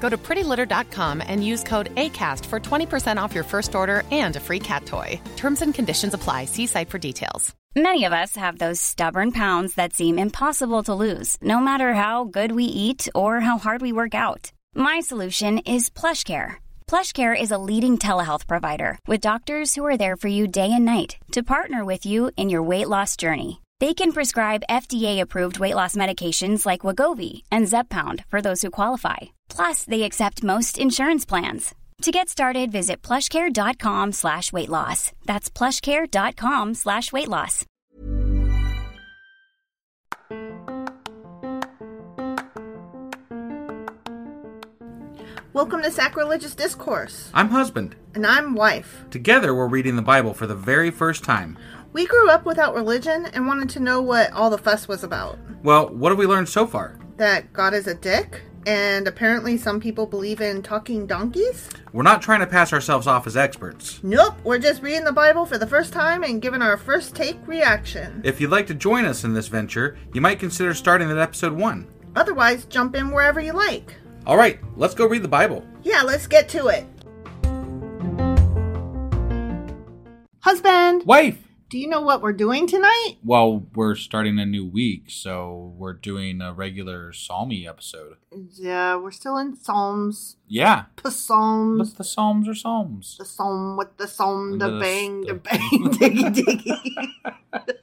Go to prettylitter.com and use code ACAST for 20% off your first order and a free cat toy. Terms and conditions apply. See site for details. Many of us have those stubborn pounds that seem impossible to lose, no matter how good we eat or how hard we work out. My solution is PlushCare. PlushCare is a leading telehealth provider with doctors who are there for you day and night to partner with you in your weight loss journey. They can prescribe FDA-approved weight loss medications like Wegovy and Zepbound for those who qualify. Plus, they accept most insurance plans. To get started, visit plushcare.com slash weight loss. That's plushcare.com slash weight loss. Welcome to Sacrilegious Discourse. I'm husband. And I'm wife. Together, we're reading the Bible for the very first time. We grew up without religion and wanted to know what all the fuss was about. Well, what have we learned so far? That God is a dick, and apparently some people believe in talking donkeys. We're not trying to pass ourselves off as experts. Nope, we're just reading the Bible for the first time and giving our first take reaction. If you'd like to join us in this venture, you might consider starting at episode 1. Otherwise, jump in wherever you like. All right, let's go read the Bible. Yeah, let's get to it. Husband! Wife! Do you know what we're doing tonight? Well, we're starting a new week, so we're doing a regular Psalmy episode. Yeah, we're still in Psalms. Yeah. The Psalms. But the Psalms are Psalms. The Psalm with the Psalm, the, The- bang, the the- bang, diggy diggy.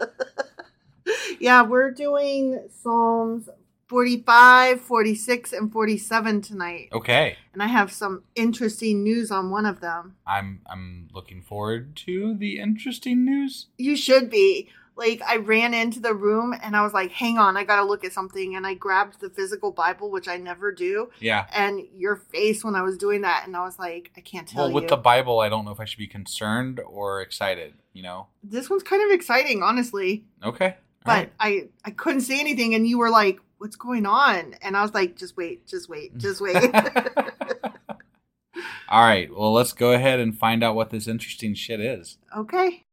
yeah, we're doing Psalms 45, 46, and 47 tonight. Okay. And I have some interesting news on one of them. I'm I'm looking forward to the interesting news. You should be. Like, I ran into the room and I was like, hang on, I gotta look at something. And I grabbed the physical Bible, which I never do. Yeah. And your face when I was doing that, and I was like, I can't tell Well, with you. the Bible, I don't know if I should be concerned or excited, you know? this one's kind of exciting, honestly. Okay. But All right. I, I couldn't say anything, and you were like, what's going on? And I was like, just wait, just wait, just wait. All right. Well, let's go ahead and find out what this interesting shit is. okay.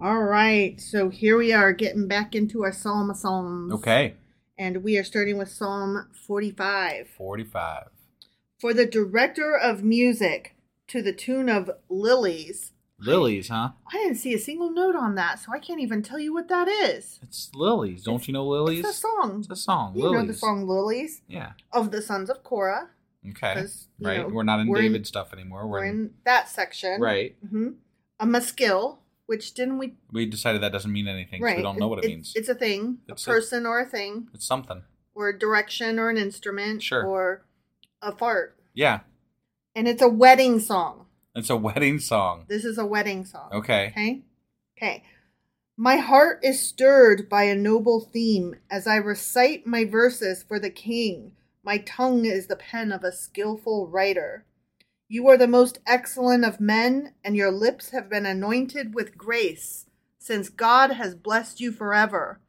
All right, so here we are getting back into our Psalm of Psalms. Okay. And we are starting with Psalm 45. 45. For the director of music to the tune of Lilies. Lilies, huh? I didn't see a single note on that, so I can't even tell you what that is. It's lilies. Don't you know lilies? It's a song. It's a song. You lilies. know the song Lilies Yeah. of the Sons of Korah. Okay. Right. know, we're not in we're in- David stuff anymore. We're We're, in, in that section. right. Mm-hmm. a maskil, which didn't we? We decided that doesn't mean anything. So we don't know what it, it- means. It's a thing, It's a a- person or a thing, it's something. or a direction or an instrument, Sure. or a fart. Yeah. And it's a wedding song. It's a wedding song. This is a wedding song. Okay. Okay. Okay. My heart is stirred by a noble theme as I recite my verses for the king. My tongue is the pen of a skillful writer. You are the most excellent of men, and your lips have been anointed with grace, since God has blessed you forever.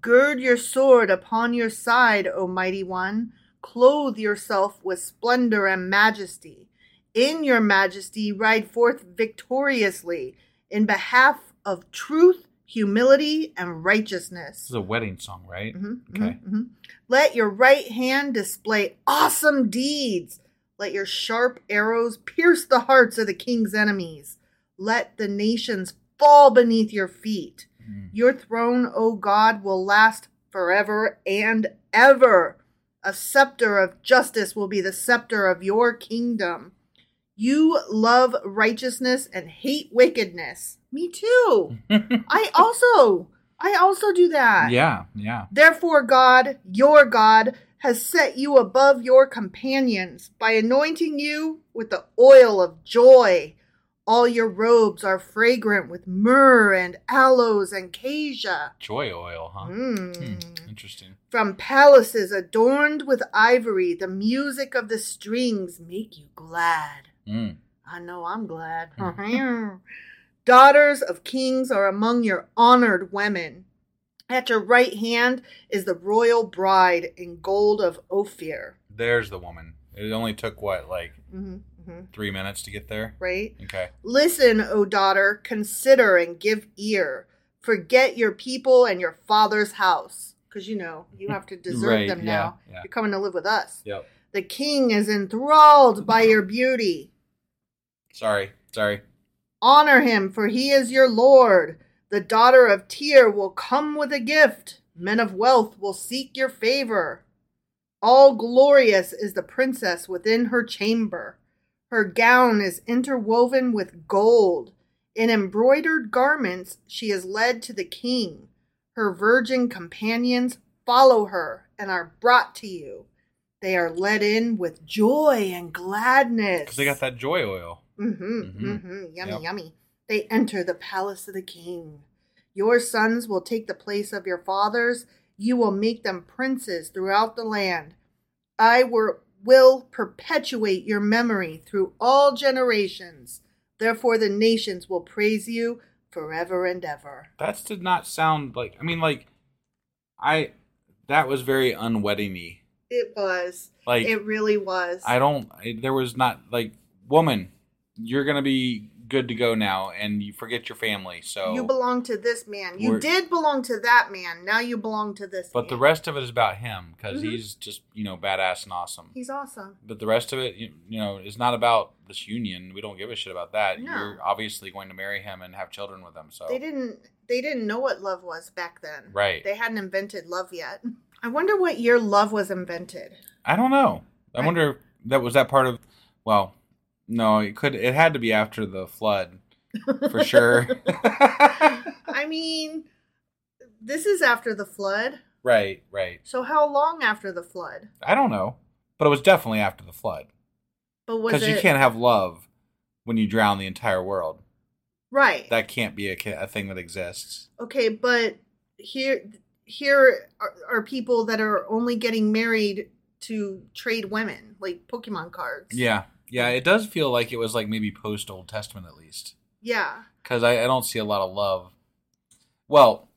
Gird your sword upon your side, O mighty one. Clothe yourself with splendor and majesty. In your majesty, ride forth victoriously in behalf of truth, humility, and righteousness. This is a wedding song, right? Mm-hmm, Okay. mhm, mhm. Let your right hand display awesome deeds. Let your sharp arrows pierce the hearts of the king's enemies. Let the nations fall beneath your feet. Mm. Your throne, O God, will last forever and ever. A scepter of justice will be the scepter of your kingdom. You love righteousness and hate wickedness. Me too. I also, I also do that. Yeah, yeah. Therefore, God, your God, has set you above your companions by anointing you with the oil of joy. All your robes are fragrant with myrrh and aloes and cassia. Joy oil, huh? Mm. Hmm, Interesting. From palaces adorned with ivory, the music of the strings make you glad. Mm. I know I'm glad. Daughters of kings are among your honored women. At your right hand is the royal bride in gold of Ophir. There's the woman. It only took what, like hmm hmm three minutes to get there? Right? Okay. Listen, O daughter, consider and give ear. Forget your people and your father's house. Because, you know, you have to desert Right, them yeah, now. yeah. You're coming to live with us. Yep. The king is enthralled by your beauty. Sorry. Sorry. Honor him, for he is your lord. The daughter of Tyre will come with a gift. Men of wealth will seek your favor. All glorious is the princess within her chamber. Her gown is interwoven with gold. In embroidered garments, she is led to the king. Her virgin companions follow her and are brought to you. They are led in with joy and gladness. Because they got that joy oil. Mm-hmm. Mhm. Mm-hmm. Yummy, Yep. yummy. They enter the palace of the king. Your sons will take the place of your fathers. You will make them princes throughout the land. I were, will perpetuate your memory through all generations. Therefore, the nations will praise you forever and ever. That did not sound like. I mean, like, I. That was very unwedding-y. It was. Like, it really was. I don't. I, there was not like, woman, you're gonna be good to go now, and you forget your family. So, You belong to this man. You did belong to that man. Now you belong to this but the rest of it is about him because Mhm. he's just you know badass and awesome. He's awesome. But the rest of it, you, you know, is not about this union. We don't give a shit about that. No. You're obviously going to marry him and have children with him. So They didn't they didn't know what love was back then. Right. They hadn't invented love yet. I wonder what year love was invented. I don't know. I Right. wonder if that was that part of. Well, no, it could. It had to be after the flood, for sure. I mean, this is after the flood. right, right. So how long after the flood? I don't know, but it was definitely after the flood But was because it you can't have love when you drown the entire world. right? That can't be a, a thing that exists. okay, but here here are, are people that are only getting married to trade women, like Pokemon cards. Yeah, yeah. It does feel like it was like maybe post Old Testament at least. Yeah. because I, I don't see a lot of love. Well,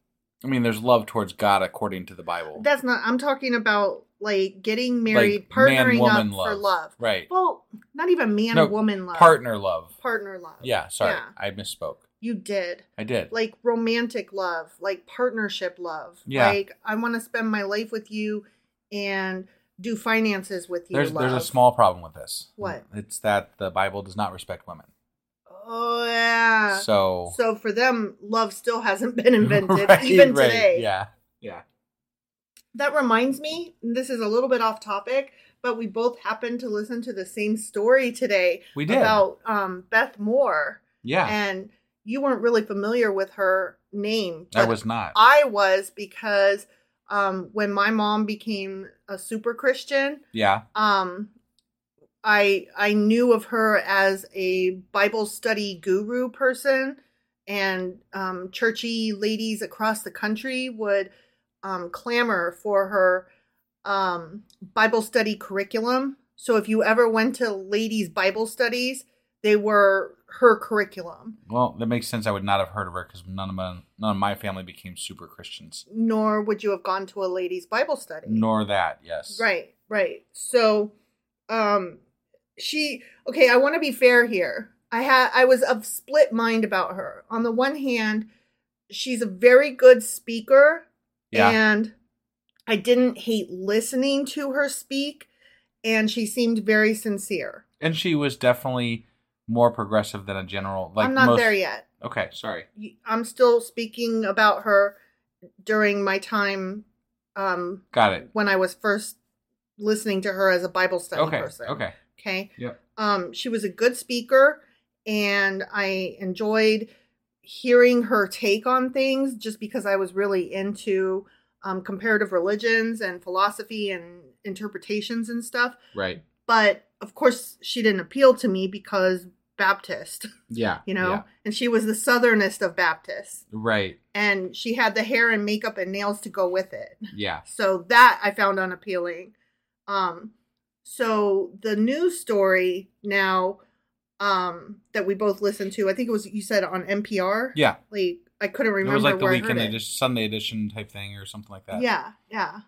I mean, there's love towards God according to the Bible. That's not I'm talking about like getting married, Like man, partnering up woman for love. love. Right. Well, not even man No, woman love. Partner love. partner love. Yeah, sorry, Yeah. I misspoke. You did. I did. Like romantic love, like partnership love. Yeah. Like I want to spend my life with you and do finances with you. there's there's a small problem with this. What? It's that the Bible does not respect women. Oh yeah. So, So for them, love still hasn't been invented Right, even right, today. Yeah, yeah. That reminds me, this is a little bit off topic, but we both happened to listen to the same story today We did. about um, Beth Moore. Yeah. And you weren't really familiar with her name. I was not. I was because um, when my mom became a super Christian, yeah. um, I I knew of her as a Bible study guru person, and um, churchy ladies across the country would um, clamor for her um, Bible study curriculum. So if you ever went to ladies' Bible studies, they were her curriculum. Well, that makes sense. I would not have heard of her because none of my none of my family became super Christians. Nor would you have gone to a ladies' Bible study. Nor that. Yes. Right, right. So, um, she okay. I want to be fair here. I had I was of split mind about her. On the one hand, she's a very good speaker, Yeah. and I didn't hate listening to her speak, and she seemed very sincere. And she was definitely more progressive than a general. Like I'm not most- there yet. Okay. Sorry. I'm still speaking about her during my time um, Got it. when I was first listening to her as a Bible study Okay. person. Okay. Okay. Yep. Um, she was a good speaker, and I enjoyed hearing her take on things just because I was really into um, comparative religions and philosophy and interpretations and stuff. Right. But of course, she didn't appeal to me because Baptist, Yeah. you know, yeah. and she was the southernest of Baptists, Right. and she had the hair and makeup and nails to go with it. Yeah. So that I found unappealing. Um, so the news story now um, that we both listened to, I think it was you said on NPR. Yeah. Like I couldn't remember. It was like the weekend edition, Sunday edition type thing, or something like that. Yeah, yeah.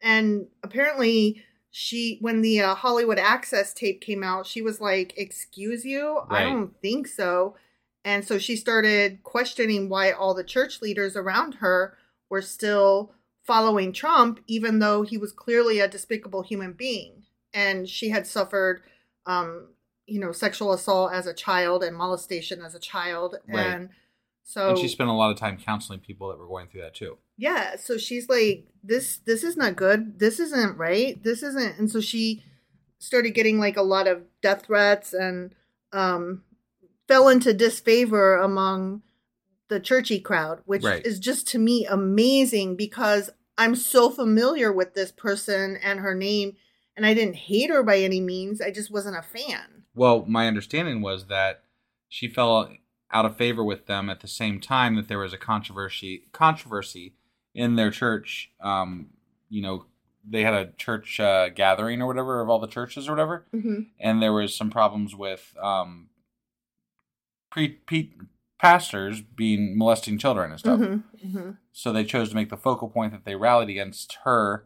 And apparently she when the uh, Hollywood Access tape came out, she was like, "Excuse you? I don't think so." And so she started questioning why all the church leaders around her were still following Trump even though he was clearly a despicable human being and she had suffered um you know sexual assault as a child and molestation as a child Right. and so And she spent a lot of time counseling people that were going through that too. Yeah so she's like this this is not good. This isn't right. This isn't and so she started getting like a lot of death threats and um fell into disfavor among the churchy crowd which Right. is just to me amazing because i'm so familiar with this person and her name and i didn't hate her by any means. I just wasn't a fan. Well, my understanding was that she fell out of favor with them at the same time that there was a controversy controversy in their church. Um, you know, they had a church uh, gathering or whatever of all the churches or whatever, mm-hmm. and there was some problems with um, pre, pre pastors being molesting children and stuff. Mm-hmm. Mm-hmm. So they chose to make the focal point that they rallied against her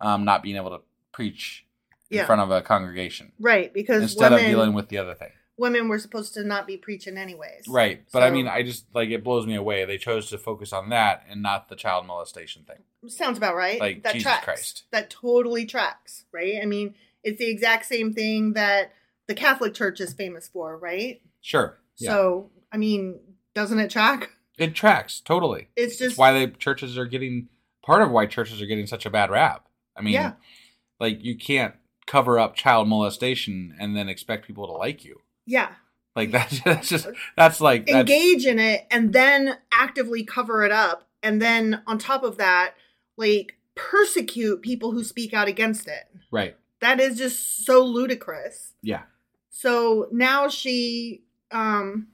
um, not being able to preach in Yeah. front of a congregation right because instead women, of dealing with the other thing. Women were supposed to not be preaching anyways Right. But I mean, I just like it blows me away. They chose to focus on that and not the child molestation thing. Sounds about right. Like, that Jesus tracks. Christ. That totally tracks, right? I mean, it's the exact same thing that the Catholic Church is famous for, right? Sure. Yeah. So, I mean, doesn't it track? it tracks totally. It's It's just why the churches are getting part of why churches are getting such a bad rap. I mean, Yeah. like you can't cover up child molestation and then expect people to like you. Yeah, Like that's, that's just that's like that's, engage in it and then actively cover it up, and then on top of that, like persecute people who speak out against it. right. That is just so ludicrous. Yeah. So now she um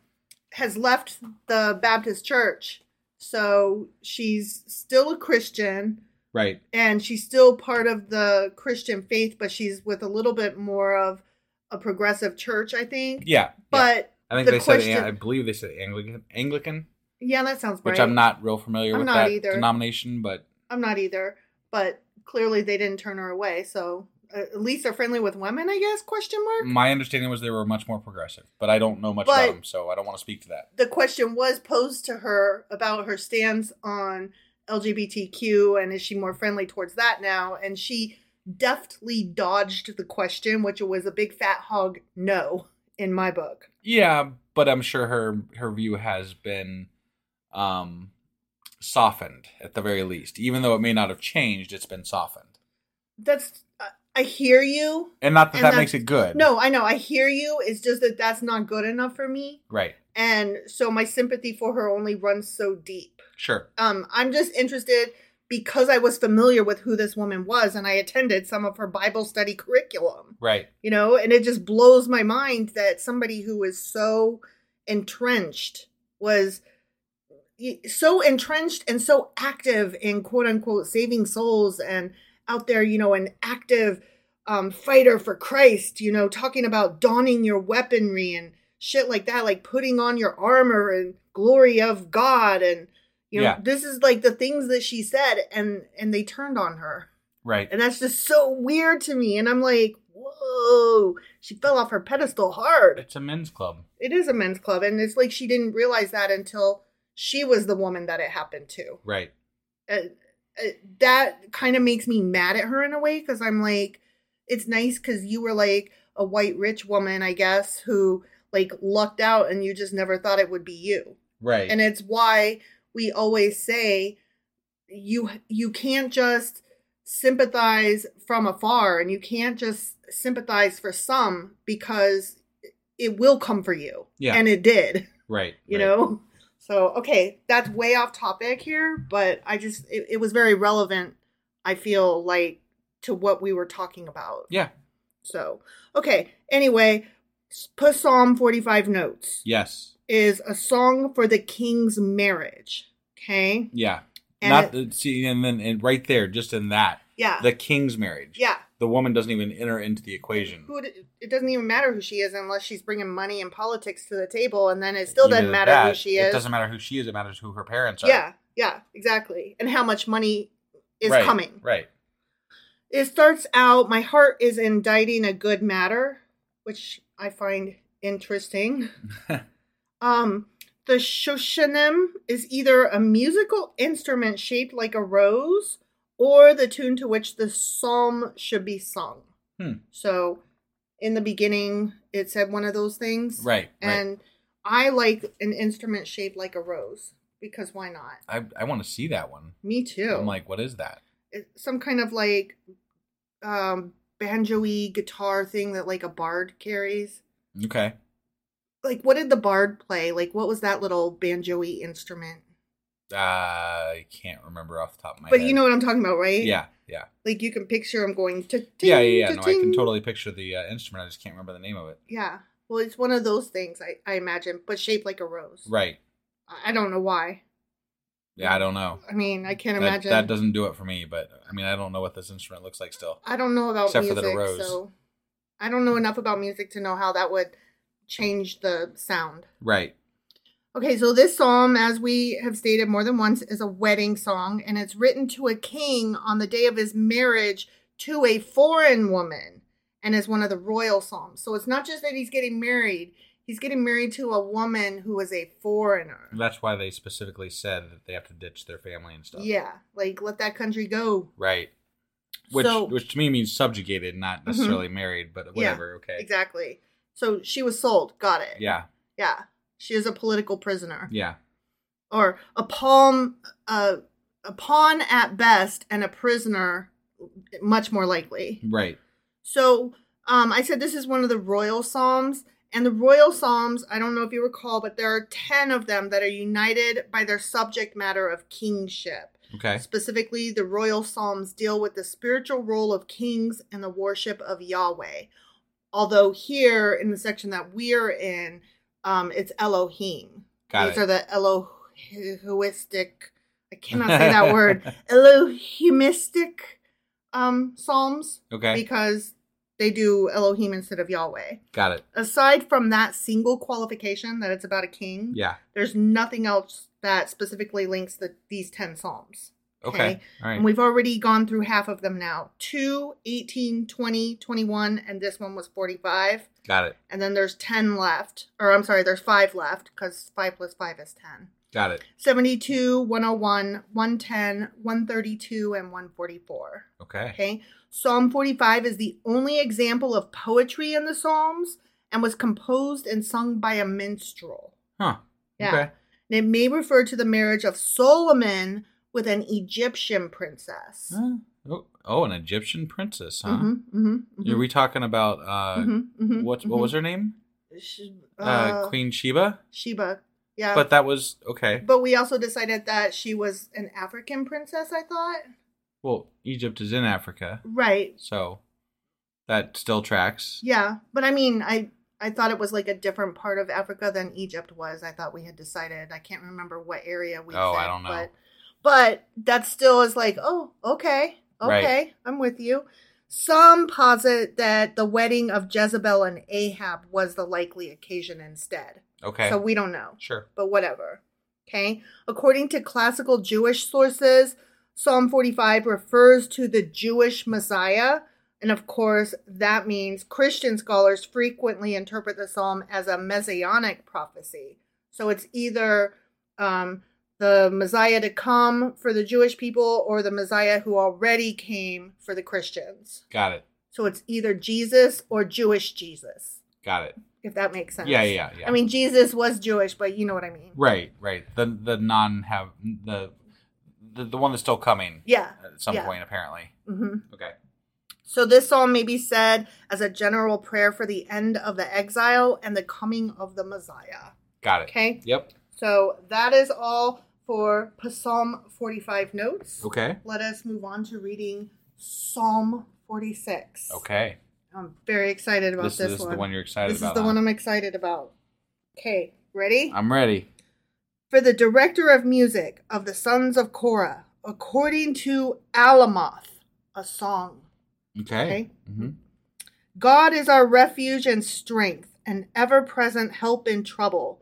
has left the Baptist church. So she's still a Christian Right. and she's still part of the Christian faith, but she's with a little bit more of a progressive church, I think. Yeah. yeah. But I think the they question- said I believe they said Anglican Anglican, yeah, that sounds right. which I'm not real familiar I'm with that either. denomination, but I'm not either. But clearly they didn't turn her away. So uh, at least they're friendly with women, I guess? Question mark. my understanding was they were much more progressive. But I don't know much But- about them, so I don't want to speak to that. the question was posed to her about her stance on LGBTQ and is she more friendly towards that now? And she deftly dodged the question, which was a big fat hog no in my book. Yeah, but I'm sure her her view has been um softened at the very least. Even though it may not have changed, it's been softened. That's I- I hear you. And not that And that makes it good. No, I know. I hear you. It's just that that's not good enough for me Right. And so my sympathy for her only runs so deep. Sure. Um, I'm just interested because I was familiar with who this woman was and I attended some of her Bible study curriculum, Right. you know, and it just blows my mind that somebody who is so entrenched was so entrenched and so active in quote unquote saving souls and out there, you know, an active um, fighter for Christ, you know, talking about donning your weaponry and shit like that, like putting on your armor and glory of God and you know, Yeah. this is like the things that she said and and they turned on her. Right. And that's just so weird to me. And I'm like, whoa, she fell off her pedestal hard. It's a men's club. It is a men's club. And it's like she didn't realize that until she was the woman that it happened to. Right. Uh, uh, that kind of makes me mad at her in a way because I'm like, it's nice because you were like a white rich woman, I guess, who like lucked out and you just never thought it would be you. Right. And it's why we always say you you can't just sympathize from afar and you can't just sympathize for some because it will come for you. Yeah. And it did, right. you right. know? So, okay, that's way off topic here, but I just it, it was very relevant, I feel like to what we were talking about. Yeah. So, okay, anyway, put Psalm 45 notes Yes. Is a song for the king's marriage. Okay. Yeah. And Not it- the, see, and then and right there, just in that, Yeah. the king's marriage. yeah. The woman doesn't even enter into the equation. Who it, doesn't even matter who she is unless she's bringing money and politics to the table, and then it still Even doesn't at matter who she is. It doesn't matter who she is. It matters who her parents are. Yeah. Yeah. Exactly. And how much money is right, coming. Right. It starts out. My heart is indicting a good matter, which I find interesting. Um, the shoshanim is either a musical instrument shaped like a rose or the tune to which the psalm should be sung. Hmm. So in the beginning, it said one of those things. Right. right. And I like an instrument shaped like a rose because why not? I I want to see that one. Me too. I'm like, what is that? It's some kind of like um banjo-y guitar thing that like a bard carries. Okay. Like what did the bard play? Like what was that little banjo-y instrument? Uh, I can't remember off the top of my But head. But you know what I'm talking about, right? Yeah. Yeah. Like you can picture him going to Yeah. Yeah. Yeah. No, I can totally picture the uh, instrument. I just can't remember the name of it. Yeah. Well, it's one of those things I, I imagine, but shaped like a rose. Right. I don't know why. Yeah. I don't know. I mean, I can't That, imagine. that doesn't do it for me. But I mean, I don't know what this instrument looks like still. I don't know about Except for music, that a rose. so I don't know enough about music to know how that would change the sound. Right. Okay, so this psalm, as we have stated more than once, is a wedding song, and it's written to a king on the day of his marriage to a foreign woman, and is one of the royal psalms. So it's not just that he's getting married; he's getting married to a woman who is a foreigner. That's why they specifically said that they have to ditch their family and stuff. Yeah, like let that country go. Right. Which So- which to me means subjugated, not mm-hmm. necessarily married, but whatever. okay. Exactly. So she was sold. Got it. Yeah. Yeah. She is a political prisoner. Yeah. Or a palm, uh, a pawn at best, and a prisoner, much more likely. Right. So um, I said this is one of the royal psalms. And the royal psalms, I don't know if you recall, but there are 10 of them that are united by their subject matter of kingship. Okay. Specifically, the royal psalms deal with the spiritual role of kings and the worship of Yahweh. Although here in the section that we're in, um, it's Elohim. Got These it. are the Elohistic. I cannot say that word. Elohimistic um, psalms Okay. because they do Elohim instead of Yahweh. Got it. Aside from that single qualification that it's about a king, Yeah. there's nothing else that specifically links the, these 10 psalms. Okay. All right. And we've already gone through half of them now 2, 18, 20, 21, and this one was 45. Got it. And then there's 10 left. Or I'm sorry, there's 5 left because 5 plus 5 is 10. Got it. 72, 101, 110, 132, and 144. Okay. Okay. Psalm 45 is the only example of poetry in the Psalms and was composed and sung by a minstrel. Huh. Yeah. Okay. And it may refer to the marriage of Solomon with an Egyptian princess. Huh? Oh, oh, an Egyptian princess, huh? Mhm, mhm, mhm. Are we talking about uh Mhm, mhm, what what was her name? Uh, uh, Queen Sheba, Sheba. Yeah. but that was okay. But we also decided that she was an African princess, I thought. Well, Egypt is in Africa, Right. so that still tracks. Yeah. But I mean, I I thought it was like a different part of Africa than Egypt was. I thought we had decided. I can't remember what area we Oh, I don't know. But but that still is like, oh, okay. Okay. Right. I'm with you. Some posit that the wedding of Jezebel and Ahab was the likely occasion instead. Okay, So we don't know. sure. but whatever. Okay. According to classical Jewish sources, Psalm 45 refers to the Jewish Messiah. And of course, that means Christian scholars frequently interpret the psalm as a messianic prophecy. So it's either um, the Messiah to come for the Jewish people or the Messiah who already came for the Christians. Got it. So it's either Jesus or Jewish Jesus, Got it. if that makes sense. Yeah, yeah, yeah. I mean, Jesus was Jewish, but you know what I mean. Right, right. The the non have the the, the one that's still coming Yeah. at some yeah. point apparently. hmm Okay. So this psalm may be said as a general prayer for the end of the exile and the coming of the Messiah. Got it. Okay. Yep. So that is all for Psalm 45 notes. Okay. Let us move on to reading Psalm 46. Okay. I'm very excited about This, this, this is one. the one you're excited this about. is the one I'm excited about. Okay, ready? I'm ready. for the director of music of the sons of Korah, according to Alamoth, a song. Okay. Okay. hmm God is our refuge and strength, an ever present help in trouble.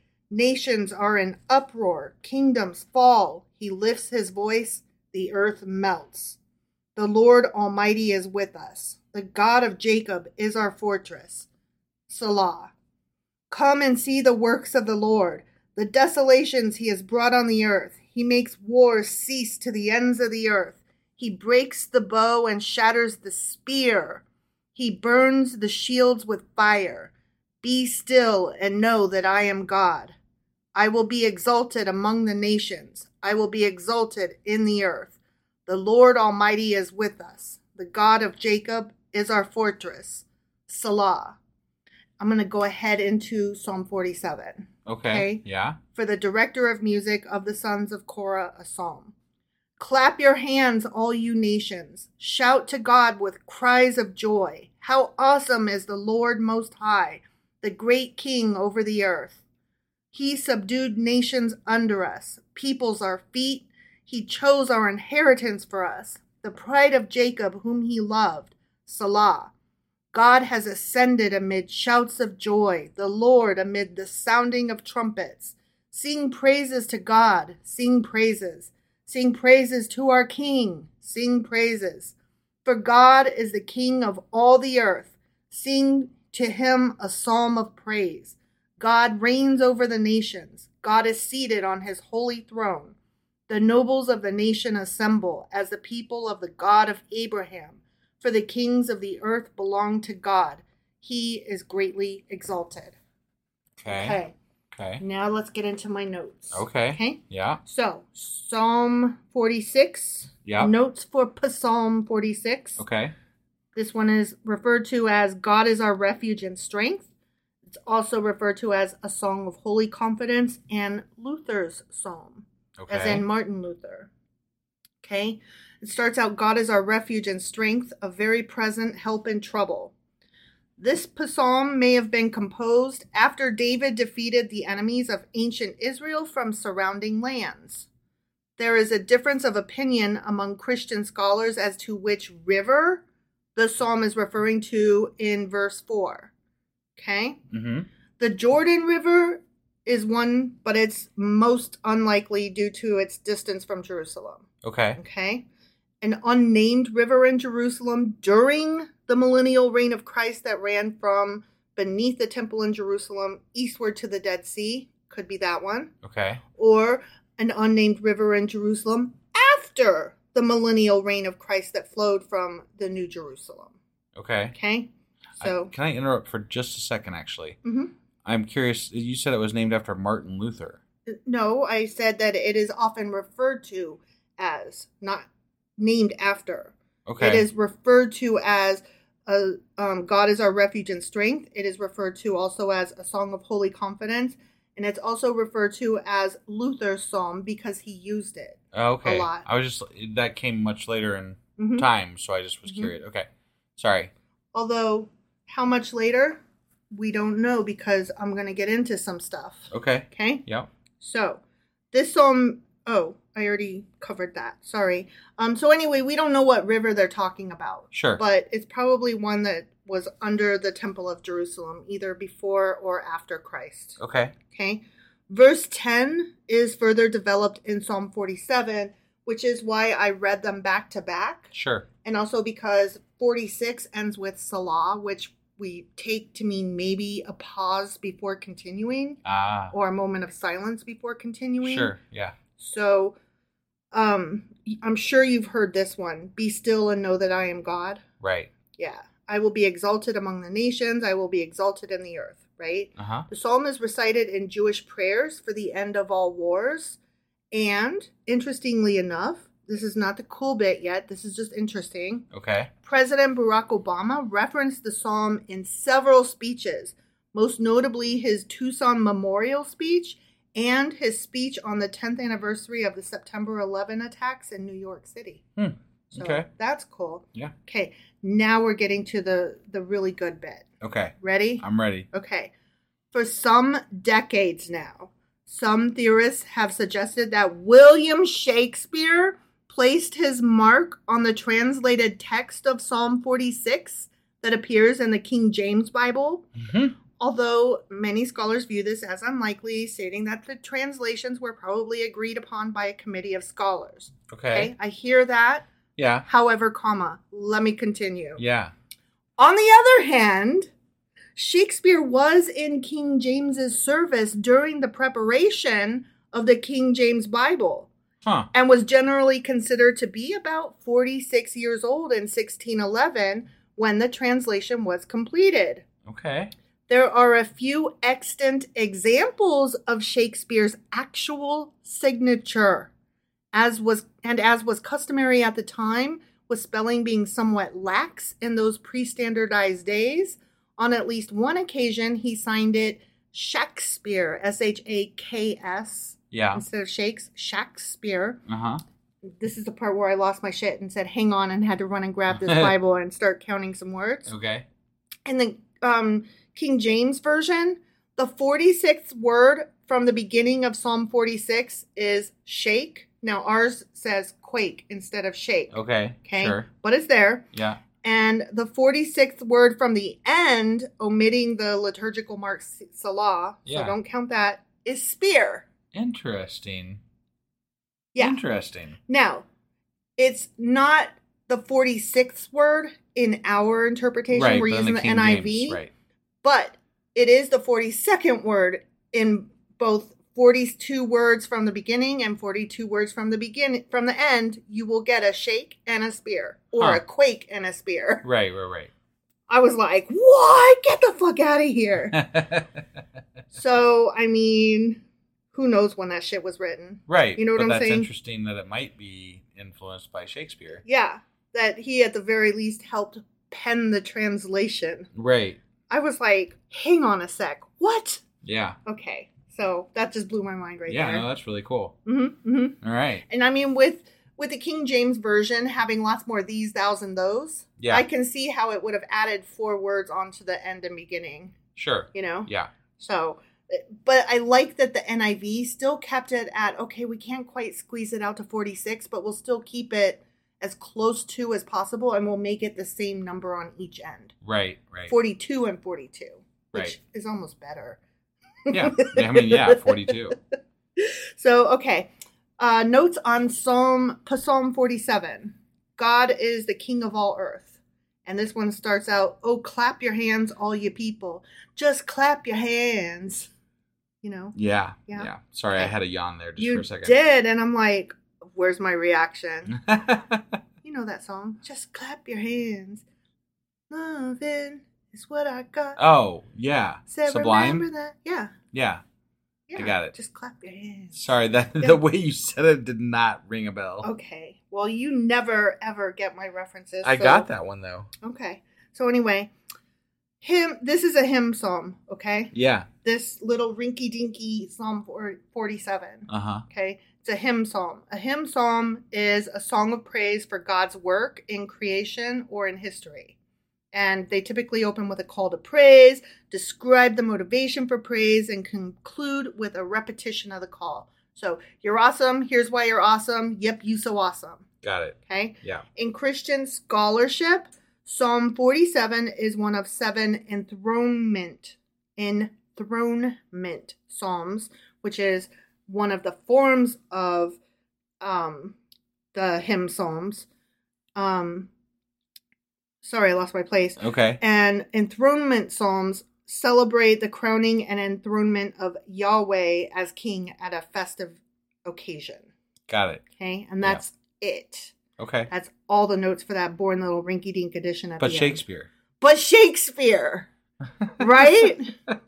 Nations are in uproar, kingdoms fall. He lifts his voice, the earth melts. The Lord Almighty is with us. The God of Jacob is our fortress. Selah. Come and see the works of the Lord, the desolations he has brought on the earth. He makes wars cease to the ends of the earth. He breaks the bow and shatters the spear. He burns the shields with fire. Be still and know that I am God. I will be exalted among the nations. I will be exalted in the earth. The Lord Almighty is with us. The God of Jacob is our fortress. Selah. I'm going to go ahead into Psalm 47. Okay. Okay. Yeah. For the director of music of the sons of Korah, a psalm. Clap your hands, all you nations. Shout to God with cries of joy. How awesome is the Lord Most High, the great King over the earth. He subdued nations under us, peoples our feet. He chose our inheritance for us, the pride of Jacob, whom he loved. Selah. God has ascended amid shouts of joy, the Lord amid the sounding of trumpets. Sing praises to God, sing praises. Sing praises to our King, sing praises. For God is the King of all the earth. Sing to him a psalm of praise. God reigns over the nations. God is seated on his holy throne. The nobles of the nation assemble as the people of the God of Abraham. For the kings of the earth belong to God. He is greatly exalted. Okay. Okay. Okay. Now let's get into my notes. Okay. Okay. Yeah. So, Psalm 46. Yeah. Notes for Psalm 46. Okay. This one is referred to as God is our refuge and strength. It's also referred to as a song of holy confidence and Luther's psalm, Okay. as in Martin Luther. Okay. It starts out God is our refuge and strength, a very present help in trouble. This psalm may have been composed after David defeated the enemies of ancient Israel from surrounding lands. There is a difference of opinion among Christian scholars as to which river the psalm is referring to in verse 4. Okay? Mm-hmm. The Jordan River is one, but it's most unlikely due to its distance from Jerusalem. Okay. Okay? An unnamed river in Jerusalem during the millennial reign of Christ that ran from beneath the temple in Jerusalem eastward to the Dead Sea. Could be that one. Okay. Or an unnamed river in Jerusalem after the millennial reign of Christ that flowed from the New Jerusalem. Okay. Okay? I- So, can I interrupt for just a second? Actually, Mhm. I'm curious. You said it was named after Martin Luther. no, I said that it is often referred to as, not named after. Okay. It is referred to as a, um, God is our refuge and strength. It is referred to also as a song of holy confidence. And it's also referred to as Luther's psalm because he used it. Oh, okay. a lot. I was just that came much later in Mhm. time, so I just was Mhm. curious. Okay. Sorry. Although, how much later? We don't know because I'm going to get into some stuff. Okay. Okay? Yep. So, this psalm, oh, I already covered that. Sorry. Um so anyway, we don't know what river they're talking about. Sure. But it's probably one that was under the temple of Jerusalem either before or after Christ. Okay. Okay? Verse 10 is further developed in Psalm 47, which is why I read them back to back Sure. and also because 46 ends with Selah, which we take to mean maybe a pause before continuing Ah. or a moment of silence before continuing. Sure. Yeah. So, um, I'm sure you've heard this one Be still and know that I am God. Right. Yeah. I will be exalted among the nations, I will be exalted in the earth, right? Uh huh. The psalm is recited in Jewish prayers for the end of all wars. And interestingly enough, this is not the cool bit yet, this is just interesting. Okay. President Barack Obama referenced the psalm in several speeches, most notably his Tucson Memorial speech and his speech on the 10th anniversary of the September 11 attacks in New York City. Hmm. So Okay. that's cool. Yeah. Okay, now we're getting to the the really good bit. Okay. Ready? I'm ready. Okay. For some decades now, some theorists have suggested that William Shakespeare placed his mark on the translated text of Psalm 46 that appears in the King James Bible. Mhm. Although many scholars view this as unlikely, stating that the translations were probably agreed upon by a committee of scholars. Okay. I hear that. Yeah. However, comma, let me continue. Yeah. On the other hand, Shakespeare was in King James's service during the preparation of the King James Bible Huh. and was generally considered to be about 46 years old in 1611 when the translation was completed. Okay. There are a few extant examples of Shakespeare's actual signature, as was and as was customary at the time, with spelling being somewhat lax in those pre-standardized days. On at least one occasion, he signed it Shakespeare, S H A K S, Yeah. instead of Shakes, Shakespeare. Uh huh. This is the part where I lost my shit and said, "Hang on," and had to run and grab this Bible and start counting some words. Okay. In the um, King James Version, the 46th word from the beginning of Psalm 46 is shake. Now, ours says quake instead of shake. Okay. Okay. Sure. But it's there. Yeah. And the 46th word from the end, omitting the liturgical mark Selah, Yeah. so don't count that, is spear. Interesting. Yeah. Interesting. Now, it's not the 46th word in our interpretation. Right. We're using the, King NIV. James, right. but it is the 42nd word in both 42 words from the beginning and 42 words from the beginning from the end you will get a shake and a spear or Huh. a quake and a spear Right. Right. Right i was like what get the fuck out of here so i mean who knows when that shit was written right. You know what but I'm that's saying? interesting that it might be influenced by Shakespeare. yeah that he at the very least helped pen the translation Right. i was like hang on a sec what Yeah. okay so that just blew my mind right yeah. there No, that's really cool. mm-hmm, mm-hmm. All right. And I mean, with with the King James version having lots more these, thous, and those, Yeah. I can see how it would have added four words onto the end and beginning. Sure. You know, Yeah. so. But I like that the NIV still kept it at okay. We can't quite squeeze it out to forty six, but we'll still keep it as close to as possible, and we'll make it the same number on each end, Right. Right. forty two and forty two, which Right. is almost better. Yeah. I mean, yeah. Forty-two. So, okay. Uh, notes on Psalm Psalm 47. God is the king of all earth. And this one starts out, "Oh clap your hands all you people. Just clap your hands." You know, Yeah, yeah. Yeah. Sorry, I had a yawn there just you for a second. did, and I'm like, where's my reaction? you know that song? Just clap your hands. Loving is what I got. oh, yeah. Said, Sublime. remember that? Yeah. Yeah. yeah. got it. Just clap your hands. Sorry, that Yeah. the way you said it did not ring a bell. Okay. Well, you never ever get my references. I so- got that one though. Okay. So anyway, him. This is a hymn psalm. Okay. Yeah. This little rinky dinky Psalm 47. Uh huh. Okay. It's a hymn psalm. A hymn psalm is a song of praise for God's work in creation or in history. And they typically open with a call to praise, describe the motivation for praise, and conclude with a repetition of the call. So, you're awesome. Here's why you're awesome. Yep, you so awesome. Got it. Okay. Yeah. In Christian scholarship, Psalm 47 is one of seven enthronement enthronement psalms, which is one of the forms of um, the hymn psalms. Um, sorry, I lost my place. Okay. And enthronement psalms celebrate the crowning and enthronement of Yahweh as king at a festive occasion. Got it. Okay, and Yeah. that's it. Okay. That's all the notes for that boring little rinky dink edition at But the end. Shakespeare. But Shakespeare, right?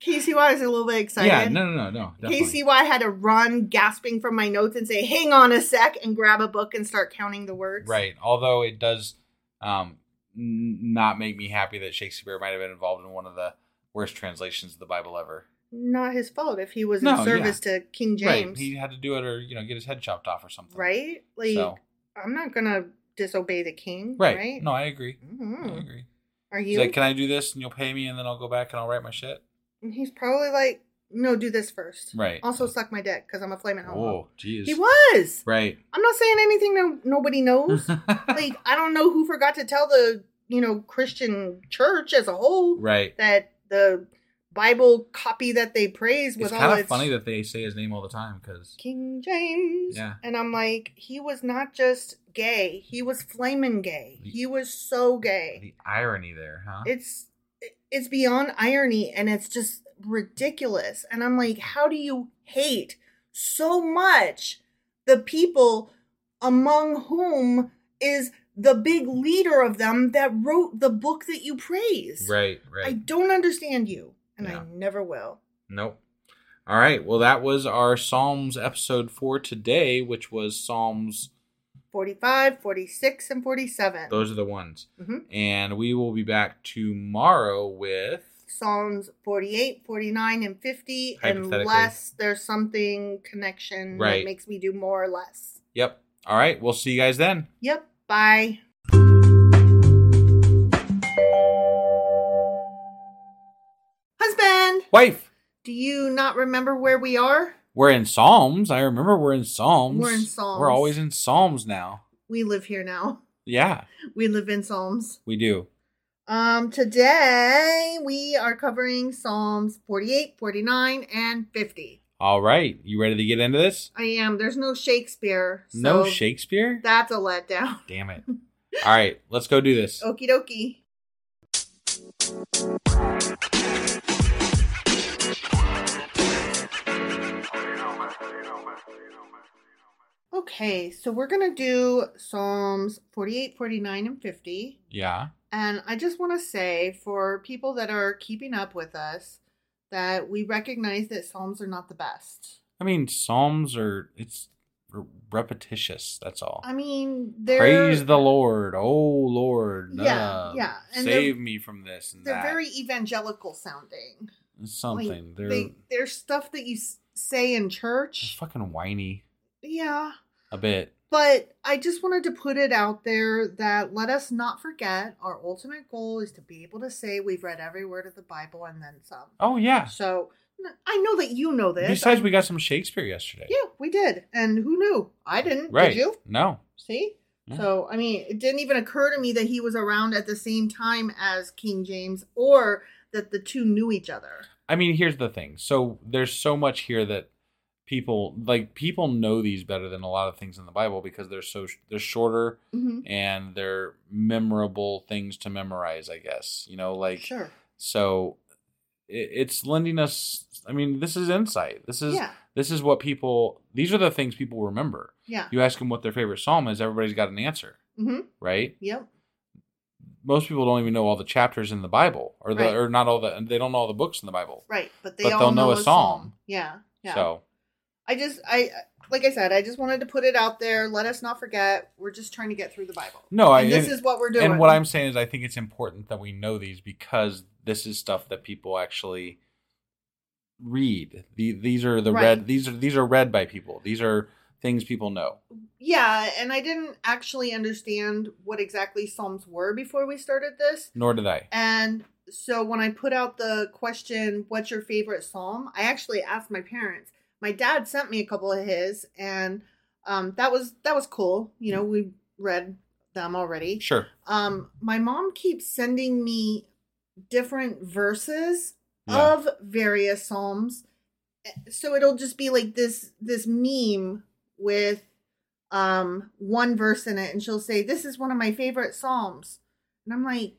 KCY is a little bit excited. Yeah. No. No. No. No. Definitely. KCY had to run gasping from my notes and say, "Hang on a sec," and grab a book and start counting the words. Right. Although it does um, n- not make me happy that Shakespeare might have been involved in one of the worst translations of the Bible ever. Not his fault if he was in No, service to King Right. James. He had to do it, or you know, get his head chopped off or something. Right? Like, So. I'm not gonna disobey the king. Right. Right? No, I agree. Mhm. I agree. Are He's you? like, "Can I do this, and you'll pay me, and then I'll go back and I'll write my shit." And he's probably like, "No, do this first. Right. Also, suck my dick because I'm a flaming homo." Oh, jeez. He was. Right. I'm not saying anything no nobody knows. like I don't know who forgot to tell the you know Christian church as a whole right. that the Bible copy that they praise with It's all kind of funny that they say his name all the time because King James. Yeah. And I'm like, he was not just gay; he was flaming gay. He was so gay. the irony there, huh? It's it's beyond irony, and it's just ridiculous. And I'm like, how do you hate so much the people among whom is the big leader of them that wrote the book that you praise? right. Right. I don't understand you, and Yeah. I never will. Nope. All right. Well, that was our Psalms episode for today, which was Psalms. 45, 46, and 47. Those are the ones. Mhm. And we will be back tomorrow with. Psalms 48, 49, and 50, unless there's something connection Right. that makes me do more or less. Yep. All right. We'll see you guys then. Yep. Bye. Wife. do you not remember where we are? We're in Psalms. I remember we're in Psalms. We're in Psalms. We're always in Psalms now. We live here now. Yeah, We live in Psalms. we do. Um, today we are covering Psalms 48, 49, and 50. All right. You ready to get into this? I am. There's no Shakespeare. So no Shakespeare? That's a letdown. Damn it. All right. Let's go do this. Okie dokie. Okay, so we're going to do Psalms 48, 49, and 50. Yeah. And I just want to say for people that are keeping up with us that we recognize that Psalms are not the best. I mean, Psalms are, it's repetitious. That's all. I mean, they're Praise the Lord. Oh, Lord. Yeah, uh, yeah, and Save me from this and they're that. very evangelical sounding. Something. Like, they're, they, they're stuff that you say in they're church. fucking whiny Yeah. A bit. But I just wanted to put it out there that let us not forget our ultimate goal is to be able to say we've read every word of the Bible and then some. Oh, yeah. So I know that you know this. Besides, I- we got some Shakespeare yesterday. Yeah, we did. And who knew? I didn't. Right. Did you? No. See? Yeah. So, I mean, it didn't even occur to me that he was around at the same time as King James or that the two knew each other. I mean, here's the thing. So there's so much here that people like people know these better than a lot of things in the Bible because they're so they're shorter hmm and they're memorable things to memorize. I guess you know, like Sure. so. it, it's lending us. I mean, this is insight. This is Yeah. this is what people. These are the things people remember. Yeah. You ask them what their favorite psalm is, everybody's got an answer, Mm-hmm. right? Yep. Most people don't even know all the chapters in the Bible, or the Right. or not all the. They don't know all the books in the Bible. Right. But they But all they'll know a psalm. psalm. Yeah. Yeah. So I just I like I said, I just wanted to put it out there. Let us not forget. We're just trying to get through the Bible. no, I And this and- is what we're doing. And what I'm saying is, I think it's important that we know these because this is stuff that people actually read. The, these are the Right. read. These are these are read by people. These are things people know. Yeah, and I didn't actually understand what exactly Psalms were before we started this. Nor did I. And so when I put out the question, what's your favorite psalm? I actually asked my parents. My dad sent me a couple of his and um that was that was cool. You know, we read them already. Sure. Um my mom keeps sending me different verses Yeah. of various psalms. So it'll just be like this this meme with um one verse in it and she'll say this is one of my favorite psalms. And I'm like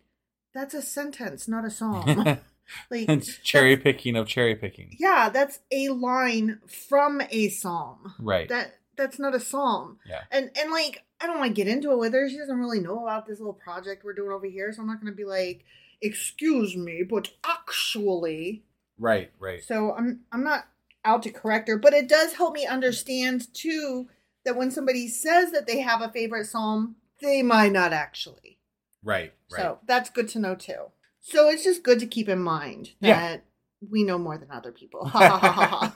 that's a sentence, not a psalm. like it's cherry picking of cherry picking. yeah, that's a line from a psalm. Right. That that's not a psalm. Yeah. And and like I don't want to get into it with her. She doesn't really know about this little project we're doing over here, so I'm not going to be like, "Excuse me, but actually." Right. Right. So I'm I'm not out to correct her, but it does help me understand too that when somebody says that they have a favorite psalm, they might not actually. Right. Right. So that's good to know too. So it's just good to keep in mind Yeah. that we know more than other people. Now,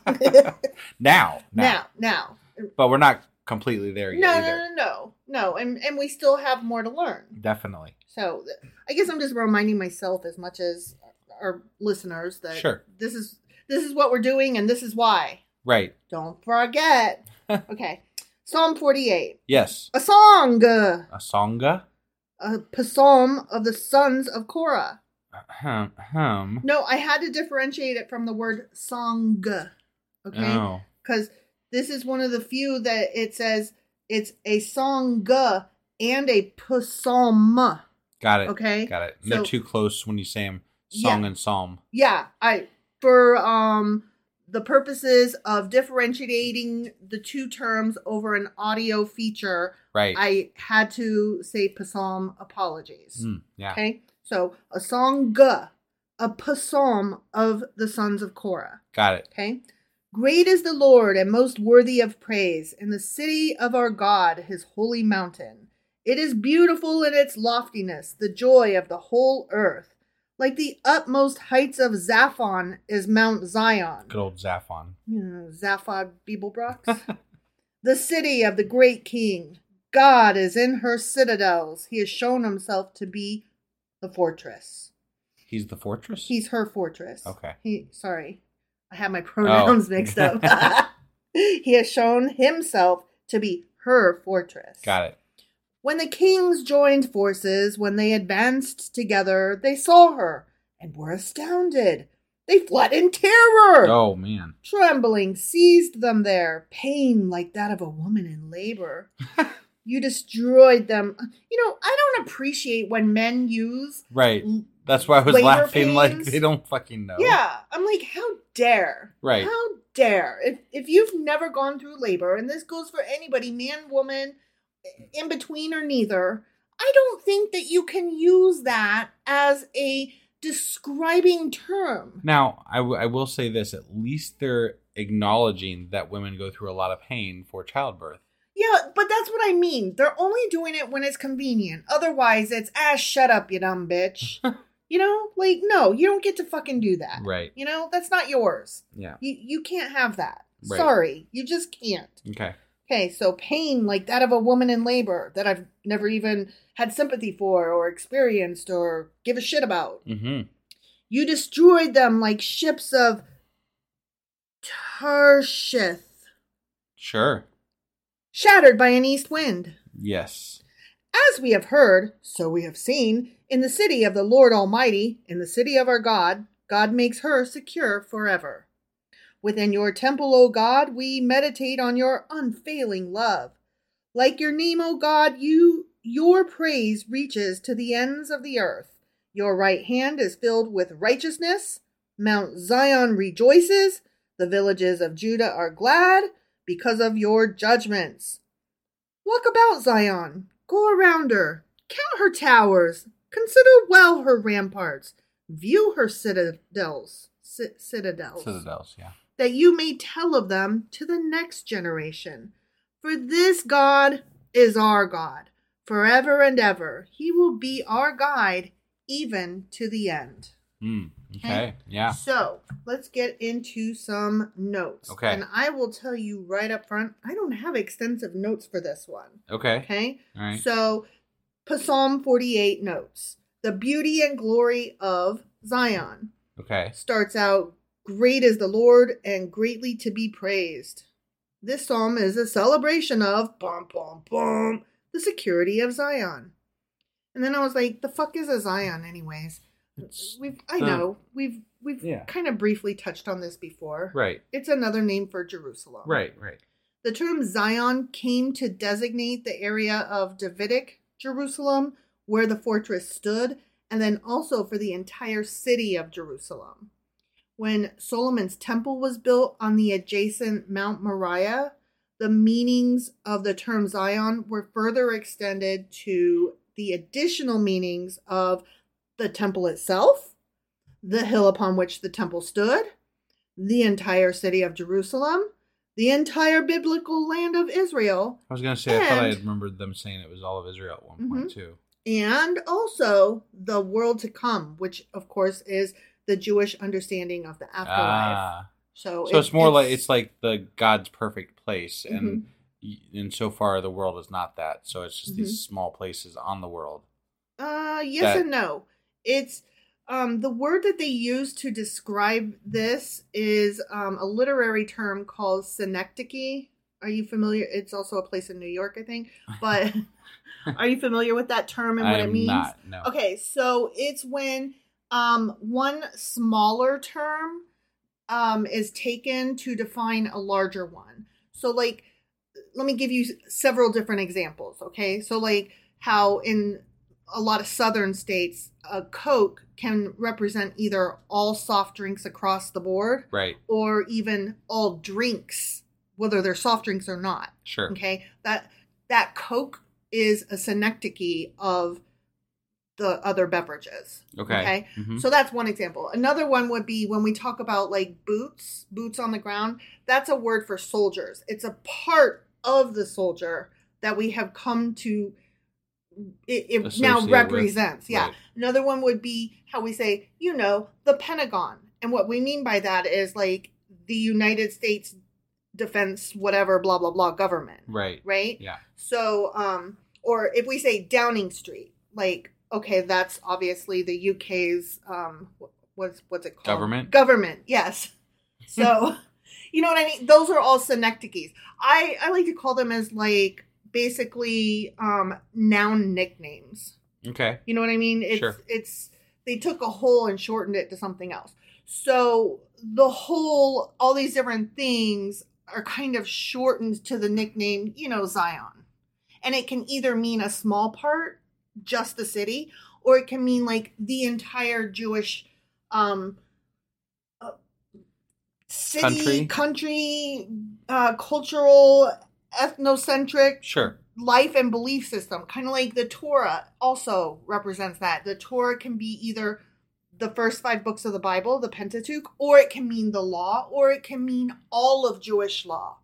now, now, now. but we're not completely there yet No, either. no, no, no, no, and and we still have more to learn. Definitely. So I guess I'm just reminding myself as much as our listeners that Sure. this is this is what we're doing and this is why. Right. Don't forget. okay, Psalm 48, Yes. a song, A songa. a psalm of the sons of Korah. Hum. Hum. No, I had to differentiate it from the word song. Okay, Oh. because this is one of the few that it says it's a song and a psalm. Got it. Okay. Got it. So- They're too close when you say them. Song Yeah. and psalm. Yeah, I for um the purposes of differentiating the two terms over an audio feature, Right. I had to say psalm apologies. Mm, yeah. Okay, so a song, a psalm of the sons of Korah. Got it. Okay. Great is the Lord and most worthy of praise in the city of our God, his holy mountain. It is beautiful in its loftiness, the joy of the whole earth. Like the utmost heights of Zaphon is Mount Zion. Good old Zaphon. You know, Zaphod Beeblebrox. the city of the great king. God is in her citadels. He has shown himself to be the fortress. He's the fortress. He's her fortress. Okay. He sorry. I have my oh. pronouns Oh. mixed up. he has shown himself to be her fortress. Got it. When the kings joined forces, when they advanced together, they saw her and were astounded. They fled in terror. Oh man. Trembling seized them there, pain like that of a woman in labor. you destroyed them. You know, I don't appreciate when men use Right. That's why I was laughing. Like they don't fucking know. Yeah, I'm like, how dare? Right. How dare? If if you've never gone through labor, and this goes for anybody, man, woman, in between or neither, I don't think that you can use that as a describing term. Now, I, w- I will say this: at least they're acknowledging that women go through a lot of pain for childbirth. Yeah, but that's what I mean. They're only doing it when it's convenient. Otherwise, it's ah, shut up, you dumb bitch. you know, like no, you don't get to fucking do that. Right. You know, that's not yours. Yeah. You you can't have that. Right. Sorry, you just can't. Okay. Okay, so pain like that of a woman in labor that I've never even had sympathy for or experienced or give a shit about. Mm-hmm. You destroyed them like ships of Tarshish, Sure. Shattered by an east wind. Yes. As we have heard, so we have seen, in the city of the Lord Almighty, in the city of our God, God makes her secure forever. Within your temple, O God, we meditate on your unfailing love. Like your name, O God, you your praise reaches to the ends of the earth. Your right hand is filled with righteousness. Mount Zion rejoices, the villages of Judah are glad because of your judgments. Walk about Zion, go around her, count her towers, consider well her ramparts, view her citadels, ci- citadels, Citadels, yeah. that you may tell of them to the next generation. For this God is our God, forever and ever. He will be our guide even to the end. Mm, okay. Yeah. So let's get into some notes. Okay. And I will tell you right up front, I don't have extensive notes for this one. Okay. Okay. All right. So Psalm 48 notes the beauty and glory of Zion Okay. starts out great is the Lord and greatly to be praised. This psalm is a celebration of bum bum bum the security of Zion. And then I was like, the fuck is a Zion anyways? We've I the- know. We've we've Yeah. kind of briefly touched on this before. Right. It's another name for Jerusalem. Right. Right. The term Zion came to designate the area of Davidic Jerusalem where the fortress stood, and then also for the entire city of Jerusalem. When Solomon's temple was built on the adjacent Mount Moriah, the meanings of the term Zion were further extended to the additional meanings of the temple itself, the hill upon which the temple stood, the entire city of Jerusalem, the entire biblical land of Israel, I was gonna say I thought I had remembered them saying it was all of Israel at one Mhm. point too. and also the world to come, which of course is the Jewish understanding of the afterlife. Ah. so, So it- it's more like it's like the God's perfect place, and Mm-hmm. and far the world is not that. So it's just Mm-hmm. these small places on the world. Uh, yes that- and no. It's um, the word that they use to describe this is um, a literary term called synecdoche. Are you familiar? It's also a place in New York, I think. But are you familiar with that term and what it means? not. No. Okay, so it's when um, one smaller term um, is taken to define a larger one. So, like, let me give you several different examples. Okay, so like how in a lot of southern states, a Coke can represent either all soft drinks across the board Right. or even all drinks, whether they're soft drinks or not. Sure. Okay, that that Coke is a synecdoche of the other beverages. Okay. Mhm. so that's one example. Another one would be when we talk about like boots, boots on the ground. That's a word for soldiers. It's a part of the soldier that we have come to. It, it now Associate with, represents. Yeah. right. Another one would be how we say, you know, the Pentagon, and what we mean by that is like the United States defense, whatever, blah blah blah, government Right. right? Yeah. So, um, or if we say Downing Street, like, okay, that's obviously the UK's, um, what's what's it called? Government? Government, yes. So, you know what I mean? Those are all synecdoches. I I like to call them as like basically um noun nicknames. Okay. You know what I mean? It's Sure. it's they took a whole and shortened it to something else. So the whole all these different things are kind of shortened to the nickname, you know, Zion. And it can either mean a small part, just the city, or it can mean like the entire Jewish um uh, city, Country. country, uh, cultural, ethnocentric, Sure. life and belief system, kind of like the Torah also represents that. The Torah can be either the first five books of the Bible, the Pentateuch, or it can mean the law, or it can mean all of Jewish law.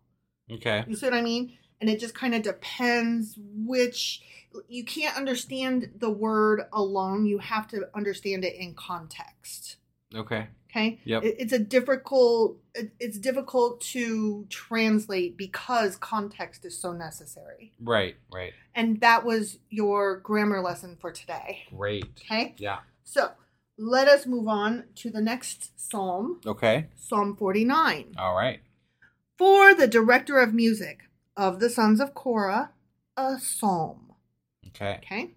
Okay. You see what I mean? And it just kind of depends which. You can't understand the word alone. You have to understand it in context. Okay. Okay. Yep. It's a difficult. It's difficult to translate because context is so necessary. Right. Right. And that was your grammar lesson for today. Great. Okay. Yeah. So let us move on to the next psalm, Okay. Psalm 49. All right. For the director of music of the sons of Korah, a psalm. Okay. Okay.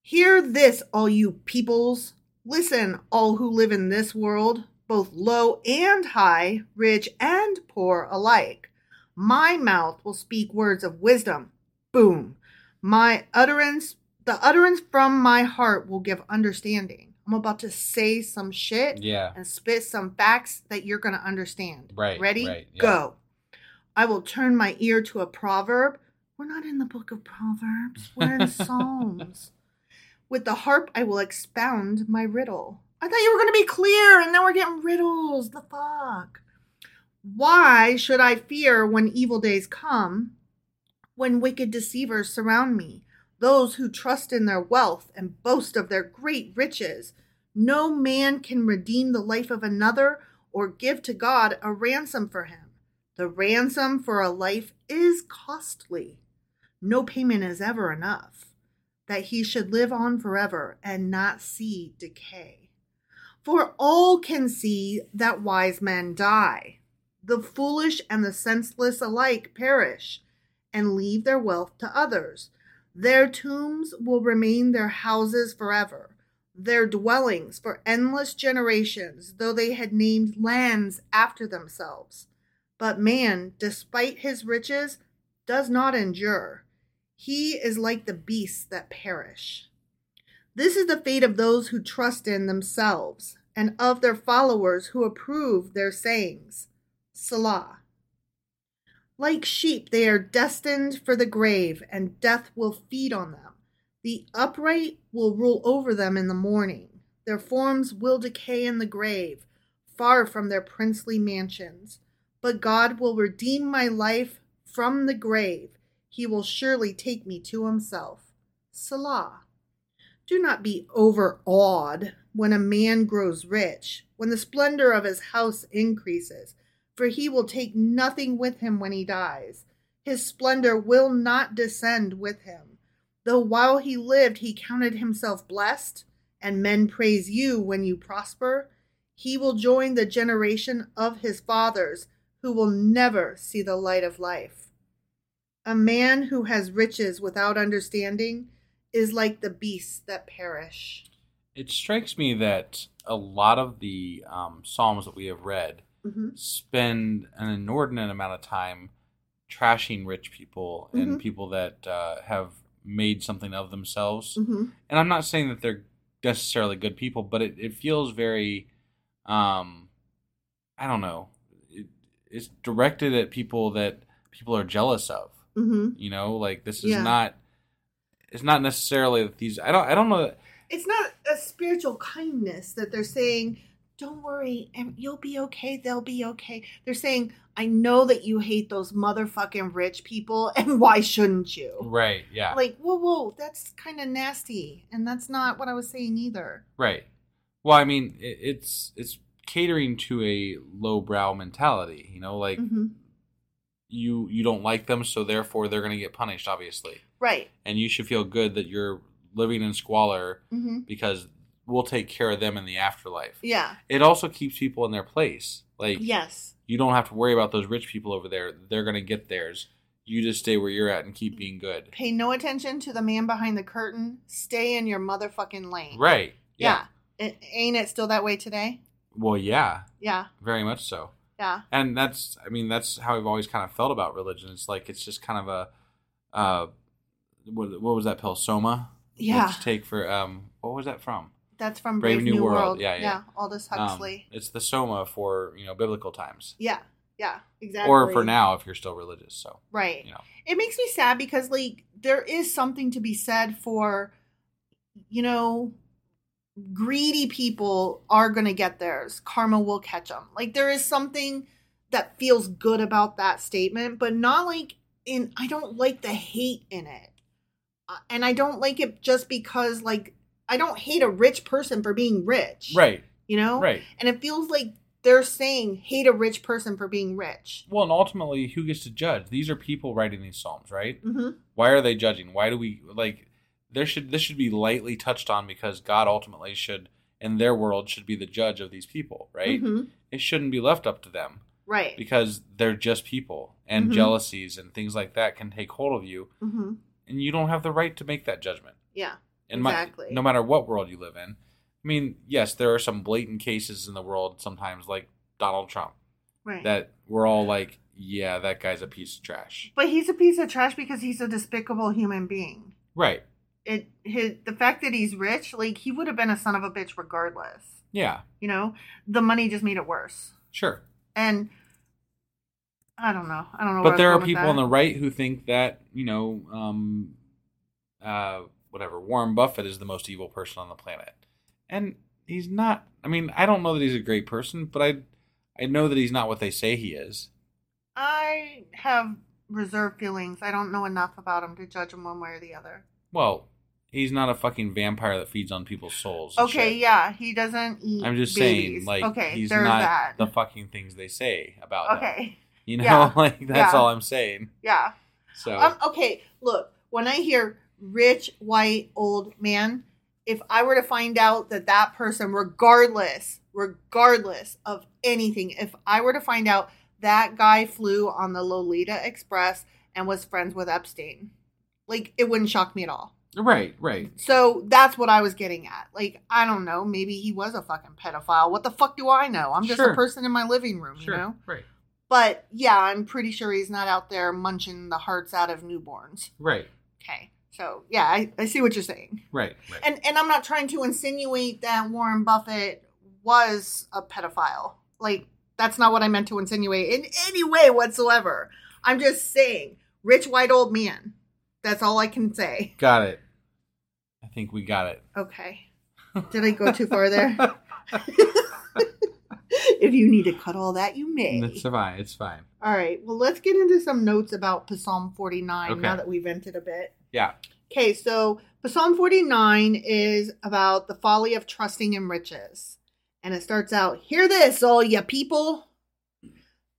Hear this, all you peoples. Listen, all who live in this world, both low and high, rich and poor alike. My mouth will speak words of wisdom. Boom. My utterance, the utterance from my heart will give understanding. I'm about to say some shit Yeah. and spit some facts that you're going to understand. Right, Ready? right, yeah. Go. I will turn my ear to a proverb. We're not in the book of Proverbs, we're in Psalms. With the harp, I will expound my riddle. I thought you were going to be clear, and now we're getting riddles. The fuck? Why should I fear when evil days come, when wicked deceivers surround me? Those who trust in their wealth and boast of their great riches. No man can redeem the life of another or give to God a ransom for him. The ransom for a life is costly. No payment is ever enough. That he should live on forever and not see decay. For all can see that wise men die. The foolish and the senseless alike perish and leave their wealth to others. Their tombs will remain their houses forever, their dwellings for endless generations, though they had named lands after themselves. But man, despite his riches, does not endure. He is like the beasts that perish. This is the fate of those who trust in themselves, and of their followers who approve their sayings. Selah. Like sheep, they are destined for the grave, and death will feed on them. The upright will rule over them in the morning. Their forms will decay in the grave, far from their princely mansions. But God will redeem my life from the grave. He will surely take me to himself. Selah. Do not be overawed when a man grows rich, when the splendor of his house increases, for he will take nothing with him when he dies. His splendor will not descend with him. Though while he lived he counted himself blessed, and men praise you when you prosper, he will join the generation of his fathers who will never see the light of life. A man who has riches without understanding is like the beasts that perish. It strikes me that a lot of the um, psalms that we have read Mhm. spend an inordinate amount of time trashing rich people and Mhm. people that uh, have made something of themselves. Mhm. And I'm not saying that they're necessarily good people, but it, it feels very, um, I don't know, it, it's directed at people that people are jealous of. Mhm. You know, like this is Yeah. not. It's not necessarily that these. I don't. I don't know. It's not a spiritual kindness that they're saying, don't worry, and you'll be okay, they'll be okay. They're saying, I know that you hate those motherfucking rich people, and why shouldn't you? Right. Yeah. Like, whoa, whoa, that's kind of nasty. And that's not what I was saying either. Right. Well, I mean, it, it's it's catering to a lowbrow mentality. You know, like hmm you you don't like them, so therefore they're going to get punished, obviously, Right. and you should feel good that you're living in squalor hmm because we'll take care of them in the afterlife. Yeah. It also keeps people in their place. Like Yes. you don't have to worry about those rich people over there; they're going to get theirs. You just stay where you're at and keep being good. Pay no attention to the man behind the curtain. Stay in your motherfucking lane. Right. Yeah. It, ain't it still that way today? Well, yeah, Yeah. very much so. Yeah. and that's i mean that's how i've always kind of felt about religion it's like it's just kind of a uh what, what was that pill soma Yeah. Take for um what was that from That's from Brave, New, World. Yeah, yeah. Aldous Um, Huxley. it's the soma for you know biblical times yeah. Yeah. Exactly. or for now if you're still religious so Right. you know It makes me sad because like there is something to be said for you know greedy people are going to get theirs. Karma will catch them. Like there is something that feels good about that statement, but not like in I don't like the hate in it. Uh, and I don't like it just because like I don't hate a rich person for being rich. right You know? right And it feels like they're saying hate a rich person for being rich. well and ultimately who gets to judge these are people writing these psalms right Mhm. why are they judging why do we like there should this should be lightly touched on because god ultimately should in their world should be the judge of these people right Mhm. it shouldn't be left up to them Right. because they're just people and Mhm. jealousies and things like that can take hold of you Mhm. and you don't have the right to make that judgment Yeah. in Exactly. my, no matter what world you live in i mean yes there are some blatant cases in the world sometimes like donald trump Right. that we're all like yeah that guy's a piece of trash But he's a piece of trash because he's a despicable human being. right it his the fact that he's rich, like he would have been a son of a bitch regardless. Yeah, You know, the money just made it worse. sure. And I don't know. I don't know. But there are people on the right who think that you know, um, uh, whatever Warren Buffett is the most evil person on the planet, and he's not. I mean, I don't know that he's a great person, but I, I know that he's not what they say he is. I have reserved feelings. I don't know enough about him to judge him one way or the other. Well, he's not a fucking vampire that feeds on people's souls. Okay, shit. yeah, he doesn't eat. I'm just babies. saying, like, okay, he's not that. the fucking things they say about him. okay, You know, Yeah. like that's Yeah. all I'm saying. yeah. So Um, okay, look, when I hear rich white old man, if I were to find out that that person, regardless, regardless of anything, if I were to find out that guy flew on the Lolita Express and was friends with Epstein, like it wouldn't shock me at all. Right, right. So that's what I was getting at. Like, I don't know, maybe he was a fucking pedophile. What the fuck do I know? I'm just Sure. a person in my living room, Sure, you know? right, But yeah, I'm pretty sure he's not out there munching the hearts out of newborns. right, Okay. So yeah, I, I see what you're saying. right, right. And and I'm not trying to insinuate that Warren Buffett was a pedophile. Like that's not what I meant to insinuate in any way whatsoever. I'm just saying, rich white old man. That's all I can say. got it. I think we got it. Okay. Did I go too far there? if you need to cut all that, you may. It's fine. It's fine. All right. Well, let's get into some notes about Psalm 49 Okay. now that we've vented a bit. Yeah. Okay, so Psalm 49 is about the folly of trusting in riches. And it starts out, Hear this, all ye people.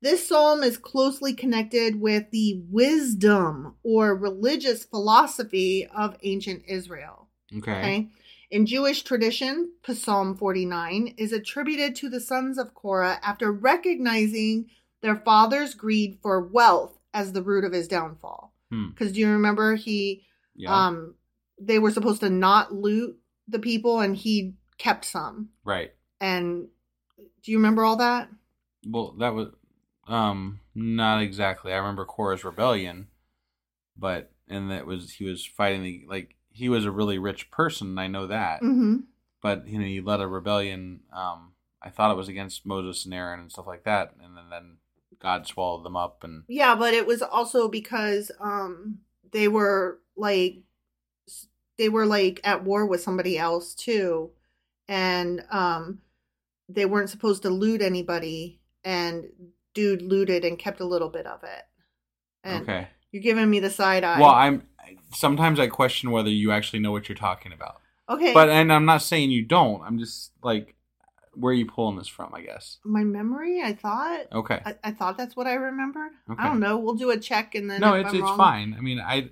This psalm is closely connected with the wisdom or religious philosophy of ancient Israel. Okay. Okay. In Jewish tradition, Psalm 49 is attributed to the sons of Korah after recognizing their father's greed for wealth as the root of his downfall. Hmm. Because do you remember he Yeah. um they were supposed to not loot the people and he kept some. right. And do you remember all that? Well, that was um not exactly. I remember Korah's rebellion, but and that was he was fighting the like he was a really rich person. I know that, Mm-hmm. but you know he led a rebellion. Um, I thought it was against Moses and Aaron and stuff like that, and then, then God swallowed them up. And Yeah, but it was also because um they were like they were like at war with somebody else too and um they weren't supposed to loot anybody and dude looted and kept a little bit of it. And okay, you're giving me the side eye. well, I'm sometimes I question whether you actually know what you're talking about. okay. But and I'm not saying you don't. I'm just like, where are you pulling this from? I guess. my memory, I thought Okay. I, I thought that's what I remembered. Okay. I don't know. We'll do a check and then no, it's I'm it's wrong- fine. I mean, I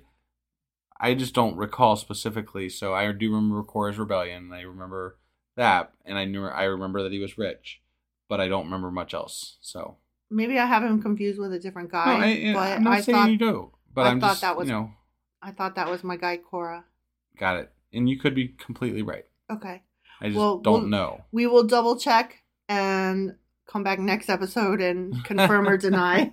I just don't recall specifically. So I do remember Korah's rebellion. And I remember that, and I knew I remember that he was rich, but I don't remember much else. So Maybe I have him confused with a different guy. no, I, but I'm not I saying thought you do, but I am thought just that was- you know I thought that was my guy Korah. got it, and you could be completely right. Okay. I just Well, don't we'll- know. We will double check and come back next episode and confirm or deny.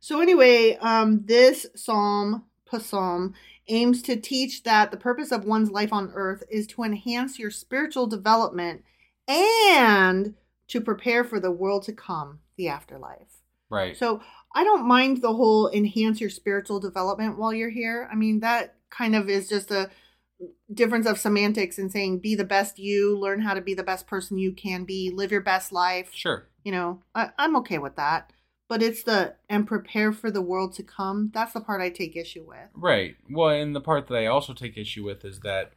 So anyway, um, this psalm, psalm, aims to teach that the purpose of one's life on earth is to enhance your spiritual development and to prepare for the world to come, the afterlife. Right. So I don't mind the whole enhance your spiritual development while you're here. I mean, that kind of is just a difference of semantics in saying be the best you, learn how to be the best person you can be, live your best life. sure. You know, I, I'm okay with that. But it's the and prepare for the world to come. That's the part I take issue with. Right. Well, and the part that I also take issue with is that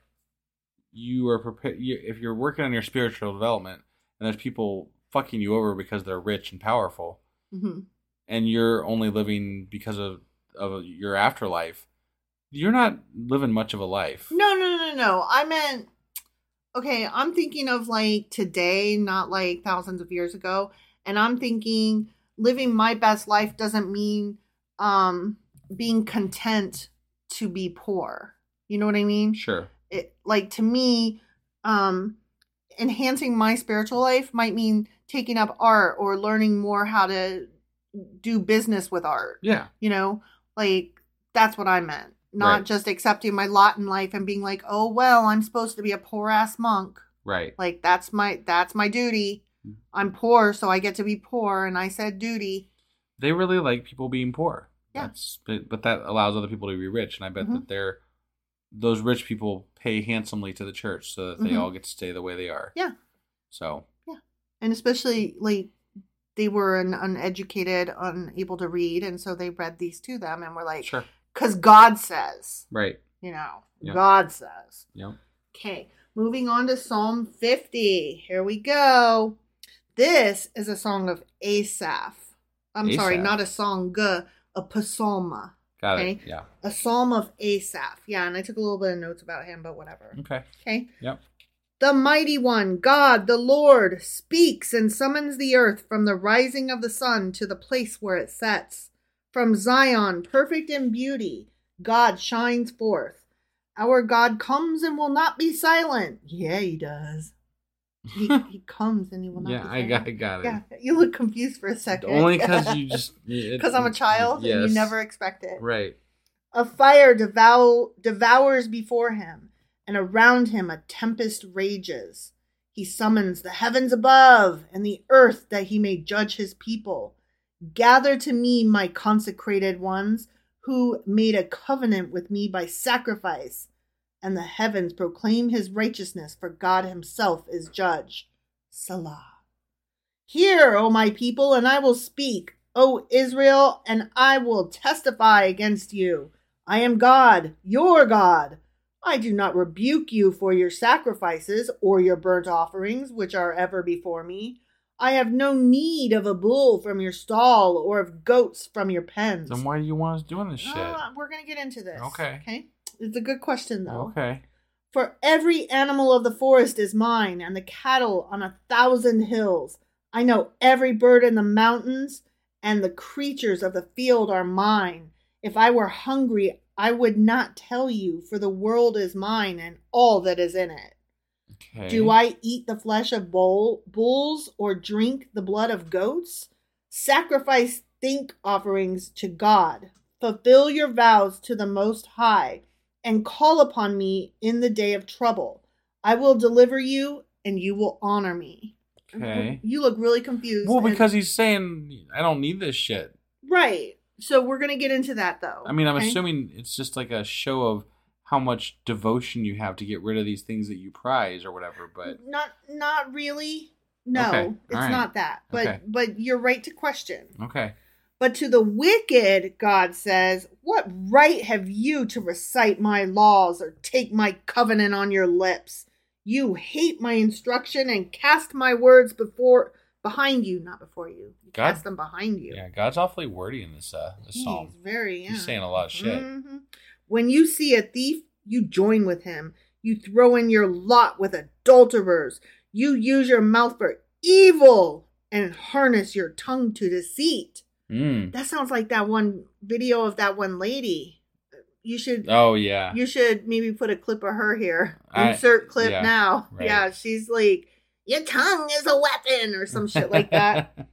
you are prepared. You, if you're working on your spiritual development, and there's people fucking you over because they're rich and powerful, hmm and you're only living because of of your afterlife, you're not living much of a life. No, no, no, no. I meant okay, I'm thinking of like today, not like thousands of years ago. And I'm thinking living my best life doesn't mean um being content to be poor. You know what I mean? Sure. It like to me, um enhancing my spiritual life might mean taking up art or learning more how to do business with art Yeah. you know like that's what i meant not Right. just accepting my lot in life and being like, "Oh well, I'm supposed to be a poor ass monk." Right. Like that's my that's my duty. Hmm. I'm poor, so I get to be poor, and I said duty. They really like people being poor. Yeah. That's but, but that allows other people to be rich, and I bet Mhm. that they're those rich people pay handsomely to the church so that they Mhm. all get to stay the way they are. Yeah. So and especially like they were an uneducated, unable to read, and so they read these to them and were like, sure. "Cause God says, Right. you know, Yeah. God says." Yep. Okay, moving on to Psalm 50. Here we go. This is a song of Asaph. I'm sorry, not a song, a psalma. Got Okay. it. Yeah. A psalm of Asaph. Yeah, and I took a little bit of notes about him, but whatever. Okay. Okay. Yep. The mighty one, God, the Lord, speaks and summons the earth from the rising of the sun to the place where it sets. From Zion, perfect in beauty, God shines forth. Our God comes and will not be silent. Yeah, he does. He, he comes and he will not Yeah, be I silent. got, I got it. Yeah, you look confused for a second. Only because you just Because I'm a child and you never expect it. Right. A fire devour, devours before him, and around him a tempest rages. He summons the heavens above and the earth that he may judge his people. Gather to me, my consecrated ones, who made a covenant with me by sacrifice. And the heavens proclaim his righteousness, for God himself is judge. Selah. Hear, O my people, and I will speak, O Israel, and I will testify against you. I am God, your God. I do not rebuke you for your sacrifices or your burnt offerings, which are ever before me. I have no need of a bull from your stall or of goats from your pens. Then why do you want us doing this shit? Ah, we're going to get into this. Okay. Okay. It's a good question, though. Okay. For every animal of the forest is mine, and the cattle on a thousand hills. I know every bird in the mountains, and the creatures of the field are mine. If I were hungry, I would not tell you, for the world is mine and all that is in it. Okay. Do I eat the flesh of bull, bulls or drink the blood of goats? Sacrifice think offerings to God. Fulfill your vows to the Most High and call upon me in the day of trouble. I will deliver you and you will honor me. Okay. You look really confused. Well, and- because he's saying I don't need this shit. right. So we're going to get into that though. I mean, I'm okay? assuming it's just like a show of how much devotion you have to get rid of these things that you prize or whatever. But not not really. No, Okay, it's alright. not that. But Okay. but you're right to question. okay, But to the wicked, God says, What right have you to recite my laws or take my covenant on your lips? You hate my instruction and cast my words before behind you, not before you. God- cast them behind you. yeah, God's awfully wordy in this uh this He's psalm. very yeah. He's saying a lot of shit. Mhm. When you see a thief, you join with him. You throw in your lot with adulterers. You use your mouth for evil and harness your tongue to deceit. Mm. That sounds like that one video of that one lady. You should Oh yeah. you should maybe put a clip of her here. I- Insert clip yeah, now. right. Yeah, she's like, Your tongue is a weapon or some shit like that.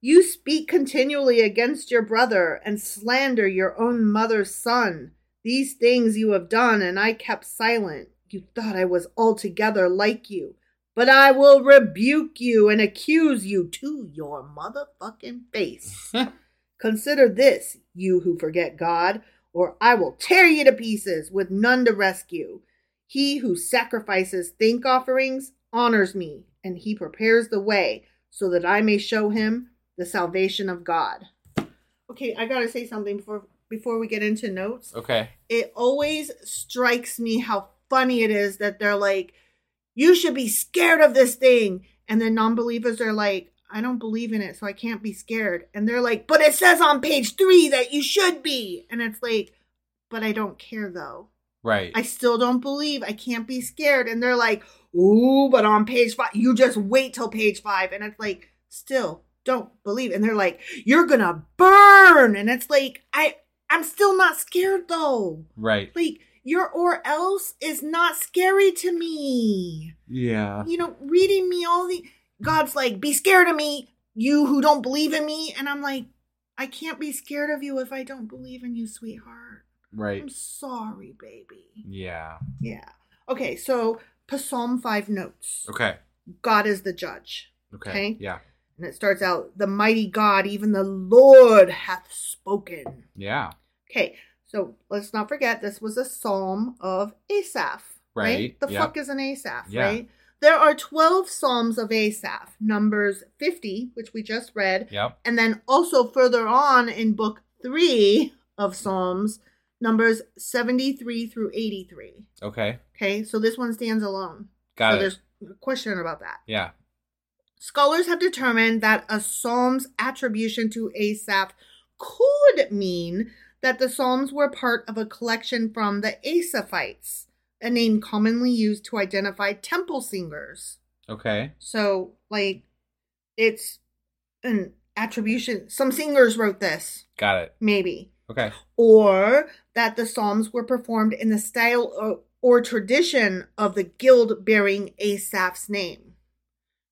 You speak continually against your brother and slander your own mother's son. These things you have done, and I kept silent. You thought I was altogether like you. But I will rebuke you and accuse you to your motherfucking face. Consider this, you who forget God, or I will tear you to pieces with none to rescue. He who sacrifices thank offerings honors me, and he prepares the way so that I may show him the salvation of God. Okay, I gotta say something before before we get into notes. okay. It always strikes me how funny it is that they're like, "You should be scared of this thing," and then non-believers are like, "I don't believe in it, so I can't be scared," and they're like, "But it says on page three that you should be," and it's like, "But I don't care though." Right. I still don't believe. I can't be scared. And they're like, ooh, but on page five, you just wait till page five. And it's like, still don't believe. And they're like, you're gonna burn. And it's like, I I'm still not scared though. right. Like your or else is not scary to me. Yeah. You know, reading me all the God's like, be scared of me, you who don't believe in me. And I'm like, I can't be scared of you if I don't believe in you, sweetheart. Right. I'm sorry, baby. Yeah. Yeah. Okay, so Psalm 5 notes Okay. God is the judge. Okay. Okay. Yeah. And it starts out, the mighty God, even the Lord hath spoken. Yeah. Okay, so let's not forget this was a psalm of Asaph. Right? Right, The yep. fuck is an Asaph, Yeah. right? There are 12 psalms of Asaph, numbers 50, which we just read, Yep. and then also further on in book 3 of Psalms, numbers 73 through 83. Okay. Okay, so this one stands alone. Got so it. there's a question about that. Yeah. Scholars have determined that a psalm's attribution to Asaph could mean that the psalms were part of a collection from the Asaphites, a name commonly used to identify temple singers. Okay. So, like, it's an attribution. Some singers wrote this, Got it. maybe. Okay. Or that the psalms were performed in the style or, or tradition of the guild bearing Asaph's name.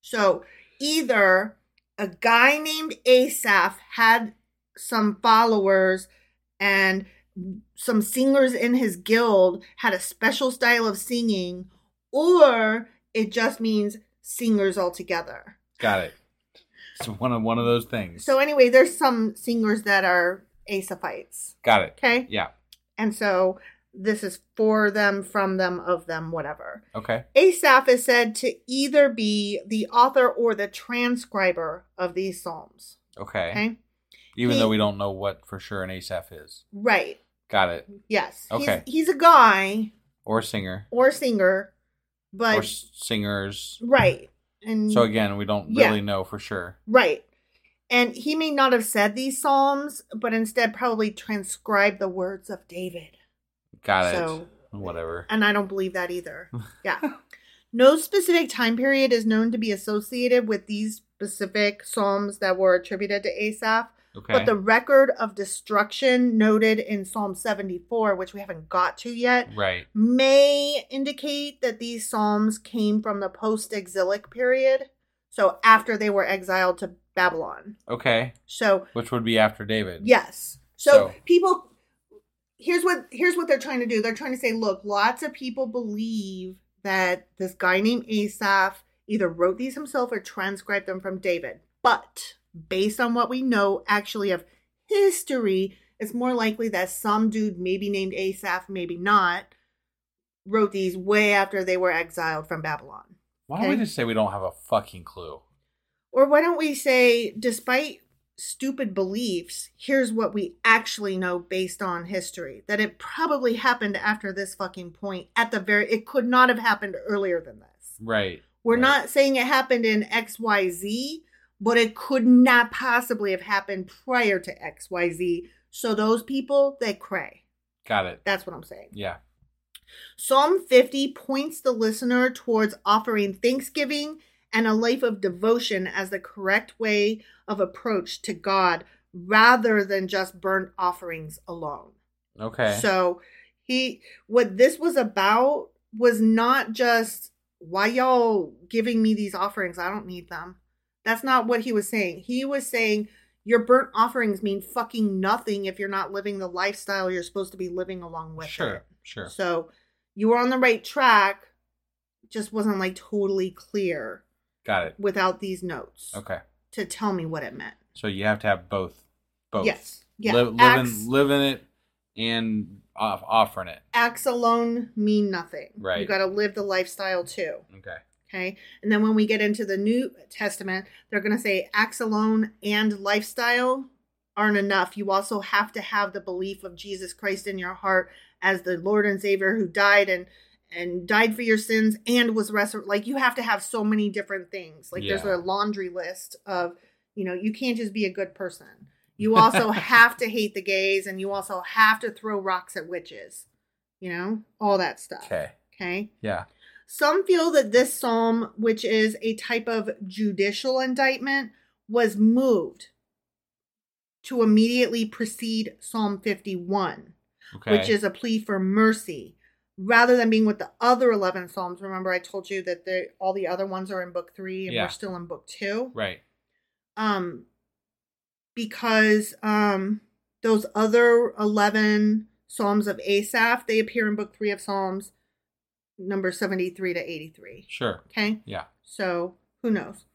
So either a guy named Asaph had some followers and some singers in his guild had a special style of singing, or it just means singers altogether. Got it. It's one of one of those things. So anyway, there's some singers that are Asaphites. Got it. Okay. Yeah. And so this is for them, from them, of them, whatever. Okay. Asaph is said to either be the author or the transcriber of these psalms. Okay. Okay. Even He- though we don't know what for sure an Asaph is. Right. Got it. Yes. Okay. He's, he's a guy Or singer. or singer, but or singers. right. And So again, we don't Yeah. really know for sure. right. And he may not have said these psalms, but instead probably transcribed the words of David. Got So- it. Whatever. And I don't believe that either. Yeah. no specific time period is known to be associated with these specific psalms that were attributed to Asaph. Okay. But the record of destruction noted in Psalm 74, which we haven't got to yet, right. may indicate that these psalms came from the post exilic period. So after they were exiled to Babylon. Okay. So Which would be after David. Yes. So, So- people here's what here's what they're trying to do. They're trying to say, look, lots of people believe that this guy named Asaph either wrote these himself or transcribed them from David. But based on what we know actually of history, it's more likely that some dude maybe named Asaph, maybe not, wrote these way after they were exiled from Babylon. Why don't we just say we don't have a fucking clue? Or why don't we say, despite stupid beliefs, here's what we actually know based on history that it probably happened after this fucking point. At the very, it could not have happened earlier than this. Right. We're Right. not saying it happened in XYZ, but it could not possibly have happened prior to XYZ. So those people, they cray. Got it. That's what I'm saying. Yeah. Psalm 50 points the listener towards offering thanksgiving and a life of devotion as the correct way of approach to God rather than just burnt offerings alone. Okay. So he what this was about was not just why y'all giving me these offerings? I don't need them. That's not what he was saying. He was saying your burnt offerings mean fucking nothing if you're not living the lifestyle you're supposed to be living along with sure. it. Sure. So you were on the right track, just wasn't like totally clear Got it. without these notes Okay. to tell me what it meant. So you have to have both. Both. Yes. Yeah. Live, living, living it and off, offering it. acts alone mean nothing. Right. You got to live the lifestyle too. Okay. Okay. And then when we get into the New Testament, they're going to say acts alone and lifestyle aren't enough. You also have to have the belief of Jesus Christ in your heart as the Lord and Savior who died and and died for your sins and was resurrected. Like you have to have so many different things. Like there's a laundry list of, you know, you can't just be a good person. You also have to hate the gays and you also have to throw rocks at witches. You know, all that stuff. Okay. Okay. Yeah. Some feel that this psalm, which is a type of judicial indictment, was moved to immediately precede Psalm 51, Okay. which is a plea for mercy, rather than being with the other 11 psalms. Remember, I told you that the, all the other ones are in book three and Yeah. we're still in book two. right. Um, because um, those other 11 Psalms of Asaph. They appear in book three of Psalms, number 73 to 83. Sure. Okay. Yeah. So who knows?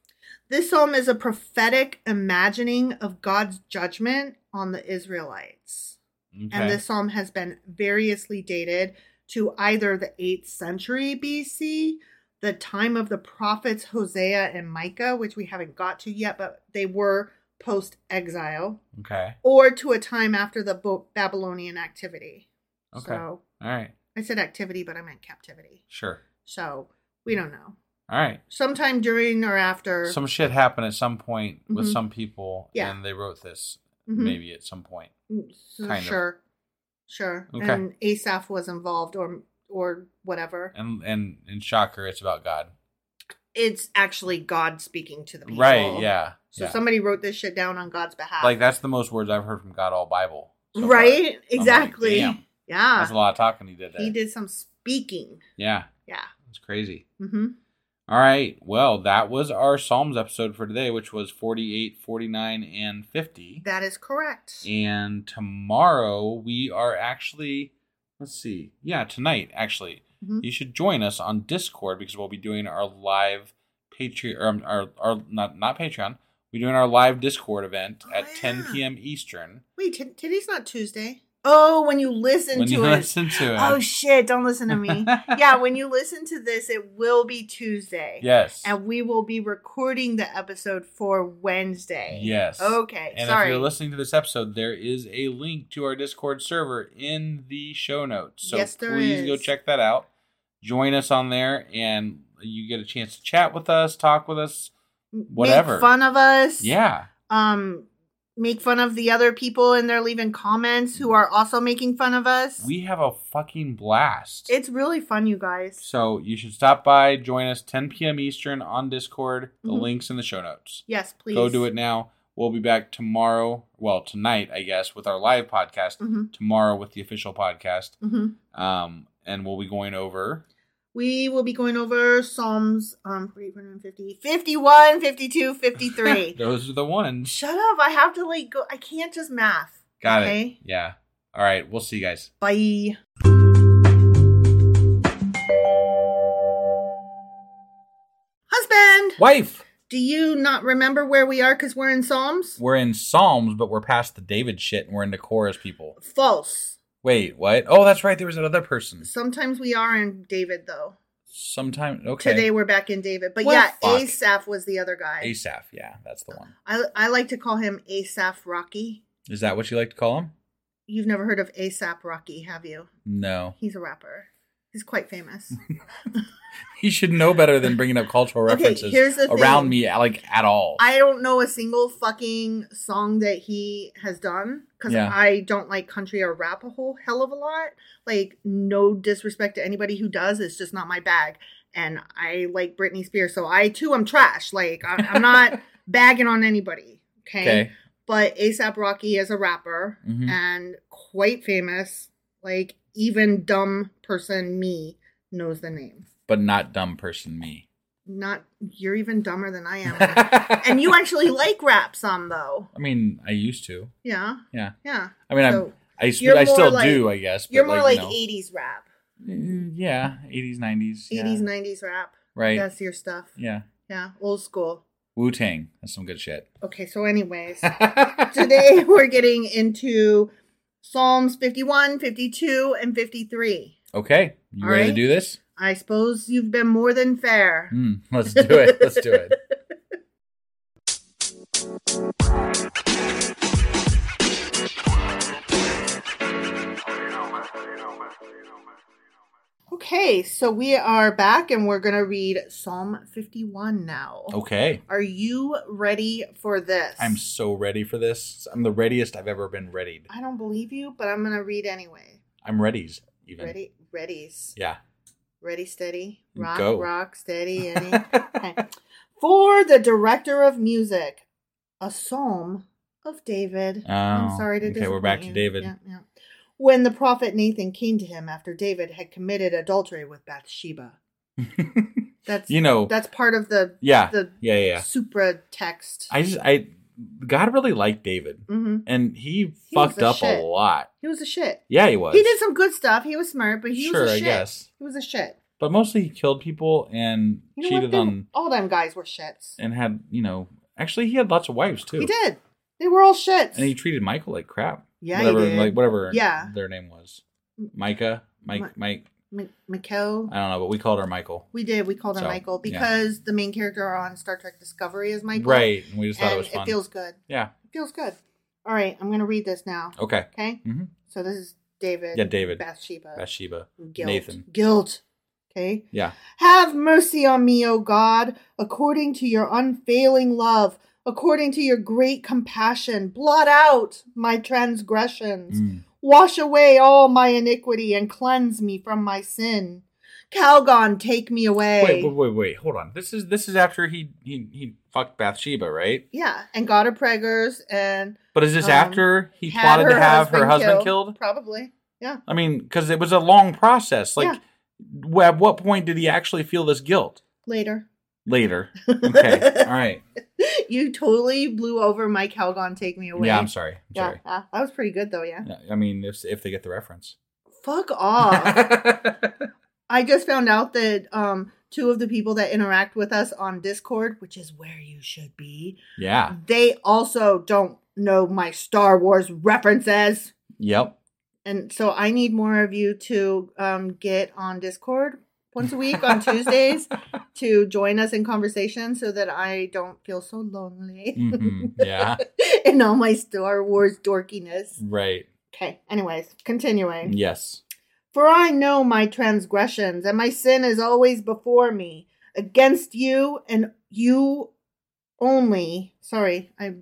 This psalm is a prophetic imagining of God's judgment on the Israelites. Okay. And this psalm has been variously dated to either the 8th century BC, the time of the prophets Hosea and Micah, which we haven't got to yet, but they were post exile, okay. or to a time after the Babylonian activity. Okay. So All right. I said activity, but I meant captivity. Sure. So we don't know. All right. Sometime during or after. Some shit happened at some point with Mhm. some people, Yeah. and they wrote this Mhm. maybe at some point. So kind of. Sure. Okay. And Asaph was involved or or whatever. And and in shocker, it's about God. It's actually God speaking to the people. Right? Yeah. So yeah. somebody wrote this shit down on God's behalf. like that's the most words I've heard from God all Bible. so right? Like, exactly. damn. yeah. That's a lot of talking he did there. He did some speaking. Yeah, Yeah. it's crazy. hmm All right. Well, that was our Psalms episode for today, which was 48, 49, and 50. That is correct. And tomorrow we are actually, let's see. Yeah, tonight, actually. Mhm. You should join us on Discord because we'll be doing our live Patreon, or um, our, our, not, not Patreon. We're doing our live Discord event Oh, at 10 p.m. Eastern. Wait, t- today's not Tuesday. Oh, when you listen When to you it. listen to it. Oh shit! Don't listen to me. yeah, when you listen to this, it will be Tuesday. Yes. and we will be recording the episode for Wednesday. Yes. Okay. And sorry. if you're listening to this episode, there is a link to our Discord server in the show notes. So Yes, there please go check that out. Join us on there, and you get a chance to chat with us, talk with us. whatever. Make fun of us. Yeah. Um, make fun of the other people and they're leaving comments who are also making fun of us. We have a fucking blast. it's really fun, you guys. so you should stop by, join us 10 p.m. Eastern on Discord. The Mhm. link's in the show notes. Yes, please. Go do it now. We'll be back tomorrow. Well, tonight, I guess, with our live podcast. Mhm. Tomorrow with the official podcast. hmm Um, and we'll be going over We will be going over Psalms um 350, 51, 52, 53. Those are the ones. Shut up. I have to like go. I can't just math. Got okay? it. Yeah. All right. We'll see you guys. Bye. Husband, Wife. do you not remember where we are because we're in Psalms? We're in Psalms, but we're past the David shit and we're into Korah's people. False. Wait, what? Oh, that's right. There was another person. Sometimes we are in David, though. Sometime. Okay. Today we're back in David. But Well, yeah, fuck. Asaph was the other guy. Asaph. Yeah, that's the one. I, I like to call him Asaph Rocky. Is that what you like to call him? You've never heard of ASAP Rocky, have you? No. He's a rapper. He's quite famous. He should know better than bringing up cultural Okay, references here's the around thing. me, like at all. I don't know a single fucking song that he has done because Yeah. I don't like country or rap a whole hell of a lot. Like, no disrespect to anybody who does, it's just not my bag. And I like Britney Spears, so I too am trash. Like, I, I'm not bagging on anybody. Okay. Okay. But ASAP Rocky is a rapper Mhm. and quite famous. Like, even dumb person me knows the name. But not dumb person me. Not, you're even dumber than I am. and you actually like rap some, though. I mean, I used to. Yeah. Yeah. Yeah. I mean, So, I'm. I, I still like- do, I guess. You're more like, you know. 80s rap. Mm, Yeah, 80s, 90s. yeah. 80s, 90s rap. Right. That's your stuff. Yeah. Yeah. Old school. Wu Tang. That's some good shit. Okay, so, anyways, today we're getting into Psalms 51, 52, and 53. Okay. You All ready to do this? I suppose you've been more than fair. Hmm, let's do it. Let's do it. Okay, so we are back and we're going to read Psalm 51 now. Okay. Are you ready for this? I'm so ready for this. I'm the readiest I've ever been readied. I don't believe you, but I'm going to read anyway. I'm readies, even. Ready? Readies. Yeah. Ready, steady. Rock, Go. rock, steady, okay. For the director of music, a psalm of David. Oh, I'm sorry to okay, we're back to you. David. Yeah, yeah. When the prophet Nathan came to him after David had committed adultery with Bathsheba. That's you know, that's part of the yeah, the yeah, yeah. supra text. I just, I, God really liked David, hmm and he He fucked a up shit. a lot. He was a shit. Yeah, he was. He did some good stuff. He was smart, but he Sure, was a I shit. guess. He was a shit. but mostly he killed people and You know cheated on all them guys were shits. and had you know. Actually, he had lots of wives too. He did. They were all shits. and he treated Michael like crap. Yeah, he whatever, did. like whatever. Yeah. their name was Micah, Mike, Mi- Mike. M- Mikkel. I don't know, but we called her Michael. We did. We called her So, Michael because the main character on Star Trek Discovery is Michael. Right, and we just thought and it was fun. It feels good. yeah. It feels good. All right, I'm gonna read this now. Okay. Okay. hmm So this is David. Yeah, David. Bathsheba. Bathsheba. Guilt. Nathan. Guilt. Okay. Yeah. Have mercy on me, O God, according to your unfailing love, according to your great compassion. Blot out my transgressions. Mm. Wash away all my iniquity and cleanse me from my sin. Calgon, take me away. Wait, wait, wait, wait. Hold on. This is this is after he he he fucked Bathsheba, right? Yeah, and got her preggers and But is this Um, after he plotted to have her husband killed? Probably. Yeah. I mean, because it was a long process. Like, w- at what point did he actually feel this guilt? Later. Later. Okay. All right. You totally blew over my Calgon, take me away. Yeah, I'm sorry. I'm Yeah, sorry. that was pretty good though. Yeah. Yeah, I mean, if if they get the reference. Fuck off. I just found out that um two of the people that interact with us on Discord, which is where you should be, yeah. they also don't know my Star Wars references. Yep. And so I need more of you to um get on Discord once a week on Tuesdays to join us in conversation so that I don't feel so lonely hmm Yeah. in all my Star Wars dorkiness. Right. Okay, anyways, continuing. Yes. For I know my transgressions, and my sin is always before me. Against you and you only. Sorry, I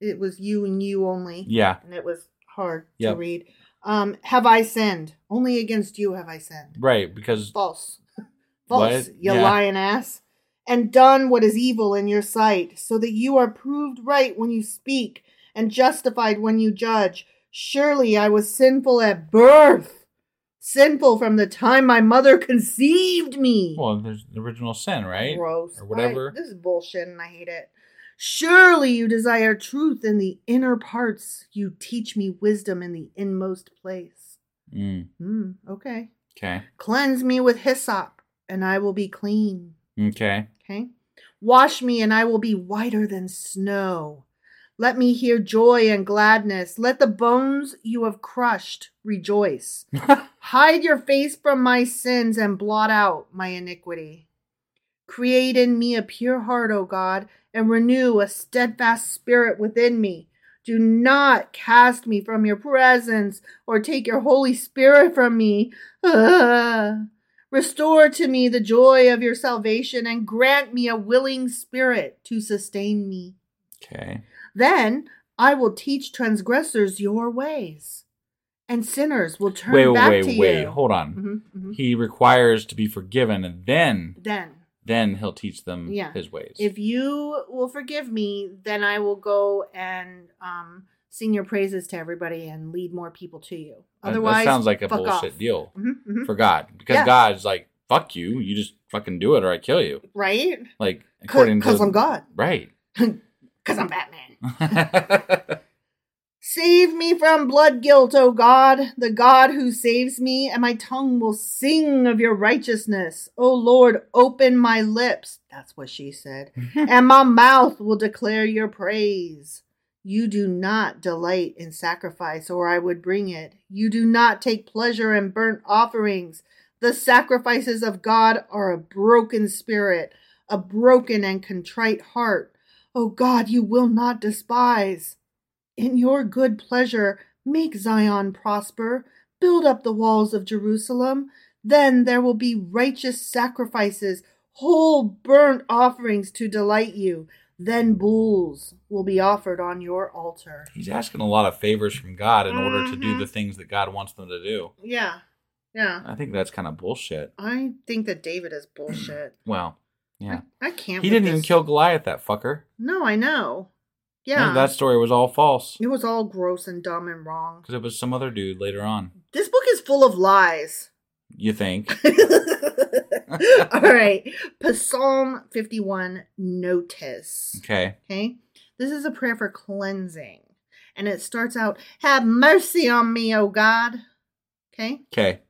it was you and you only. Yeah. And it was hard Yep. to read. Um, have I sinned? Only against you have I sinned. Right. Because False. False, What? you Yeah. lying ass. And done what is evil in your sight, so that you are proved right when you speak and justified when you judge. Surely I was sinful at birth, sinful from the time my mother conceived me. well, there's the original sin, right? Gross. Or whatever. I- this is bullshit and I hate it. Surely you desire truth in the inner parts. You teach me wisdom in the inmost place. Mm. Hmm, okay. Okay. Cleanse me with hyssop, and I will be clean. Okay. Okay. Wash me, and I will be whiter than snow. Let me hear joy and gladness. Let the bones you have crushed rejoice. Hide your face from my sins and blot out my iniquity. Create in me a pure heart, O God, and renew a steadfast spirit within me. Do not cast me from your presence or take your Holy Spirit from me. Restore to me the joy of your salvation and grant me a willing spirit to sustain me. Okay. Then I will teach transgressors your ways, and sinners will turn Wait, wait, back wait, to wait. you. Hold on. Mhm, mhm. He requires to be forgiven, and then Then, then he'll teach them Yeah. his ways. if you will forgive me, then I will go and um, sing your praises to everybody and lead more people to you. Otherwise, that sounds like a bullshit off. deal Mhm, mhm. for God, because Yeah. God's like, "Fuck you! You just fucking do it, or I kill you." right? Like according to Because I'm God. right? Because I'm Batman. Save me from blood guilt, O God, the God who saves me, and my tongue will sing of your righteousness. O Lord, open my lips. That's what she said. and my mouth will declare your praise. You do not delight in sacrifice, or I would bring it. You do not take pleasure in burnt offerings. The sacrifices of God are a broken spirit, a broken and contrite heart. O God, you will not despise. In your good pleasure, make Zion prosper. Build up the walls of Jerusalem. Then there will be righteous sacrifices, whole burnt offerings to delight you. Then bulls will be offered on your altar. He's asking a lot of favors from God in order to do Mhm. the things that God wants them to do. Yeah, yeah. I think that's kind of bullshit. I think that David is bullshit. Well, yeah. I can't. He didn't even this. kill Goliath, that fucker. No, I know. Yeah, That story was all false it was all gross and dumb and wrong. because it was some other dude later on. This book is full of lies. You think? All right. Psalm 51 notice. Okay. Okay. This is a prayer for cleansing. And it starts out, Have mercy on me, O God. Okay. Okay.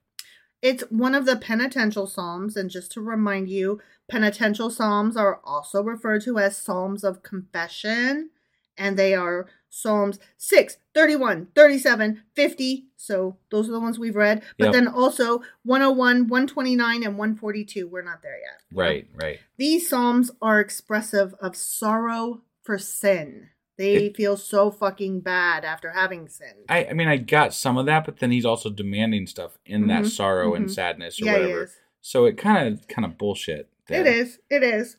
It's one of the penitential psalms. And just to remind you, penitential psalms are also referred to as psalms of confession. And they are Psalms 6, 31, 37, 50. So those are the ones we've read. But Yep. then also 101, 129, and 142. We're not there yet. Right. Right. These psalms are expressive of sorrow for sin. They feel so fucking bad after having sinned. I, I mean, I got some of that, but then he's also demanding stuff in that Mhm, sorrow and mhm. sadness or Yeah, whatever. is. So it kind of kind of bullshit. there. It is. It is.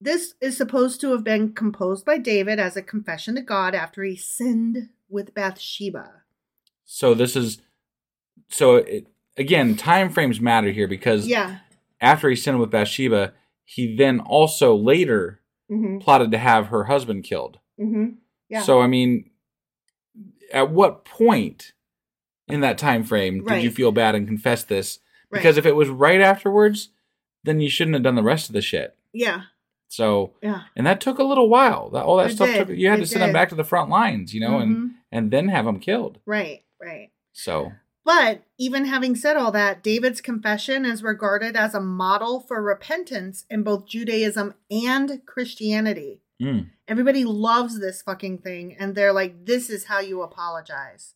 This is supposed to have been composed by David as a confession to God after he sinned with Bathsheba. So this is so it, again, time frames matter here because Yeah. after he sinned with Bathsheba, he then also later Mm-hmm. plotted to have her husband killed. Mm-hmm. Yeah. So I mean, at what point in that time frame did you feel bad and confess this? Right. Because if it was right afterwards, then you shouldn't have done the rest of the shit. yeah. So Yeah. and that took a little while. That all that It stuff did. took. You had It to send them back to the front lines, you know, Mhm. and and then have them killed. Right. Right. So But even having said all that, David's confession is regarded as a model for repentance in both Judaism and Christianity. mm, Everybody loves this fucking thing, and they're like, "This is how you apologize."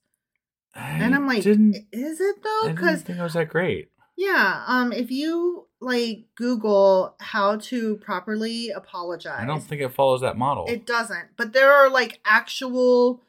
and I I'm like, "Is it I though?" Because think it was that great. Yeah, um, if you like Google how to properly apologize, I don't think it follows that model. it doesn't. But there are like actual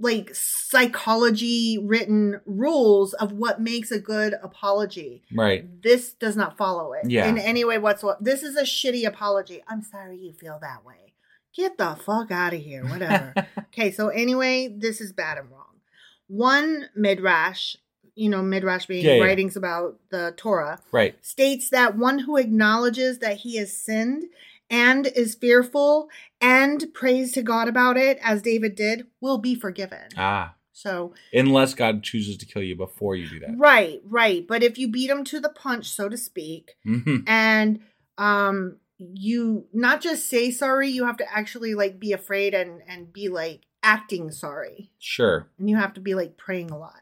like psychology written rules of what makes a good apology. right. This does not follow it Yeah. in any way whatsoever. This is a shitty apology. I'm sorry you feel that way. Get the fuck out of here. Whatever. okay, so anyway, this is bad and wrong. One midrash, you know, midrash being Yeah, yeah. writings about the Torah, Right. states that one who acknowledges that he has sinned and is fearful and prays to God about it, as David did, will be forgiven. Ah. So, Unless God chooses to kill you before you do that. right, right. But if you beat him to the punch, so to speak, hmm and um you not just say sorry, you have to actually like be afraid and and be like acting sorry. Sure. And you have to be like praying a lot.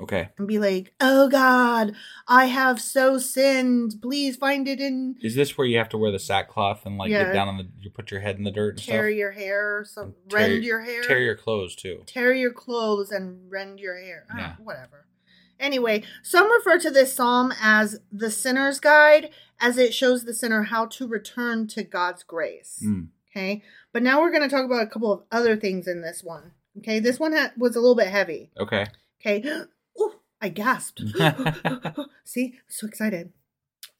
Okay. And be like, "Oh God, I have so sinned. Please find it in Is this where you have to wear the sackcloth and like Yeah. get down on the you put your head in the dirt and tear stuff? your hair or some tear- rend your hair Tear your clothes too. tear your clothes and rend your hair Ah, Yeah. whatever anyway some refer to this psalm as the sinner's guide as it shows the sinner how to return to god's grace Mm. okay but now we're going to talk about a couple of other things in this one okay this one ha- was a little bit heavy Okay. okay i gasped see so excited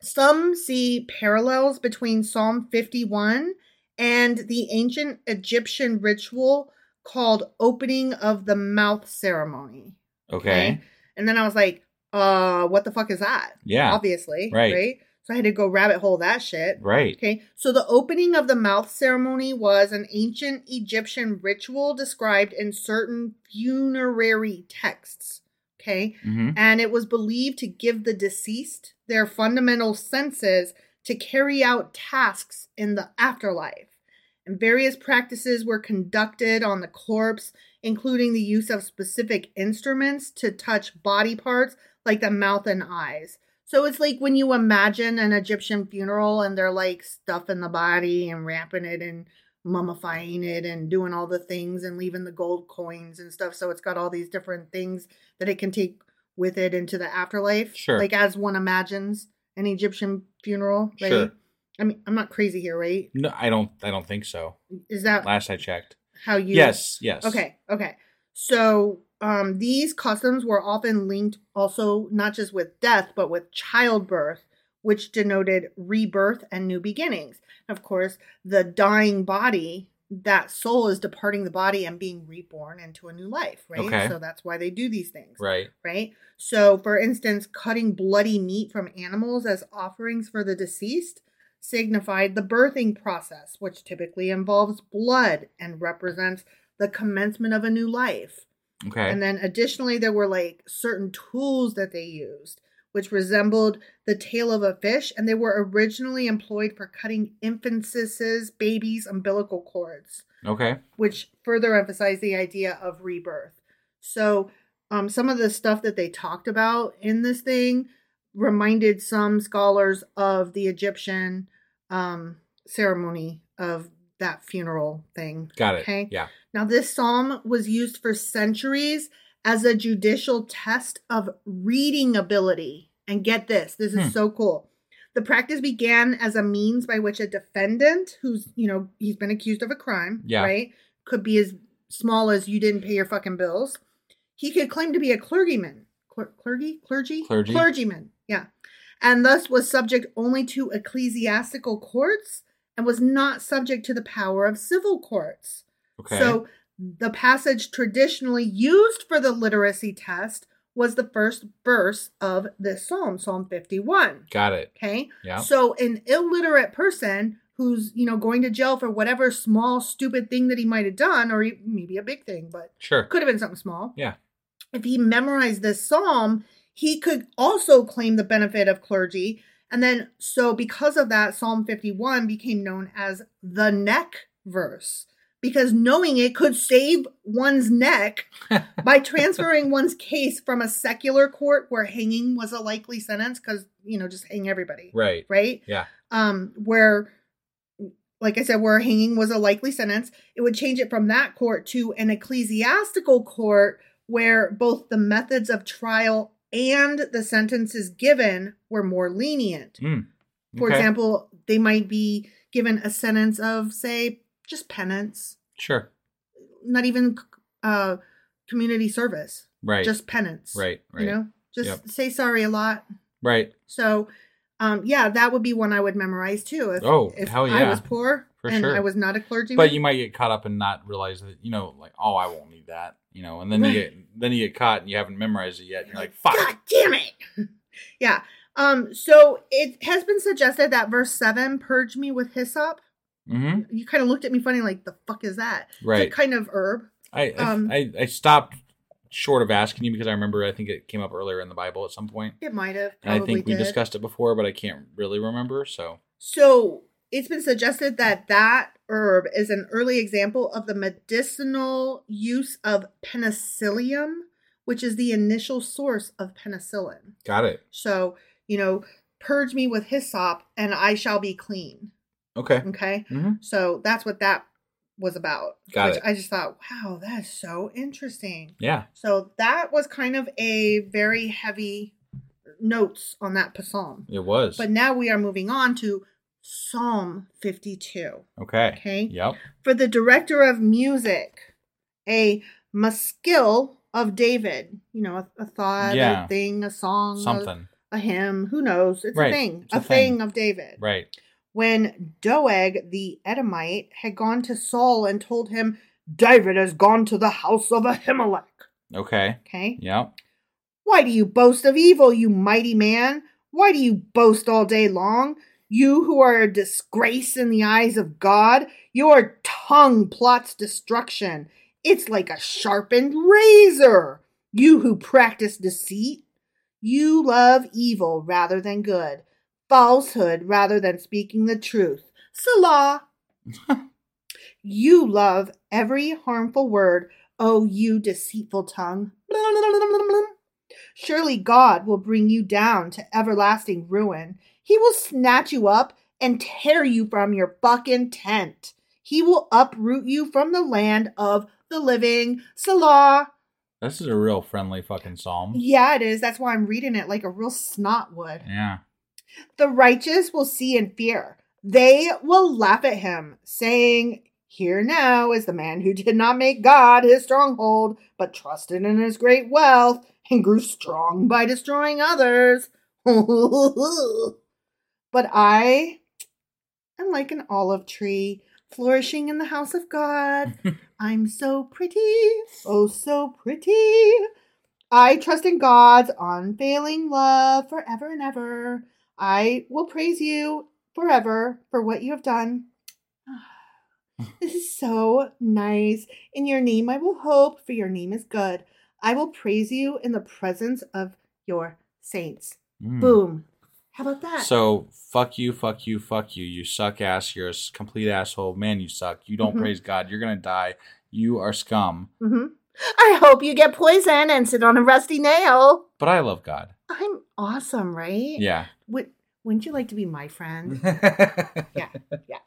some see parallels between Psalm 51 and the ancient Egyptian ritual called opening of the mouth ceremony. Okay. And then I was like, uh, what the fuck is that? Yeah. Obviously. Right. Right. So I had to go rabbit hole that shit. Right. Okay. So the opening of the mouth ceremony was an ancient Egyptian ritual described in certain funerary texts. Okay hmm and it was believed to give the deceased their fundamental senses to carry out tasks in the afterlife. And various practices were conducted on the corpse, including the use of specific instruments to touch body parts like the mouth and eyes. So it's like when you imagine an Egyptian funeral and they're like stuffing the body and wrapping it and mummifying it and doing all the things and leaving the gold coins and stuff. So it's got all these different things that it can take with it into the afterlife. Sure. Like as one imagines an Egyptian funeral, right? Sure. I mean, I'm not crazy here, right? No, I don't. I don't think so. Is that Last I checked. how you? Yes. Yes. Okay. Okay. So um, these customs were often linked also not just with death, but with childbirth, which denoted rebirth and new beginnings. Of course, the dying body, that soul is departing the body and being reborn into a new life, right? Okay. So that's why they do these things. Right. right? So, for instance, cutting bloody meat from animals as offerings for the deceased signified the birthing process, which typically involves blood and represents the commencement of a new life. Okay. And then additionally, there were like certain tools that they used, which resembled the tail of a fish, and they were originally employed for cutting infants' babies' umbilical cords, Okay. which further emphasized the idea of rebirth. So, um, some of the stuff that they talked about in this thing reminded some scholars of the Egyptian um, ceremony of that funeral thing. Got it. Okay. Yeah. Now, this psalm was used for centuries as a judicial test of reading ability. And get this, this is Hmm. so cool. The practice began as a means by which a defendant who's, you know, he's been accused of a crime, Yeah. right? Could be as small as you didn't pay your fucking bills. He could claim to be a clergyman. Cler- clergy? Clergy? Clergy. Clergyman, yeah. And thus was subject only to ecclesiastical courts and was not subject to the power of civil courts. Okay. So the passage traditionally used for the literacy test was the first verse of this psalm, Psalm 51. Got it. Okay? Yeah. So an illiterate person who's, you know, going to jail for whatever small stupid thing that he might have done or maybe a big thing, but Sure. could have been something small. Yeah. If he memorized this psalm, he could also claim the benefit of clergy. And then, so because of that, Psalm 51 became known as the neck verse because knowing it could save one's neck by transferring one's case from a secular court where hanging was a likely sentence because, you know, just hang everybody, Right. right? Yeah. um, where, like I said, where hanging was a likely sentence, it would change it from that court to an ecclesiastical court where both the methods of trial and the sentences given were more lenient. Mm. For example, they might be given a sentence of, say, just penance, Sure. not even uh, community service, Right. just penance. Right. Right. You know, just Yep. say sorry a lot. Right. So, um, yeah, that would be one I would memorize too. If, Oh, if hell I was poor For and sure. I was not a clergyman. But you might get caught up and not realize that you know, like, oh, I won't need that, you know, and then you get then you get caught and you haven't memorized it yet. And you're like, fuck. God damn it. yeah. Um, so it has been suggested that verse seven, purge me with hyssop. Mm-hmm. You kind of looked at me funny, like the fuck is that? Right. kind of herb. I, I Um, I I stopped short of asking you because I remember I think it came up earlier in the Bible at some point. It might have. I think we did. discussed it before, but I can't really remember. So So it's been suggested that that herb is an early example of the medicinal use of penicillium, which is the initial source of penicillin. got it. So, you know, purge me with hyssop and I shall be clean. Okay. Okay. hmm So that's what that was about. Got which it. I just thought, wow, that's so interesting. Yeah. So that was kind of a very heavy notes on that psalm. It was. But now we are moving on to Psalm 52. okay. Okay. Yep. For the director of music, a maskil of David, you know, a, a thought, Yeah. a thing, a song, a- Something. A, hymn, who knows? It's Right. a thing, It's a, a thing. thing of David. Right. When Doeg the Edomite had gone to Saul and told him, David has gone to the house of Ahimelech. Okay. Okay. Yep. Why do you boast of evil, you mighty man? Why do you boast all day long? You who are a disgrace in the eyes of God, your tongue plots destruction. It's like a sharpened razor. You who practice deceit, you love evil rather than good, falsehood rather than speaking the truth. Selah. you love every harmful word, O you deceitful tongue. Surely God will bring you down to everlasting ruin. He will snatch you up and tear you from your fucking tent. He will uproot you from the land of the living. Selah. This is a real friendly fucking psalm. Yeah, it is. That's why I'm reading it like a real snot would. Yeah. The righteous will see and fear. They will laugh at him, saying, Here now is the man who did not make God his stronghold, but trusted in his great wealth and grew strong by destroying others. but I am like an olive tree flourishing in the house of God. I'm so pretty, oh, so pretty. I trust in God's unfailing love forever and ever. I will praise you forever for what you have done. This is so nice. In your name I will hope, for your name is good. I will praise you in the presence of your saints. Mm. Boom. How about that? So fuck you, fuck you, fuck you. You suck ass. You're a complete asshole. Man, you suck. You don't Mhm. praise God. You're gonna die. You are scum. hmm I hope you get poison and sit on a rusty nail. But I love God. I'm awesome, right? Yeah. Would, wouldn't you like to be my friend? yeah, yeah.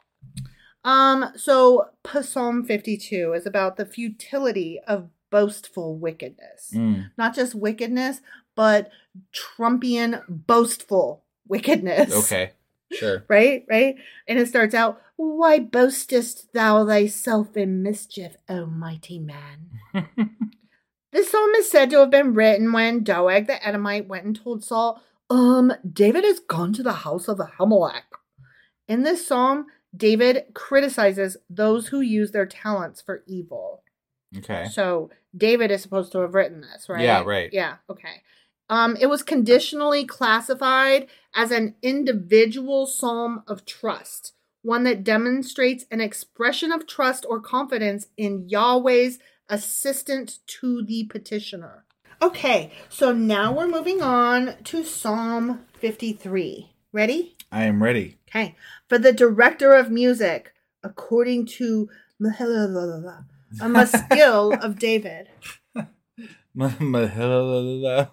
Um, so Psalm 52 is about the futility of boastful wickedness. Mm. Not just wickedness, but Trumpian boastful wickedness. Okay. Sure. Right, right? And it starts out, Why boastest thou thyself in mischief, O mighty man? This psalm is said to have been written when Doeg the Edomite went and told Saul, Um, David has gone to the house of Ahimelech. In this psalm, David criticizes those who use their talents for evil. Okay. So David is supposed to have written this, right? Yeah, right. Yeah, okay. Um, it was conditionally classified as an individual psalm of trust, one that demonstrates an expression of trust or confidence in Yahweh's assistant to the petitioner. Okay, so now we're moving on to Psalm 53. Ready? I am ready. Okay. For the director of music, according to a skill of David.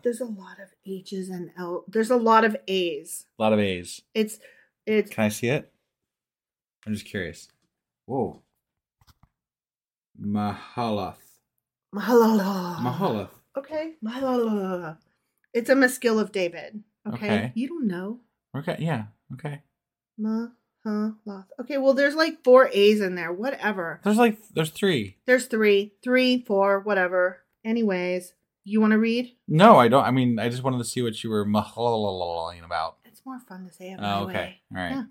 There's a lot of H's and L. There's a lot of A's. A lot of A's. It's it's Can I see it? I'm just curious. Whoa. Mahalath. Mahalala. Mahalath. Okay. Mahalala. It's a maskil of David. Okay? Okay. You don't know. Okay. Yeah. Okay. Mahalath. Okay, well there's like four A's in there. Whatever. There's like there's three. There's three. Three, four, whatever. Anyways, you want to read? No, I don't. I mean, I just wanted to see what you were mahalaling about. It's more fun to say it my Oh, okay. way. All right. Yeah.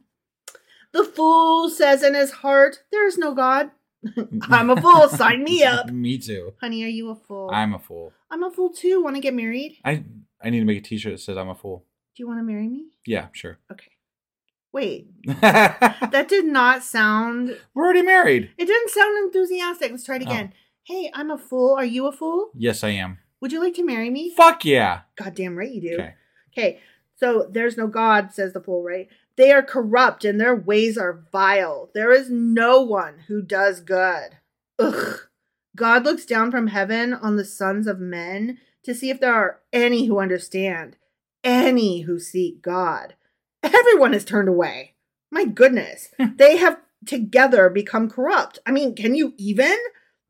The fool says in his heart, There is no God. I'm a fool. Sign me up. Me too. Honey, are you a fool? I'm a fool. I'm a fool too. Want to get married? I I need to make a T-shirt that says I'm a fool. Do you want to marry me? Yeah, sure. Okay. Wait, that did not sound. We're already married. It didn't sound enthusiastic. Let's try it Oh. again. Hey, I'm a fool. Are you a fool? Yes, I am. Would you like to marry me? Fuck yeah. Goddamn right you do. Okay. Okay, so there's no God, says the fool, right? They are corrupt and their ways are vile. There is no one who does good. Ugh. God looks down from heaven on the sons of men to see if there are any who understand, any who seek God. Everyone has turned away. My goodness. they have together become corrupt. I mean, can you even?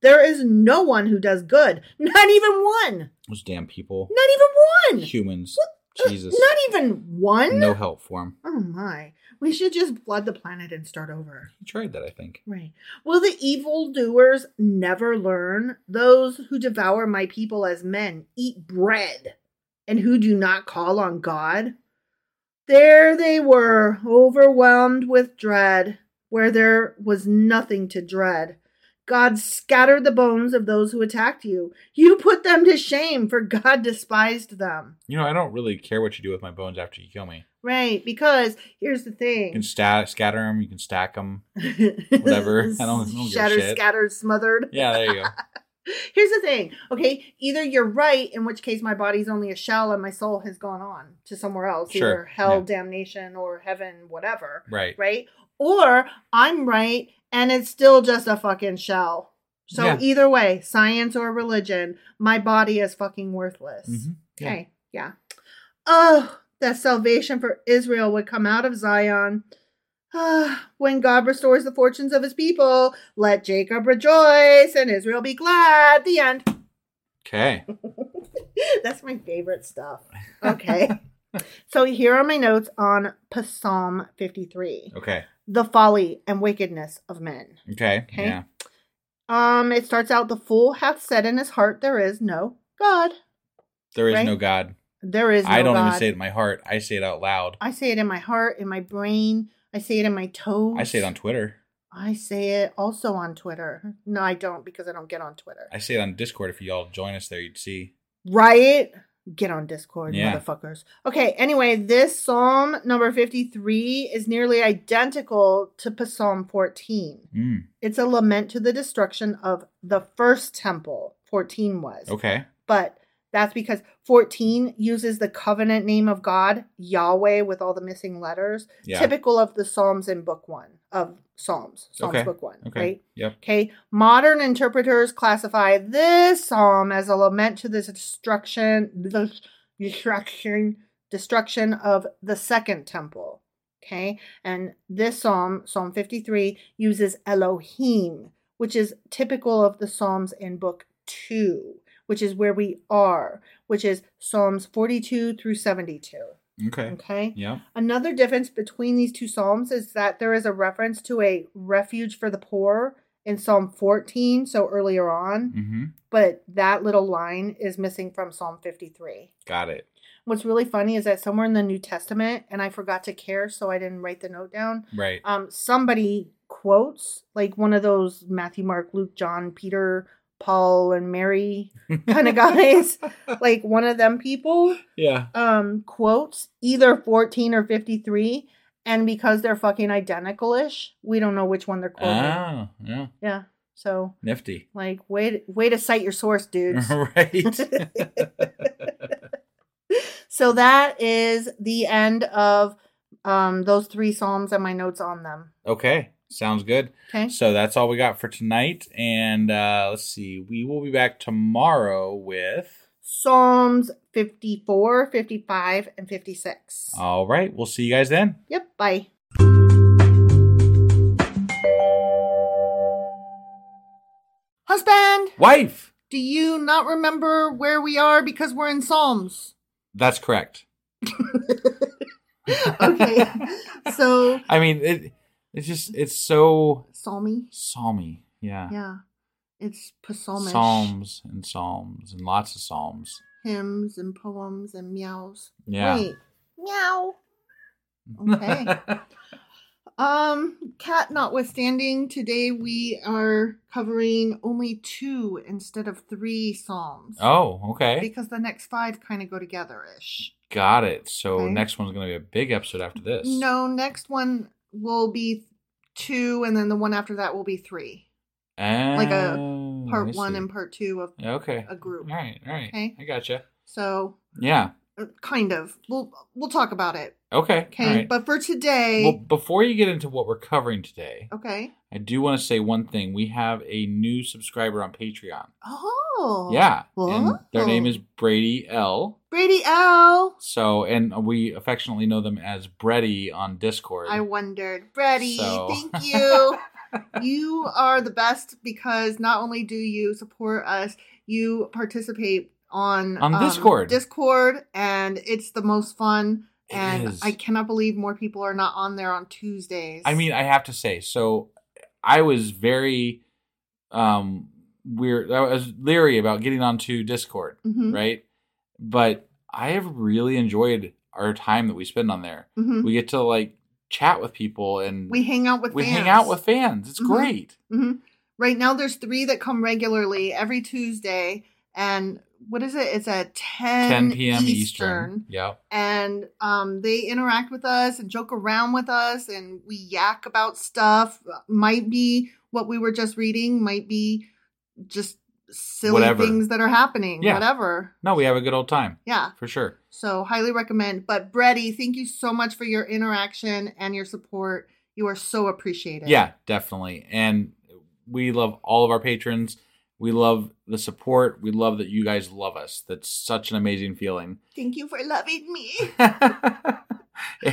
There is no one who does good. Not even one. Those damn people. Not even one. Humans. Uh, Jesus. Not even one? No help for him. Oh my. We should just flood the planet and start over. He tried that, I think. Right. Will the evildoers never learn? Those who devour my people as men eat bread, and who do not call on God? There they were, overwhelmed with dread, where there was nothing to dread. God scattered the bones of those who attacked you. You put them to shame, for God despised them. You know, I don't really care what you do with my bones after you kill me. Right, because here's the thing: You can sta- scatter them. You can stack them. Whatever. I don't- I don't shit. scattered, smothered. Yeah, there you go. Here's the thing, okay? Either you're right, in which case my body's only a shell and my soul has gone on to somewhere else, Sure, either hell, yeah. damnation, or heaven, whatever. Right. Right? Or I'm right and it's still just a fucking shell. So Yeah. either way, science or religion, my body is fucking worthless. Mhm, yeah. Okay, yeah. Oh, that salvation for Israel would come out of Zion. Ah, when God restores the fortunes of his people, let Jacob rejoice and Israel be glad. The end. Okay. That's my favorite stuff. Okay. so here are my notes on Psalm 53 Okay. The folly and wickedness of men. Okay. Okay. Yeah. Um, it starts out the fool hath said in his heart there is no God. There is Right? no God. There is no I don't God. even say it in my heart. I say it out loud. I say it in my heart, in my brain. I say it in my toes. I say it on Twitter. I say it also on Twitter. No, I don't because I don't get on Twitter. I say it on Discord. If you all join us there, you'd see. Right? Get on Discord, Yeah. motherfuckers. Okay, anyway, this Psalm number 53 is nearly identical to Psalm 14. Mm. It's a lament to the destruction of the first temple, 14 was. Okay. But That's because 14 uses the covenant name of God, Yahweh, with all the missing letters, Yeah. typical of the Psalms in book one of Psalms, Psalms Okay. book one, Okay. right? Yep. Okay. Modern interpreters classify this psalm as a lament to the destruction, the destruction, destruction of the second temple. Okay. And this psalm, Psalm 53, uses Elohim, which is typical of the psalms in book two, which is where we are, which is Psalms 42 through 72. Okay. Okay. Yeah. Another difference between these two psalms is that there is a reference to a refuge for the poor in Psalm 14, so earlier on, Mm-hmm. but that little line is missing from Psalm 53. Got it. What's really funny is that somewhere in the New Testament, and I forgot to care, so I didn't write the note down. Right. Um, somebody quotes like one of those Matthew, Mark, Luke, John, Peter, Paul, and Mary kind of guys, like one of them people yeah. um quotes either 14 or 53 and because they're fucking identical-ish we don't know which one they're quoting Ah, yeah. yeah so Nifty. like way to, way to cite your source dudes right. so that is the end of um those three psalms and my notes on them okay. Sounds good. okay So that's all we got for tonight. And uh, let's see. We will be back tomorrow with. psalms 54 55 and 56 All right. We'll see you guys then. yep bye husband Wife. Do you not remember where we are because we're in Psalms? That's correct. Okay. so, I mean, it. It's just it's so Psalmy? psalmy. Yeah. Yeah. It's psalmish. Psalms and psalms and lots of psalms. Hymns and poems and meows. Yeah. Wait. Meow. Okay. Um, cat notwithstanding, today we are covering only two instead of three psalms. oh, okay. Because the next five kind of go together ish. Got it. So Okay. next one's going to be a big episode after this. No, next one will be two, and then the one after that will be three. like a Oh, part one and part two of Okay. a group. All right. All right. Okay. I gotcha. So, Yeah. uh, kind of. We'll we'll talk about it. Okay. Okay. Right. But for today, well, before you get into what we're covering today, okay. I do want to say one thing. We have a new subscriber on Patreon. Oh. yeah. And their name Oh. is Brady L. Brady L. So, and we affectionately know them as Brady on Discord. I wondered. Brady, So- thank you. you are the best because not only do you support us, you participate on um, On Discord. Discord, and it's the most fun. It and is. I cannot believe more people are not on there on Tuesdays. I mean, I have to say, so I was very um weird. I was leery about getting onto Discord, Mhm. right? But I have really enjoyed our time that we spend on there. Mhm. We get to like chat with people and we hang out with we fans. hang out with fans. It's Mhm. great. hmm Right now, there's three that come regularly every Tuesday, and what is it? It's at 10, 10 p.m. Eastern, Eastern. Yep. and um, they interact with us and joke around with us, and we yak about stuff. Might be what we were just reading, might be just silly Whatever. things that are happening. Yeah. Whatever. No, we have a good old time Yeah. for sure. So highly recommend. But Brady, thank you so much for your interaction and your support. You are so appreciated. Yeah, definitely. And we love all of our patrons. We love the support. We love that you guys love us. That's such an amazing feeling. Thank you for loving me.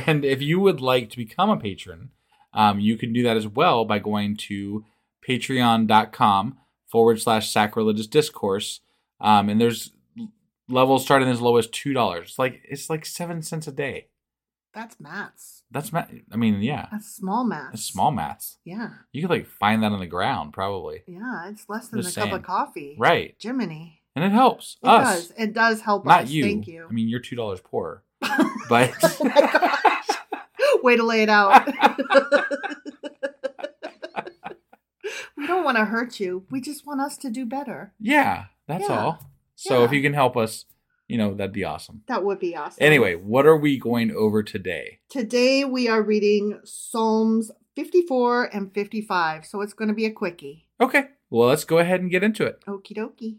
and if you would like to become a patron, um, you can do that as well by going to patreon.com forward slash sacrilegious discourse. Um, and there's levels starting as low as two dollars. It's like it's like seven cents a day. That's maths. That's math. I mean, yeah, That's small maths. that's small maths. Yeah. You could like find that on the ground probably, Yeah, it's less than Just a cup of coffee. right? Jiminy. And it helps It us, does. It does help not us. you. Thank you. I mean, you're two dollars poorer, but oh my gosh. Way to lay it out. we don't want to hurt you. We just want us to do better. yeah, that's Yeah. all. So if you can help us, you know, that'd be awesome. That would be awesome. Anyway, what are we going over today? Today we are reading Psalms 54 and 55. So it's going to be a quickie. Okay, well, let's go ahead and get into it. Okie dokie.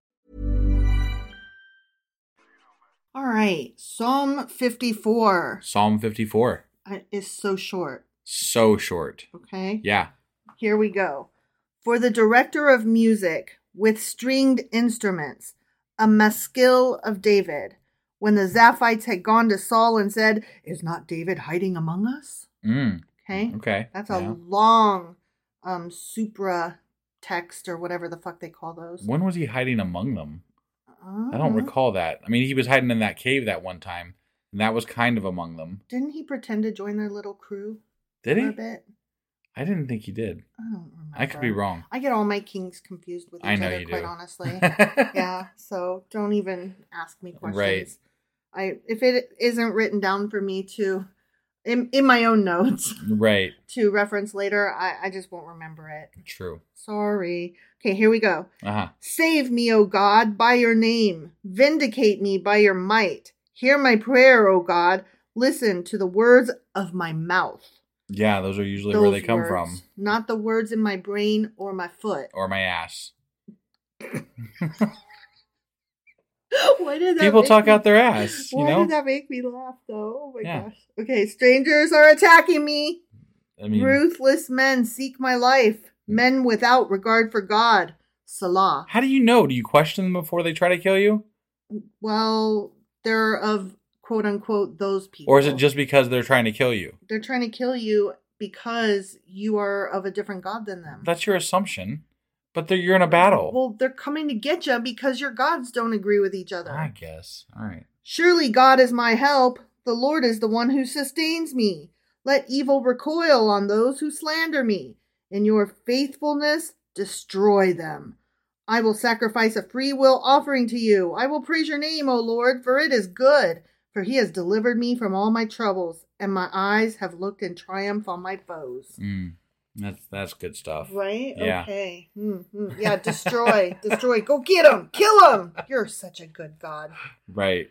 All right, Psalm 54 Psalm 54. uh, is so short. So short. Okay. Yeah. Here we go. For the director of music with stringed instruments, a maskil of David. When the Ziphites had gone to Saul and said, Is not David hiding among us? Mm. Okay. Okay. That's Yeah. a long um supra text or whatever the fuck they call those. When was he hiding among them? Oh. I don't recall that. I mean, he was hiding in that cave that one time, and that was kind of among them. Didn't he pretend to join their little crew? Did for a he? bit? I didn't think he did. I don't remember. I could be wrong. I get all my kings confused with each I know other, you quite do. honestly. yeah, so don't even ask me questions. Right. I if it isn't written down for me to in in my own notes Right. to reference later, I, I just won't remember it. True. Sorry. Okay, here we go. Uh huh. Save me, O God, by your name. Vindicate me by your might. Hear my prayer, O God. Listen to the words of my mouth. Yeah, those are usually where they come words, from, Not the words in my brain or my foot. or my ass. Why did that People talk me- out their ass. You Why know. did that make me laugh though? Oh my Yeah. gosh. Okay, strangers are attacking me. I mean, Ruthless men seek my life. Hmm. Men without regard for God. Selah. how do you know? Do you question them before they try to kill you, Well, they're of quote unquote those people. or is it just because they're trying to kill you? they're trying to kill you because you are of a different God than them? That's your assumption. But they're, you're in a battle. Well, they're coming to get you because your gods don't agree with each other. I guess. All right. Surely God is my help. The Lord is the one who sustains me. Let evil recoil on those who slander me. In your faithfulness, destroy them. I will sacrifice a free will offering to you. I will praise your name, O Lord, for it is good. For he has delivered me from all my troubles, and my eyes have looked in triumph on my foes. Mm, that's that's good stuff. Right? Yeah. Okay. Mm-hmm. Yeah, destroy. destroy. Go get him. Kill him. You're such a good God. Right.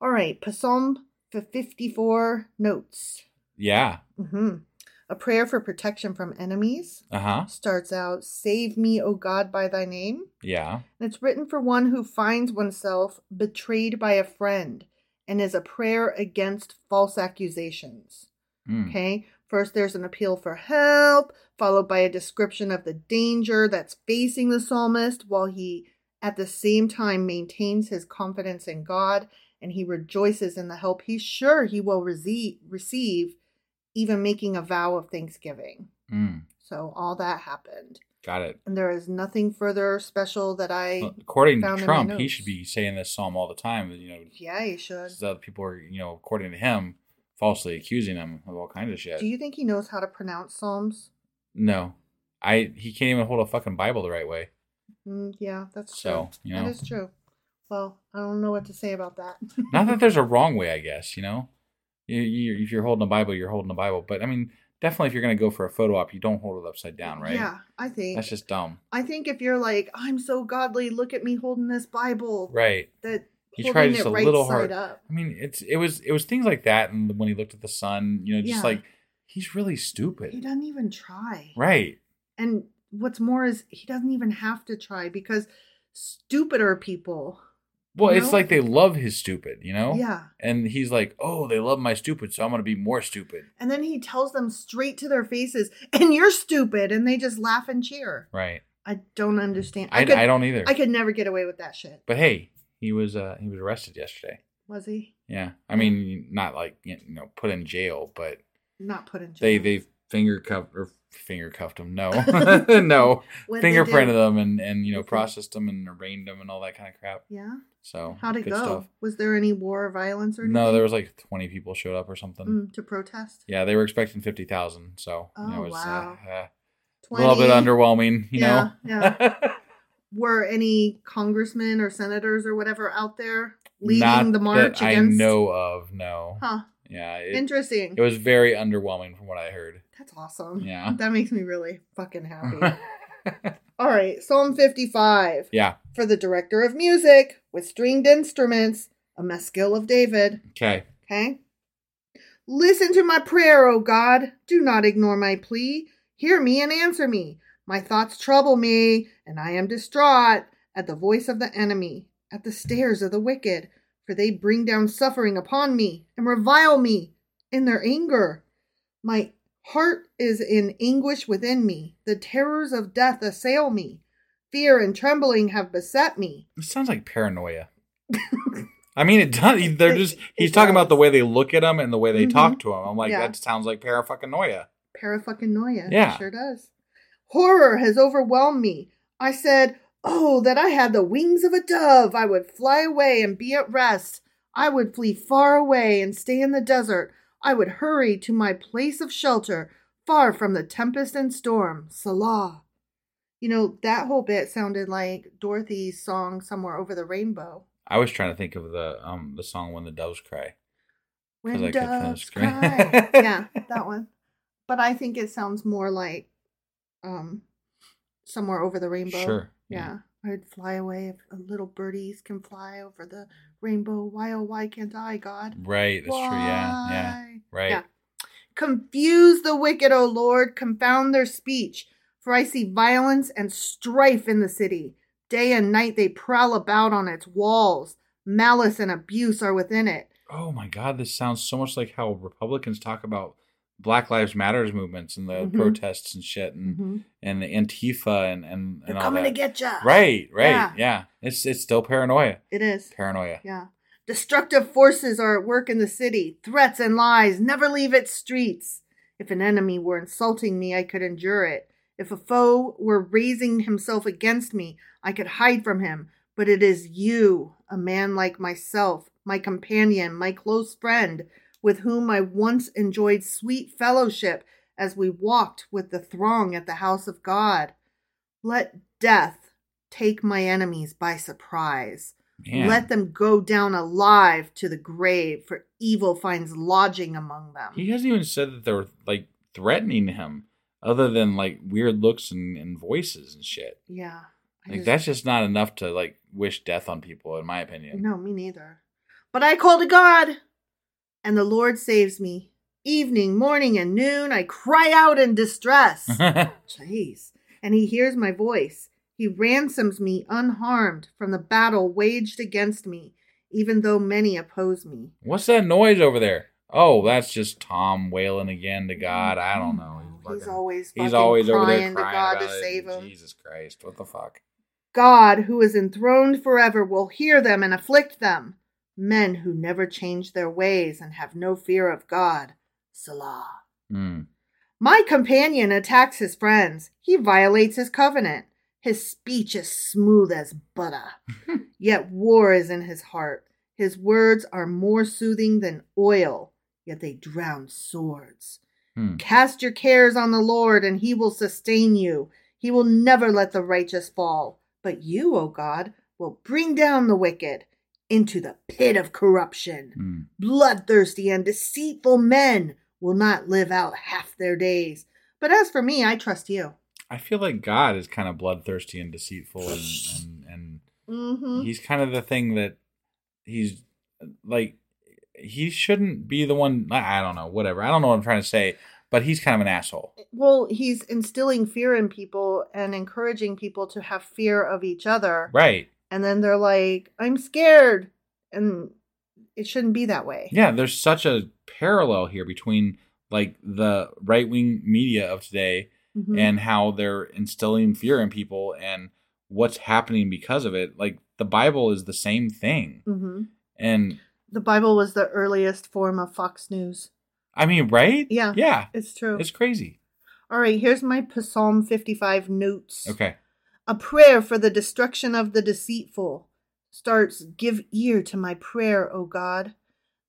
All right, Psalm 54 notes. Yeah. Mm-hmm. A prayer for protection from enemies Uh huh. starts out Save me, O God, by thy name. Yeah. And it's written for one who finds oneself betrayed by a friend and is a prayer against false accusations. Mm. Okay, first there's an appeal for help, followed by a description of the danger that's facing the psalmist while he at the same time maintains his confidence in God and he rejoices in the help he's sure he will rece- receive, even making a vow of thanksgiving. Mm. So all that happened. Got it. And there is nothing further special that I. Well, According to found in my Trump, he should be saying this psalm all the time. You know, Yeah, you should. so that people are, you know, according to him, falsely accusing him of all kinds of shit. Do you think he knows how to pronounce Psalms? no, I he can't even hold a fucking Bible the right way. Mm, yeah, that's true. So, you know. That is true. Well, I don't know what to say about that. Not that there's a wrong way, I guess. You know, you, you, if you're holding a Bible, you're holding a Bible. But I mean, definitely, if you're going to go for a photo op, you don't hold it upside down, right? Yeah, I think. That's just dumb. I think if you're like, I'm so godly, look at me holding this Bible. Right. That He tried just a right little hard. up. I mean, it's it was it was things like that, and when he looked at the sun, you know, just Yeah. like he's really stupid, He doesn't even try. right? And what's more is he doesn't even have to try because stupider people Well, it's know? like they love his stupid, you know? Yeah. And he's like, oh, they love my stupid, so I'm going to be more stupid. And then he tells them straight to their faces, and you're stupid. And they just laugh and cheer. Right. I don't understand. I, could, I don't either. I could never get away with that shit. But hey, he was uh he was arrested yesterday. Was he? Yeah. I mean, not like, you know, put in jail, but Not put in jail. they they finger cuffed or finger cuffed him. No. no. Fingerprinted them and and you know, processed them and arraigned them and all that kind of crap. Yeah. So, How'd it go? stuff. Was there any war or violence or anything? No, there was like 20 people showed up or something. Mm, to protest. Yeah, they were expecting 50,000, so you know, Oh, it was wow. uh, uh, a little bit underwhelming, you know. Yeah, know. Were any congressmen or senators or whatever out there leading Not the march? I know of, no. Huh. Yeah, it, Interesting. it was very underwhelming from what I heard. That's awesome. Yeah. That makes me really fucking happy. All right, Psalm 55 yeah. for the director of music with stringed instruments, a maskil of David. Okay. Okay? Listen to my prayer, O God. Do not ignore my plea. Hear me and answer me. My thoughts trouble me, and I am distraught at the voice of the enemy, at the stares of the wicked, for they bring down suffering upon me and revile me in their anger. My heart is in anguish within me. The terrors of death assail me. Fear and trembling have beset me. It sounds like paranoia. I mean, it does. They're just. He's talking about the way they look at him and the way they Mhm. talk to him. I'm like, Yeah. that sounds like parafucking Parafucking Yeah. It sure does. Horror has overwhelmed me. I said, Oh, that I had the wings of a dove. I would fly away and be at rest. I would flee far away and stay in the desert. I would hurry to my place of shelter, far from the tempest and storm. Selah. You know, that whole bit sounded like Dorothy's song Somewhere Over the Rainbow. I was trying to think of the um the song "When the Doves Cry." When I kept trying to doves cry. yeah, that one. But I think it sounds more like um somewhere over the rainbow. Sure, Yeah. yeah. I would fly away if little birdies can fly over the rainbow. Why oh why can't I, God? Right. That's true. Yeah. Yeah. Right. Yeah. Confuse the wicked, O Lord, confound their speech, for I see violence and strife in the city. Day and night they prowl about on its walls. Malice and abuse are within it. Oh my God, this sounds so much like how Republicans talk about Black Lives Matters movements and the Mhm. protests and shit and Mhm. and the Antifa and and, They're and all coming that. to get you. Right. Right. Yeah. Yeah. It's it's still paranoia. It is. Paranoia. Yeah. Destructive forces are at work in the city. Threats and lies never leave its streets. If an enemy were insulting me, I could endure it. If a foe were raising himself against me, I could hide from him. But it is you, a man like myself, my companion, my close friend, with whom I once enjoyed sweet fellowship as we walked with the throng at the house of God. Let death take my enemies by surprise. Man. Let them go down alive to the grave, for evil finds lodging among them. He hasn't even said that they're like threatening him, other than like weird looks and, and voices and shit. yeah. I Like just- that's just not enough to like wish death on people, in my opinion. No, me neither. But I call to God, and the Lord saves me. Evening, morning, and noon, I cry out in distress. Jeez. And he hears my voice. He ransoms me unharmed from the battle waged against me, even though many oppose me. What's that noise over there? Oh, that's just Tom wailing again to God. I don't know. He's fucking- always he's always over there crying to God to it. save him. Jesus Christ, what the fuck? God, who is enthroned forever, will hear them and afflict them. Men who never change their ways and have no fear of God. Selah. Hmm. My companion attacks his friends. He violates his covenant. His speech is smooth as butter. yet war is in his heart. His words are more soothing than oil, yet they drown swords. Hmm. Cast your cares on the Lord, and he will sustain you. He will never let the righteous fall. But you, O God, will bring down the wicked into the pit of corruption. Hmm. Bloodthirsty and deceitful men will not live out half their days. But as for me, I trust you. I feel like God is kind of bloodthirsty and deceitful, and and, and Mm-hmm. he's kind of the thing that he's like he shouldn't be the one. I I don't know, whatever. I don't know what I'm trying to say, but he's kind of an asshole. Well, he's instilling fear in people and encouraging people to have fear of each other. Right. And then they're like, I'm scared. And it shouldn't be that way. Yeah, there's such a parallel here between like the right wing media of today Mhm. and how they're instilling fear in people and what's happening because of it. Like the Bible is the same thing. Mhm. And The Bible was the earliest form of Fox News. I mean, right? Yeah. Yeah. It's true. It's crazy. All right, here's my Psalm 55 notes. Okay. A prayer for the destruction of the deceitful starts Give ear to my prayer, O God.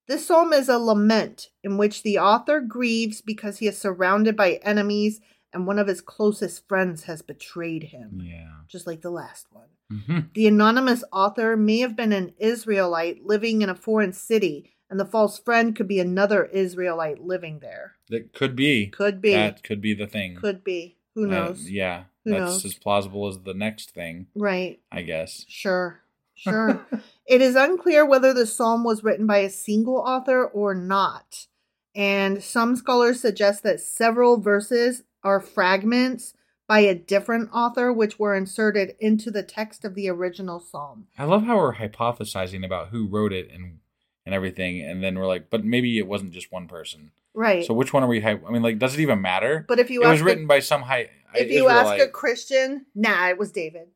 This psalm is a lament in which the author grieves because he is surrounded by enemies and one of his closest friends has betrayed him, Yeah. just like the last one. hmm The anonymous author may have been an Israelite living in a foreign city, and the false friend could be another Israelite living there. That could be. Could be. That could be the thing. Could be. Who Uh, knows? yeah. Who That's knows? as plausible as the next thing, Right. I guess. Sure. Sure. it is unclear whether the psalm was written by a single author or not. And some scholars suggest that several verses are fragments by a different author, which were inserted into the text of the original psalm. I love how we're hypothesizing about who wrote it and and everything, and then we're like, but maybe it wasn't just one person. Right. So which one are we? Hy- I mean, like, does it even matter? but if you it was written by some high. If you ask a Christian, nah, it was David.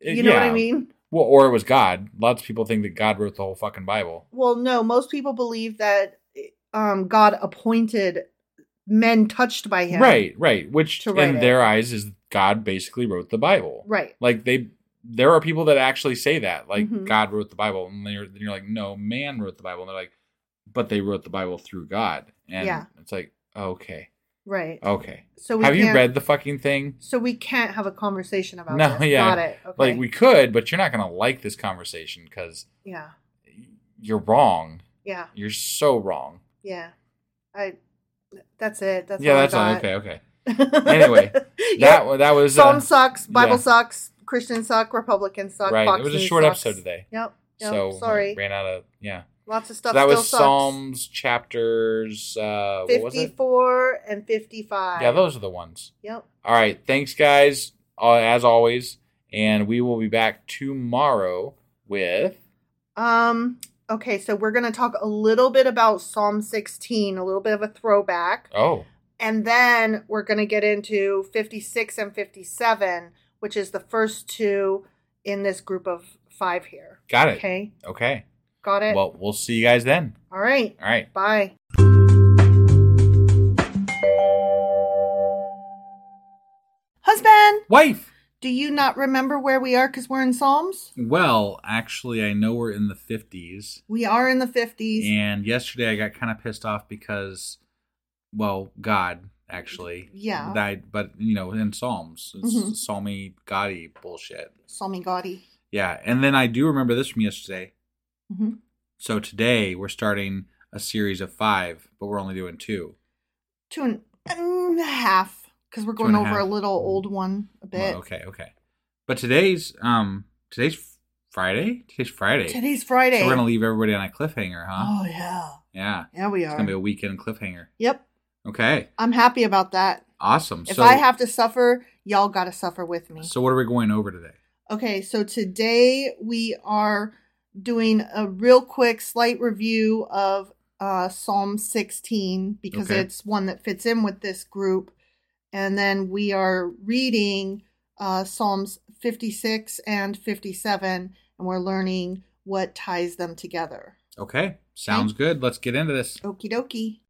It- You know what I mean? Well, or it was God. Lots of people think that God wrote the whole fucking Bible. Well, no, most people believe that um, God appointed men touched by him. Right, right. Which in it. their eyes is God basically wrote the Bible. Right. Like they, there are people that actually say that, like Mhm. God wrote the Bible, and they're, then you're like, no, man wrote the Bible, and they're like, but they wrote the Bible through God, and Yeah. it's like, okay, Right. okay. So we Have you read the fucking thing? So we can't have a conversation about No, this. yeah. Got it. Okay. Like we could, but you're not gonna like this conversation because Yeah. you're wrong. Yeah. You're so wrong. Yeah. I. That's it. That's yeah, that's all. Okay, okay. Anyway, that wa- that was Psalm uh, sucks. Bible yeah. sucks. Christians suck. Republicans suck. Right. Fox it was a short sucks. episode today. Yep. Yep. So sorry. ran out of yeah. Lots of stuff. that still was sucks. Psalms chapters. Uh, what was it? Fifty-four and fifty-five. Yeah, those are the ones. Yep. All right. Thanks, guys. Uh, as always, and we will be back tomorrow with. Um. Okay, so we're gonna talk a little bit about Psalm sixteen, a little bit of a throwback. Oh, And then we're going to get into 56 and 57, which is the first two in this group of five here. got it. Okay. Okay. Got it? Well, we'll see you guys then. All right. All right. Bye. Husband, Wife. do you not remember where we are because we're in Psalms? Well, actually, I know we're in the 50s. We are in the 50s. And yesterday I got kind of pissed off because, well, God actually. Yeah. Died, but, you know, in Psalms. It's Mhm. Psalmy Gotti bullshit. Psalmy Gaudi. Yeah. And then I do remember this from yesterday. Hmm So today we're starting a series of five, but we're only doing two. Two and, and a half because we're going and a over a little old one a bit. Well, okay, okay. But today's um today's Friday. Today's Friday. Today's Friday. So we're gonna leave everybody on a cliffhanger, huh? Oh, yeah. Yeah. Yeah, we It's are. gonna be a weekend cliffhanger. Yep. Okay. I'm happy about that. Awesome. If so I have to suffer, y'all got to suffer with me. so what are we going over today? Okay, so today we are doing a real quick, slight review of uh, Psalm 16 because Okay. it's one that fits in with this group. And then we are reading uh, Psalms 56 and 57, and we're learning what ties them together. Okay. Sounds good. Let's get into this. Okie dokie.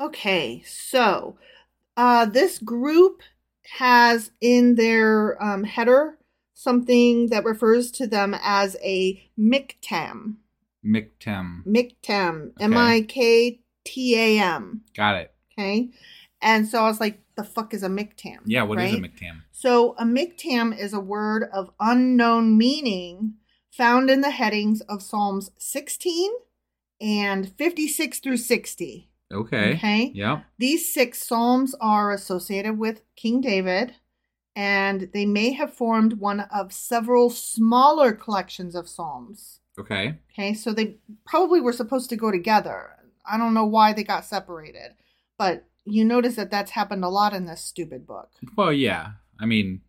Okay, so uh, this group has in their um, header something that refers to them as a miktam. Miktam. Miktam. Okay. M I K T A M. Got it. Okay. And so I was like, the fuck is a miktam? Yeah, What is a right? miktam? So a miktam is a word of unknown meaning found in the headings of Psalms 16 and 56 through 60. Okay. Okay. Yep. These six psalms are associated with King David, and they may have formed one of several smaller collections of psalms. Okay. Okay, so they probably were supposed to go together. I don't know why they got separated, but you notice that that's happened a lot in this stupid book. Well, yeah. I mean,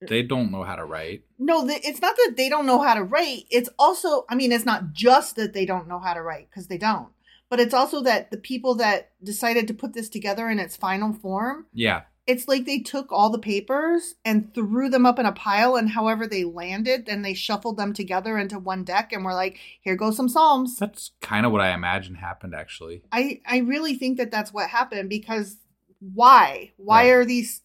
they don't know how to write. No, it's not that they don't know how to write. It's also, I mean, it's not just that they don't know how to write because they don't, but it's also that the people that decided to put this together in its final form, Yeah. it's like they took all the papers and threw them up in a pile, and however they landed, then they shuffled them together into one deck and were like, "Here goes some psalms." That's kind of what I imagine happened, actually. I I really think that that's what happened because why? Why Right. are these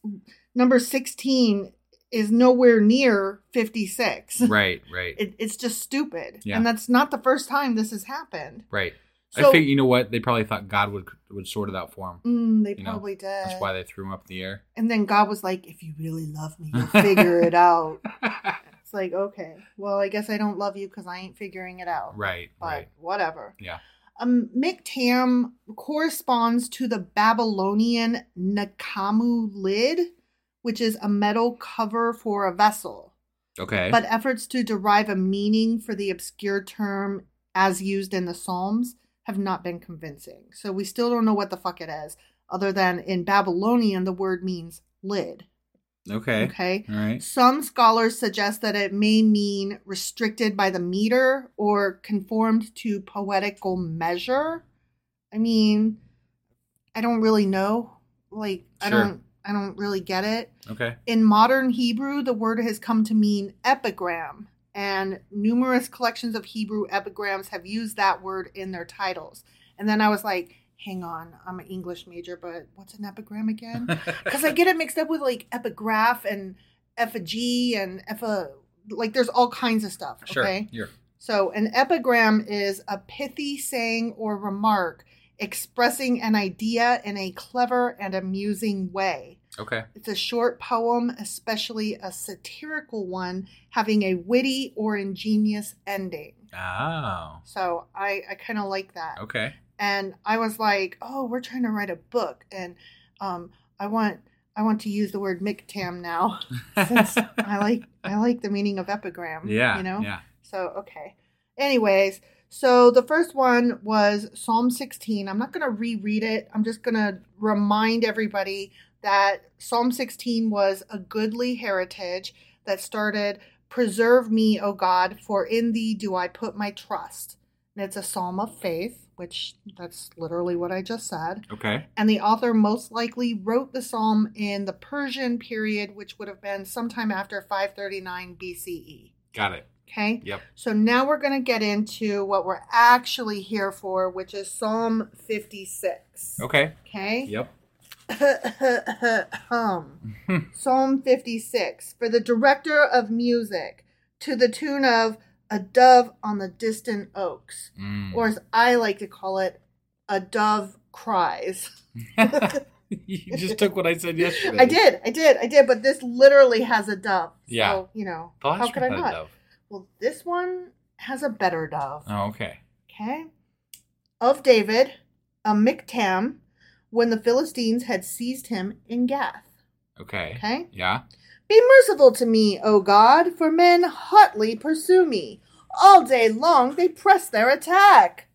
number sixteen is nowhere near fifty six? Right, right, It, it's just stupid, Yeah. and that's not the first time this has happened. right. So- I think you know what they probably thought God would would sort it out for him. Mm, they You know, probably did. That's why they threw him up in the air. And then God was like, "If you really love me, you'll figure it out." It's like, okay, well, I guess I don't love you because I ain't figuring it out. right, But right. whatever. Yeah. Um, Miktam corresponds to the Babylonian Nakamu lid, which is a metal cover for a vessel. Okay. But efforts to derive a meaning for the obscure term as used in the Psalms have not been convincing. So we still don't know what the fuck it is, other than in Babylonian, the word means lid. okay. Okay. All right. Some scholars suggest that it may mean restricted by the meter or conformed to poetical measure. I mean, I don't really know. Like, I don't I don't really get it. Okay. In modern Hebrew, the word has come to mean epigram, and numerous collections of Hebrew epigrams have used that word in their titles. And then I was like, hang on, I'm an English major, but what's an epigram again? Because I get it mixed up with like epigraph and effigy and effa, like there's all kinds of stuff. Sure. Okay. You're So, an epigram is a pithy saying or remark expressing an idea in a clever and amusing way. Okay. It's a short poem, especially a satirical one, having a witty or ingenious ending. Oh. So, I, I kind of like that. Okay. And I was like, oh, we're trying to write a book. And um, I want. I want to use the word miktam now, since I like I like the meaning of epigram. Yeah. you know. Yeah. So, okay. Anyways, so the first one was Psalm 16. I'm not going to reread it. I'm just going to remind everybody that Psalm 16 was a goodly heritage that started, Preserve me, O God, for in thee do I put my trust. And it's a psalm of faith, which that's literally what I just said. Okay. And the author most likely wrote the psalm in the Persian period, which would have been sometime after 539 BCE. Got it. Okay? Yep. So now we're going to get into what we're actually here for, which is Psalm 56. Okay. Okay? Yep. Hum. Psalm 56. For the director of music, to the tune of A Dove on the Distant Oaks. Mm. Or as I like to call it, A Dove Cries. you just took what I said yesterday. I did, I did, I did, but this literally has a dove. Yeah. So, you know, The how could I one had a not? Well, this one has a better dove. Oh, okay. Okay. Of David, a Miktam, when the Philistines had seized him in Gath. Okay. Okay. Yeah. Be merciful to me, O God, for men hotly pursue me. All day long they press their attack.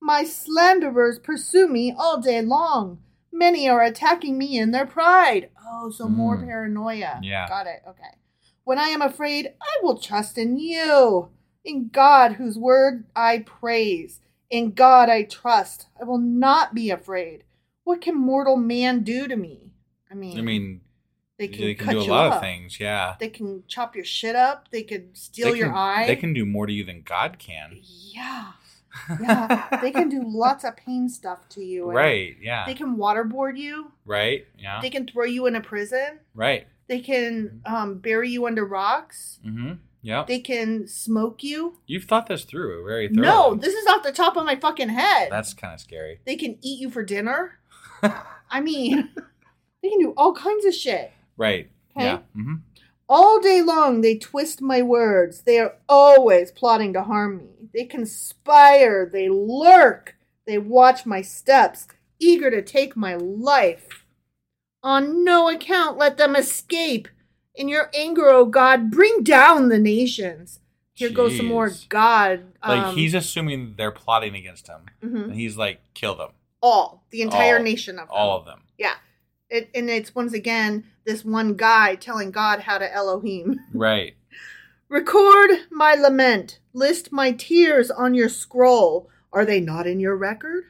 My slanderers pursue me all day long. Many are attacking me in their pride. Oh, so more Mm. paranoia. Yeah. Got it. Okay. When I am afraid, I will trust in you. In God, whose word I praise. In God I trust. I will not be afraid. What can mortal man do to me? I mean, I mean, they they can, can, cut do a lot up. of things. Yeah. They can chop your shit up. They could steal They your eye. They can do more to you than God can. Yeah. Yeah. they can do lots of pain stuff to you. Right. Yeah. They can waterboard you. right. Yeah. They can throw you in a prison. right. They can um, bury you under rocks. Mm-hmm. Yep. They can smoke you. You've thought this through very thoroughly. No, this is off the top of my fucking head. That's kind of scary. They can eat you for dinner. I mean, they can do all kinds of shit. Right. Okay. Yeah. Mm-hmm. All day long they twist my words. They are always plotting to harm me. They conspire, they lurk, they watch my steps, eager to take my life. On no account let them escape. In your anger, O God, bring down the nations. Here goes some more Jeez. God. Like um, he's assuming they're plotting against him, mhm. and he's like, kill them. All the entire All. nation of them. All of them. Yeah. It, and it's once again this one guy telling God how to Elohim. Right. Record my lament. List my tears on your scroll. Are they not in your record?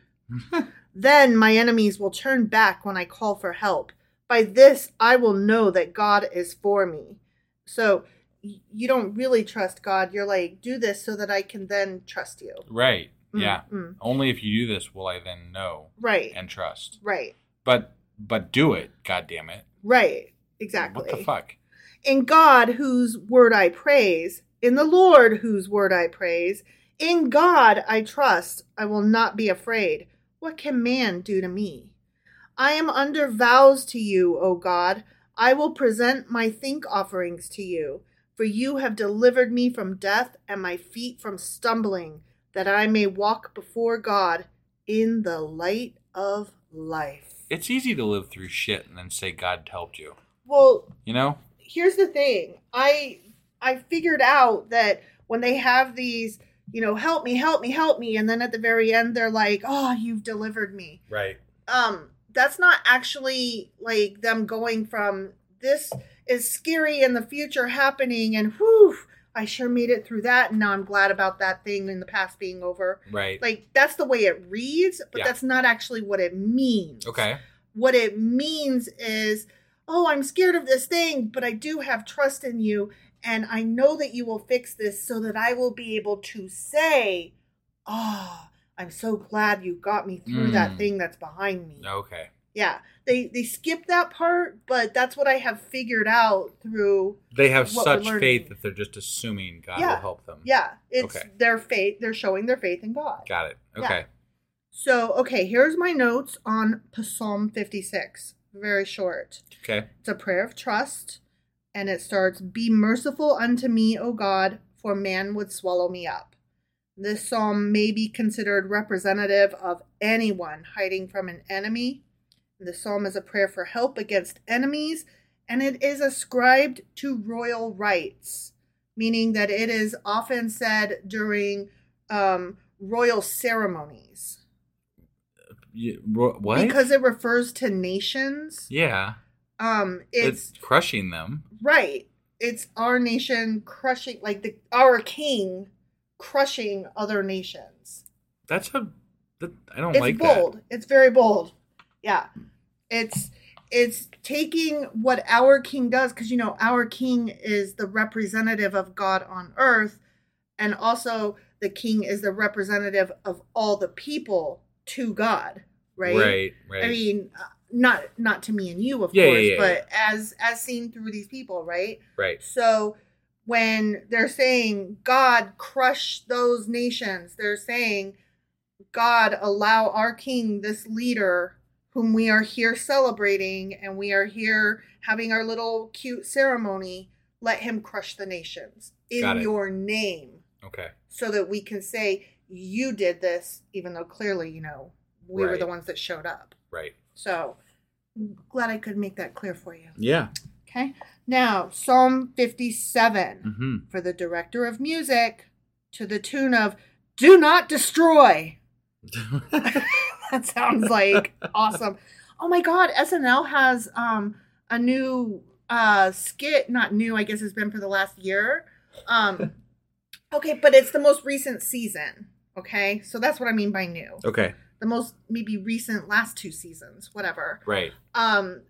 then my enemies will turn back when I call for help. By this I will know that God is for me. So you don't really trust God. You're like, do this so that I can then trust you. Right. Mm, Yeah. mm. Only if you do this will I then know Right. and trust. Right. But but do it, god damn it. Right. Exactly. What the fuck? In God, whose word I praise, in the Lord, whose word I praise, in God I trust, I will not be afraid. What can man do to me? I am under vows to you, O God. I will present my think offerings to you, for you have delivered me from death and my feet from stumbling, that I may walk before God in the light of life. It's easy to live through shit and then say God helped you. Well, You know? here's the thing i i figured out that when they have these you know help me help me help me and then at the very end they're like oh you've delivered me Right. um that's not actually like them going from this is scary in the future happening and whew i sure made it through that and now i'm glad about that thing in the past being over Right. like that's the way it reads but Yeah. that's not actually what it means okay. what it means is, oh, I'm scared of this thing, but I do have trust in you, and I know that you will fix this so that I will be able to say, oh, I'm so glad you got me through that Mm. thing that's behind me. Okay. Yeah. They they skip that part, but that's what I have figured out through They have such faith that they're just assuming God Yeah. will help them. Yeah, it's Okay. their faith. They're showing their faith in God. Got it. Yeah. Okay. So, okay, here's my notes on Psalm 56. Very short. Okay. It's a prayer of trust, and it starts Be merciful unto me, O God, for man would swallow me up. This psalm may be considered representative of anyone hiding from an enemy. The psalm is a prayer for help against enemies, and it is ascribed to royal rights, meaning that it is often said during um, royal ceremonies ro- what? because it refers to nations. yeah. Um, It's, it's crushing them. Right. It's our nation crushing, like the our king crushing other nations. That's a. That, I don't It's like bold. It's very bold. Yeah. It's it's taking what our king does because you know our king is the representative of God on earth, and also the king is the representative of all the people to God. Right. Right. Right. I mean, uh, not not to me and you, of Yeah, yeah, course, yeah, but as as seen through these people, right? right. So when they're saying God crush those nations, they're saying God allow our king, this leader whom we are here celebrating and we are here having our little cute ceremony, let him crush the nations in your name Okay. so that we can say you did this even though clearly, you know, we were the ones that showed up. Right. So glad I could make that clear for you. Yeah. Okay. Now, Psalm 57 Mm-hmm. for the director of music to the tune of Do Not Destroy. that sounds like awesome. Oh my god, SNL has um a new uh skit, not new, I guess it's been for the last year. Um okay, but it's the most recent season. Okay? So that's what I mean by new. Okay. The most maybe recent last two seasons, whatever. Right. Um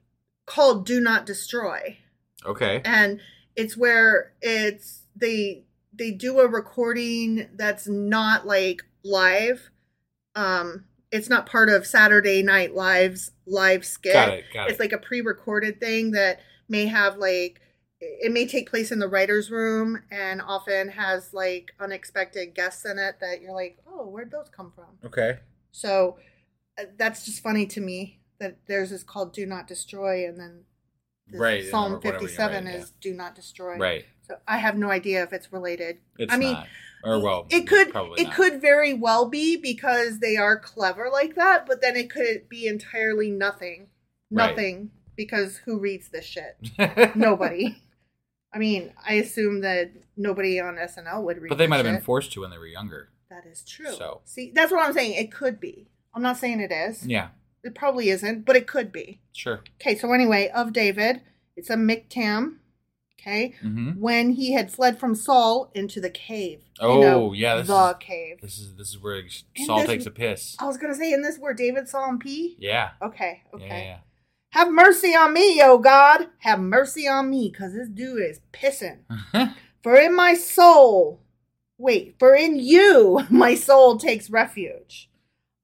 called Do Not Destroy Okay. and it's where it's they they do a recording that's not like live um it's not part of saturday night live's live skit Got it. Got it's it. like a pre-recorded thing that may have like it may take place in the writers room and often has like unexpected guests in it that you're like oh where'd those come from okay. so uh, that's just funny to me that theirs is called do not destroy and then the Right, Psalm 57 right, is do not destroy. Right. So I have no idea if it's related. It's I mean, not. Or well, it could it not. could very well be because they are clever like that, but then it could be entirely nothing. Right. Nothing because who reads this shit? Nobody. I mean, I assume that nobody on SNL would read but they might have been forced to when they were younger. That is true. So- See, that's what I'm saying. It could be. I'm not saying it is. Yeah, It probably isn't, but it could be. sure. Okay, so anyway, of David, it's a miktam. Okay, Mhm. when he had fled from Saul into the cave. You Oh, know, yeah, this the is- cave. This is this is where Saul this- takes a piss. I was gonna say, in this where David saw him pee. Yeah. Okay, okay. Yeah, Have mercy on me, O God. Have mercy on me, cause this dude is pissing. For in my soul, wait, for in you my soul takes refuge.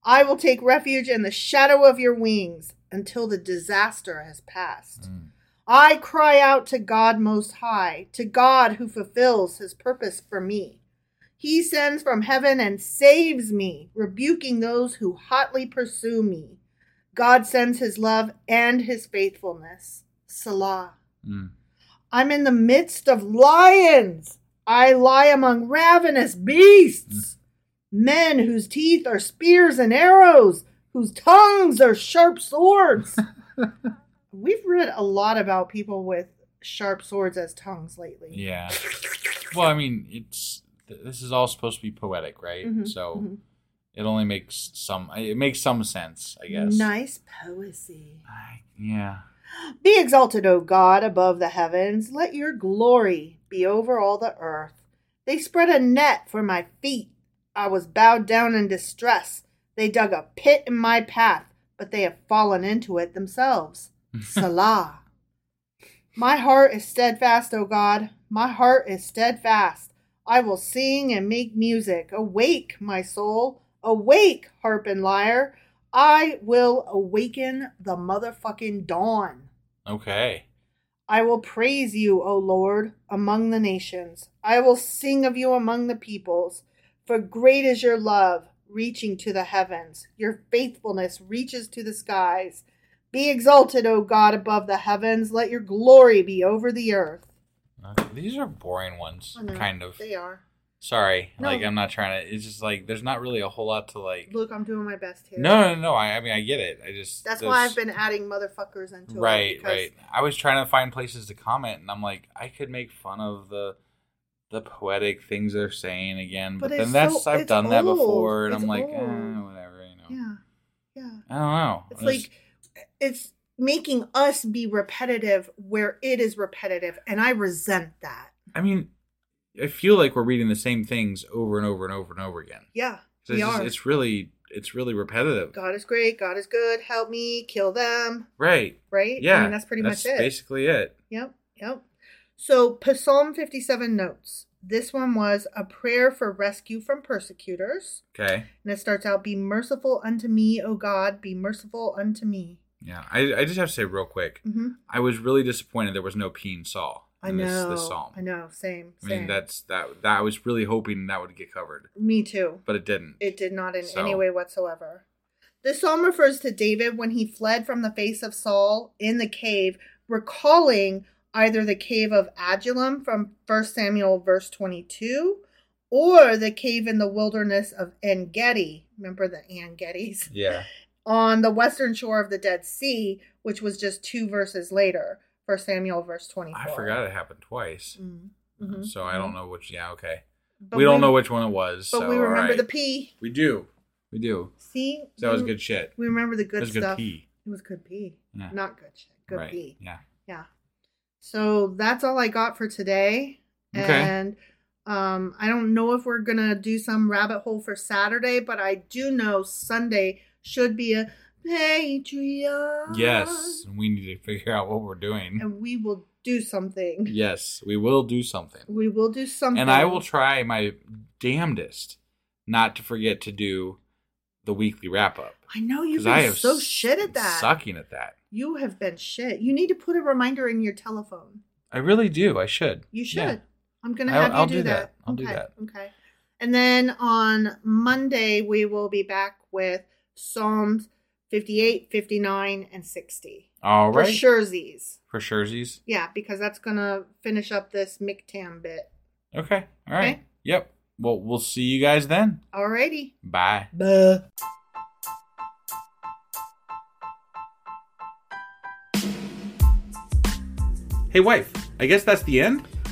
I will take refuge in the shadow of your wings until the disaster has passed. Mm. I cry out to God Most High, to God who fulfills his purpose for me. He sends from heaven and saves me, rebuking those who hotly pursue me. God sends his love and his faithfulness. Selah. Mm. I'm in the midst of lions. I lie among ravenous beasts. Men whose teeth are spears and arrows, whose tongues are sharp swords. We've read a lot about people with sharp swords as tongues lately. Yeah. Well, I mean, it's this is all supposed to be poetic, right? Mhm, so mhm. it only makes some it makes some sense, I guess. Nice poesy. I- yeah. Be exalted, O God, above the heavens. Let your glory be over all the earth. They spread a net for my feet. I was bowed down in distress. They dug a pit in my path, but they have fallen into it themselves. Selah. My heart is steadfast, O God. My heart is steadfast. I will sing and make music. Awake, my soul. Awake, harp and lyre. I will awaken the motherfucking dawn. Okay. I will praise you, O Lord, among the nations. I will sing of you among the peoples. For great is your love, reaching to the heavens. Your faithfulness reaches to the skies. Be exalted, O God, above the heavens. Let your glory be over the earth. Okay. These are boring ones, know, kind of. They are. Sorry, No. like I'm not trying to. It's just like there's not really a whole lot to like. Look, I'm doing my best here. No, no, no. I, I mean, I get it. I just That's why I've been adding motherfuckers into it. right, right. I was trying to find places to comment, and I'm like, I could make fun of the the poetic things they're saying again, but, But then that's so- I've done that before, and It's I'm like, eh, whatever, you know. Yeah, yeah. I don't know. It's It's- like it's making us be repetitive where it is repetitive, and I resent that. I mean, I feel like we're reading the same things over and over and over and over again. Yeah, we it's, are. it's really, it's really repetitive. God is great. God is good. Help me kill them. Right. Right. Yeah. I mean, that's pretty much it. Basically it. Yep. Yep. So Psalm fifty-seven notes. This one was a prayer for rescue from persecutors, Okay. and it starts out, "Be merciful unto me, O God. Be merciful unto me." Yeah. I, I just have to say real quick. hmm I was really disappointed there was no peeing Saul I in this, know. this psalm. I know. Same. I Same. mean, that's that. That I was really hoping that would get covered, me too. but it didn't. It did not in So- any way whatsoever. This psalm refers to David when he fled from the face of Saul in the cave, recalling either the cave of Adullam from 1 Samuel verse 22 or the cave in the wilderness of En Gedi. Remember the En Gedis? yeah. On the western shore of the Dead Sea, which was just two verses later, 1 Samuel verse 24. I forgot it happened twice. Mhm, mhm, So I don't know which. Yeah. Okay. But we don't know which one it was. But so, we remember alright. the P. We do. We do. See? So that was good shit. We remember the good That was good stuff. pee. It was good pee. Yeah. Not good shit. Good right. pee. Yeah. Yeah. So that's all I got for today. Okay. And um, I don't know if we're gonna do some rabbit hole for Saturday, but I do know Sunday should be a Patreon. Yes. We need to figure out what we're doing. And we will do something. Yes, we will do something. We will do something. And I will try my damnedest not to forget to do the weekly wrap up. I know you've Because I been have so shit at that. Sucking at that. You have been shit. You need to put a reminder in your telephone. I really do. I should. You should. Yeah. I'm gonna I'll- have you I'll do, do that. that. I'll do okay. that. Okay. And then on Monday we will be back with Psalms 58, 59, and 60. All right. For right. surezies. For surezies. Yeah, because that's gonna finish up this Miktam bit. Okay. All right. Okay. Yep. Well, we'll see you guys then. Alrighty. Bye. Buh. Hey, wife. I guess that's the end.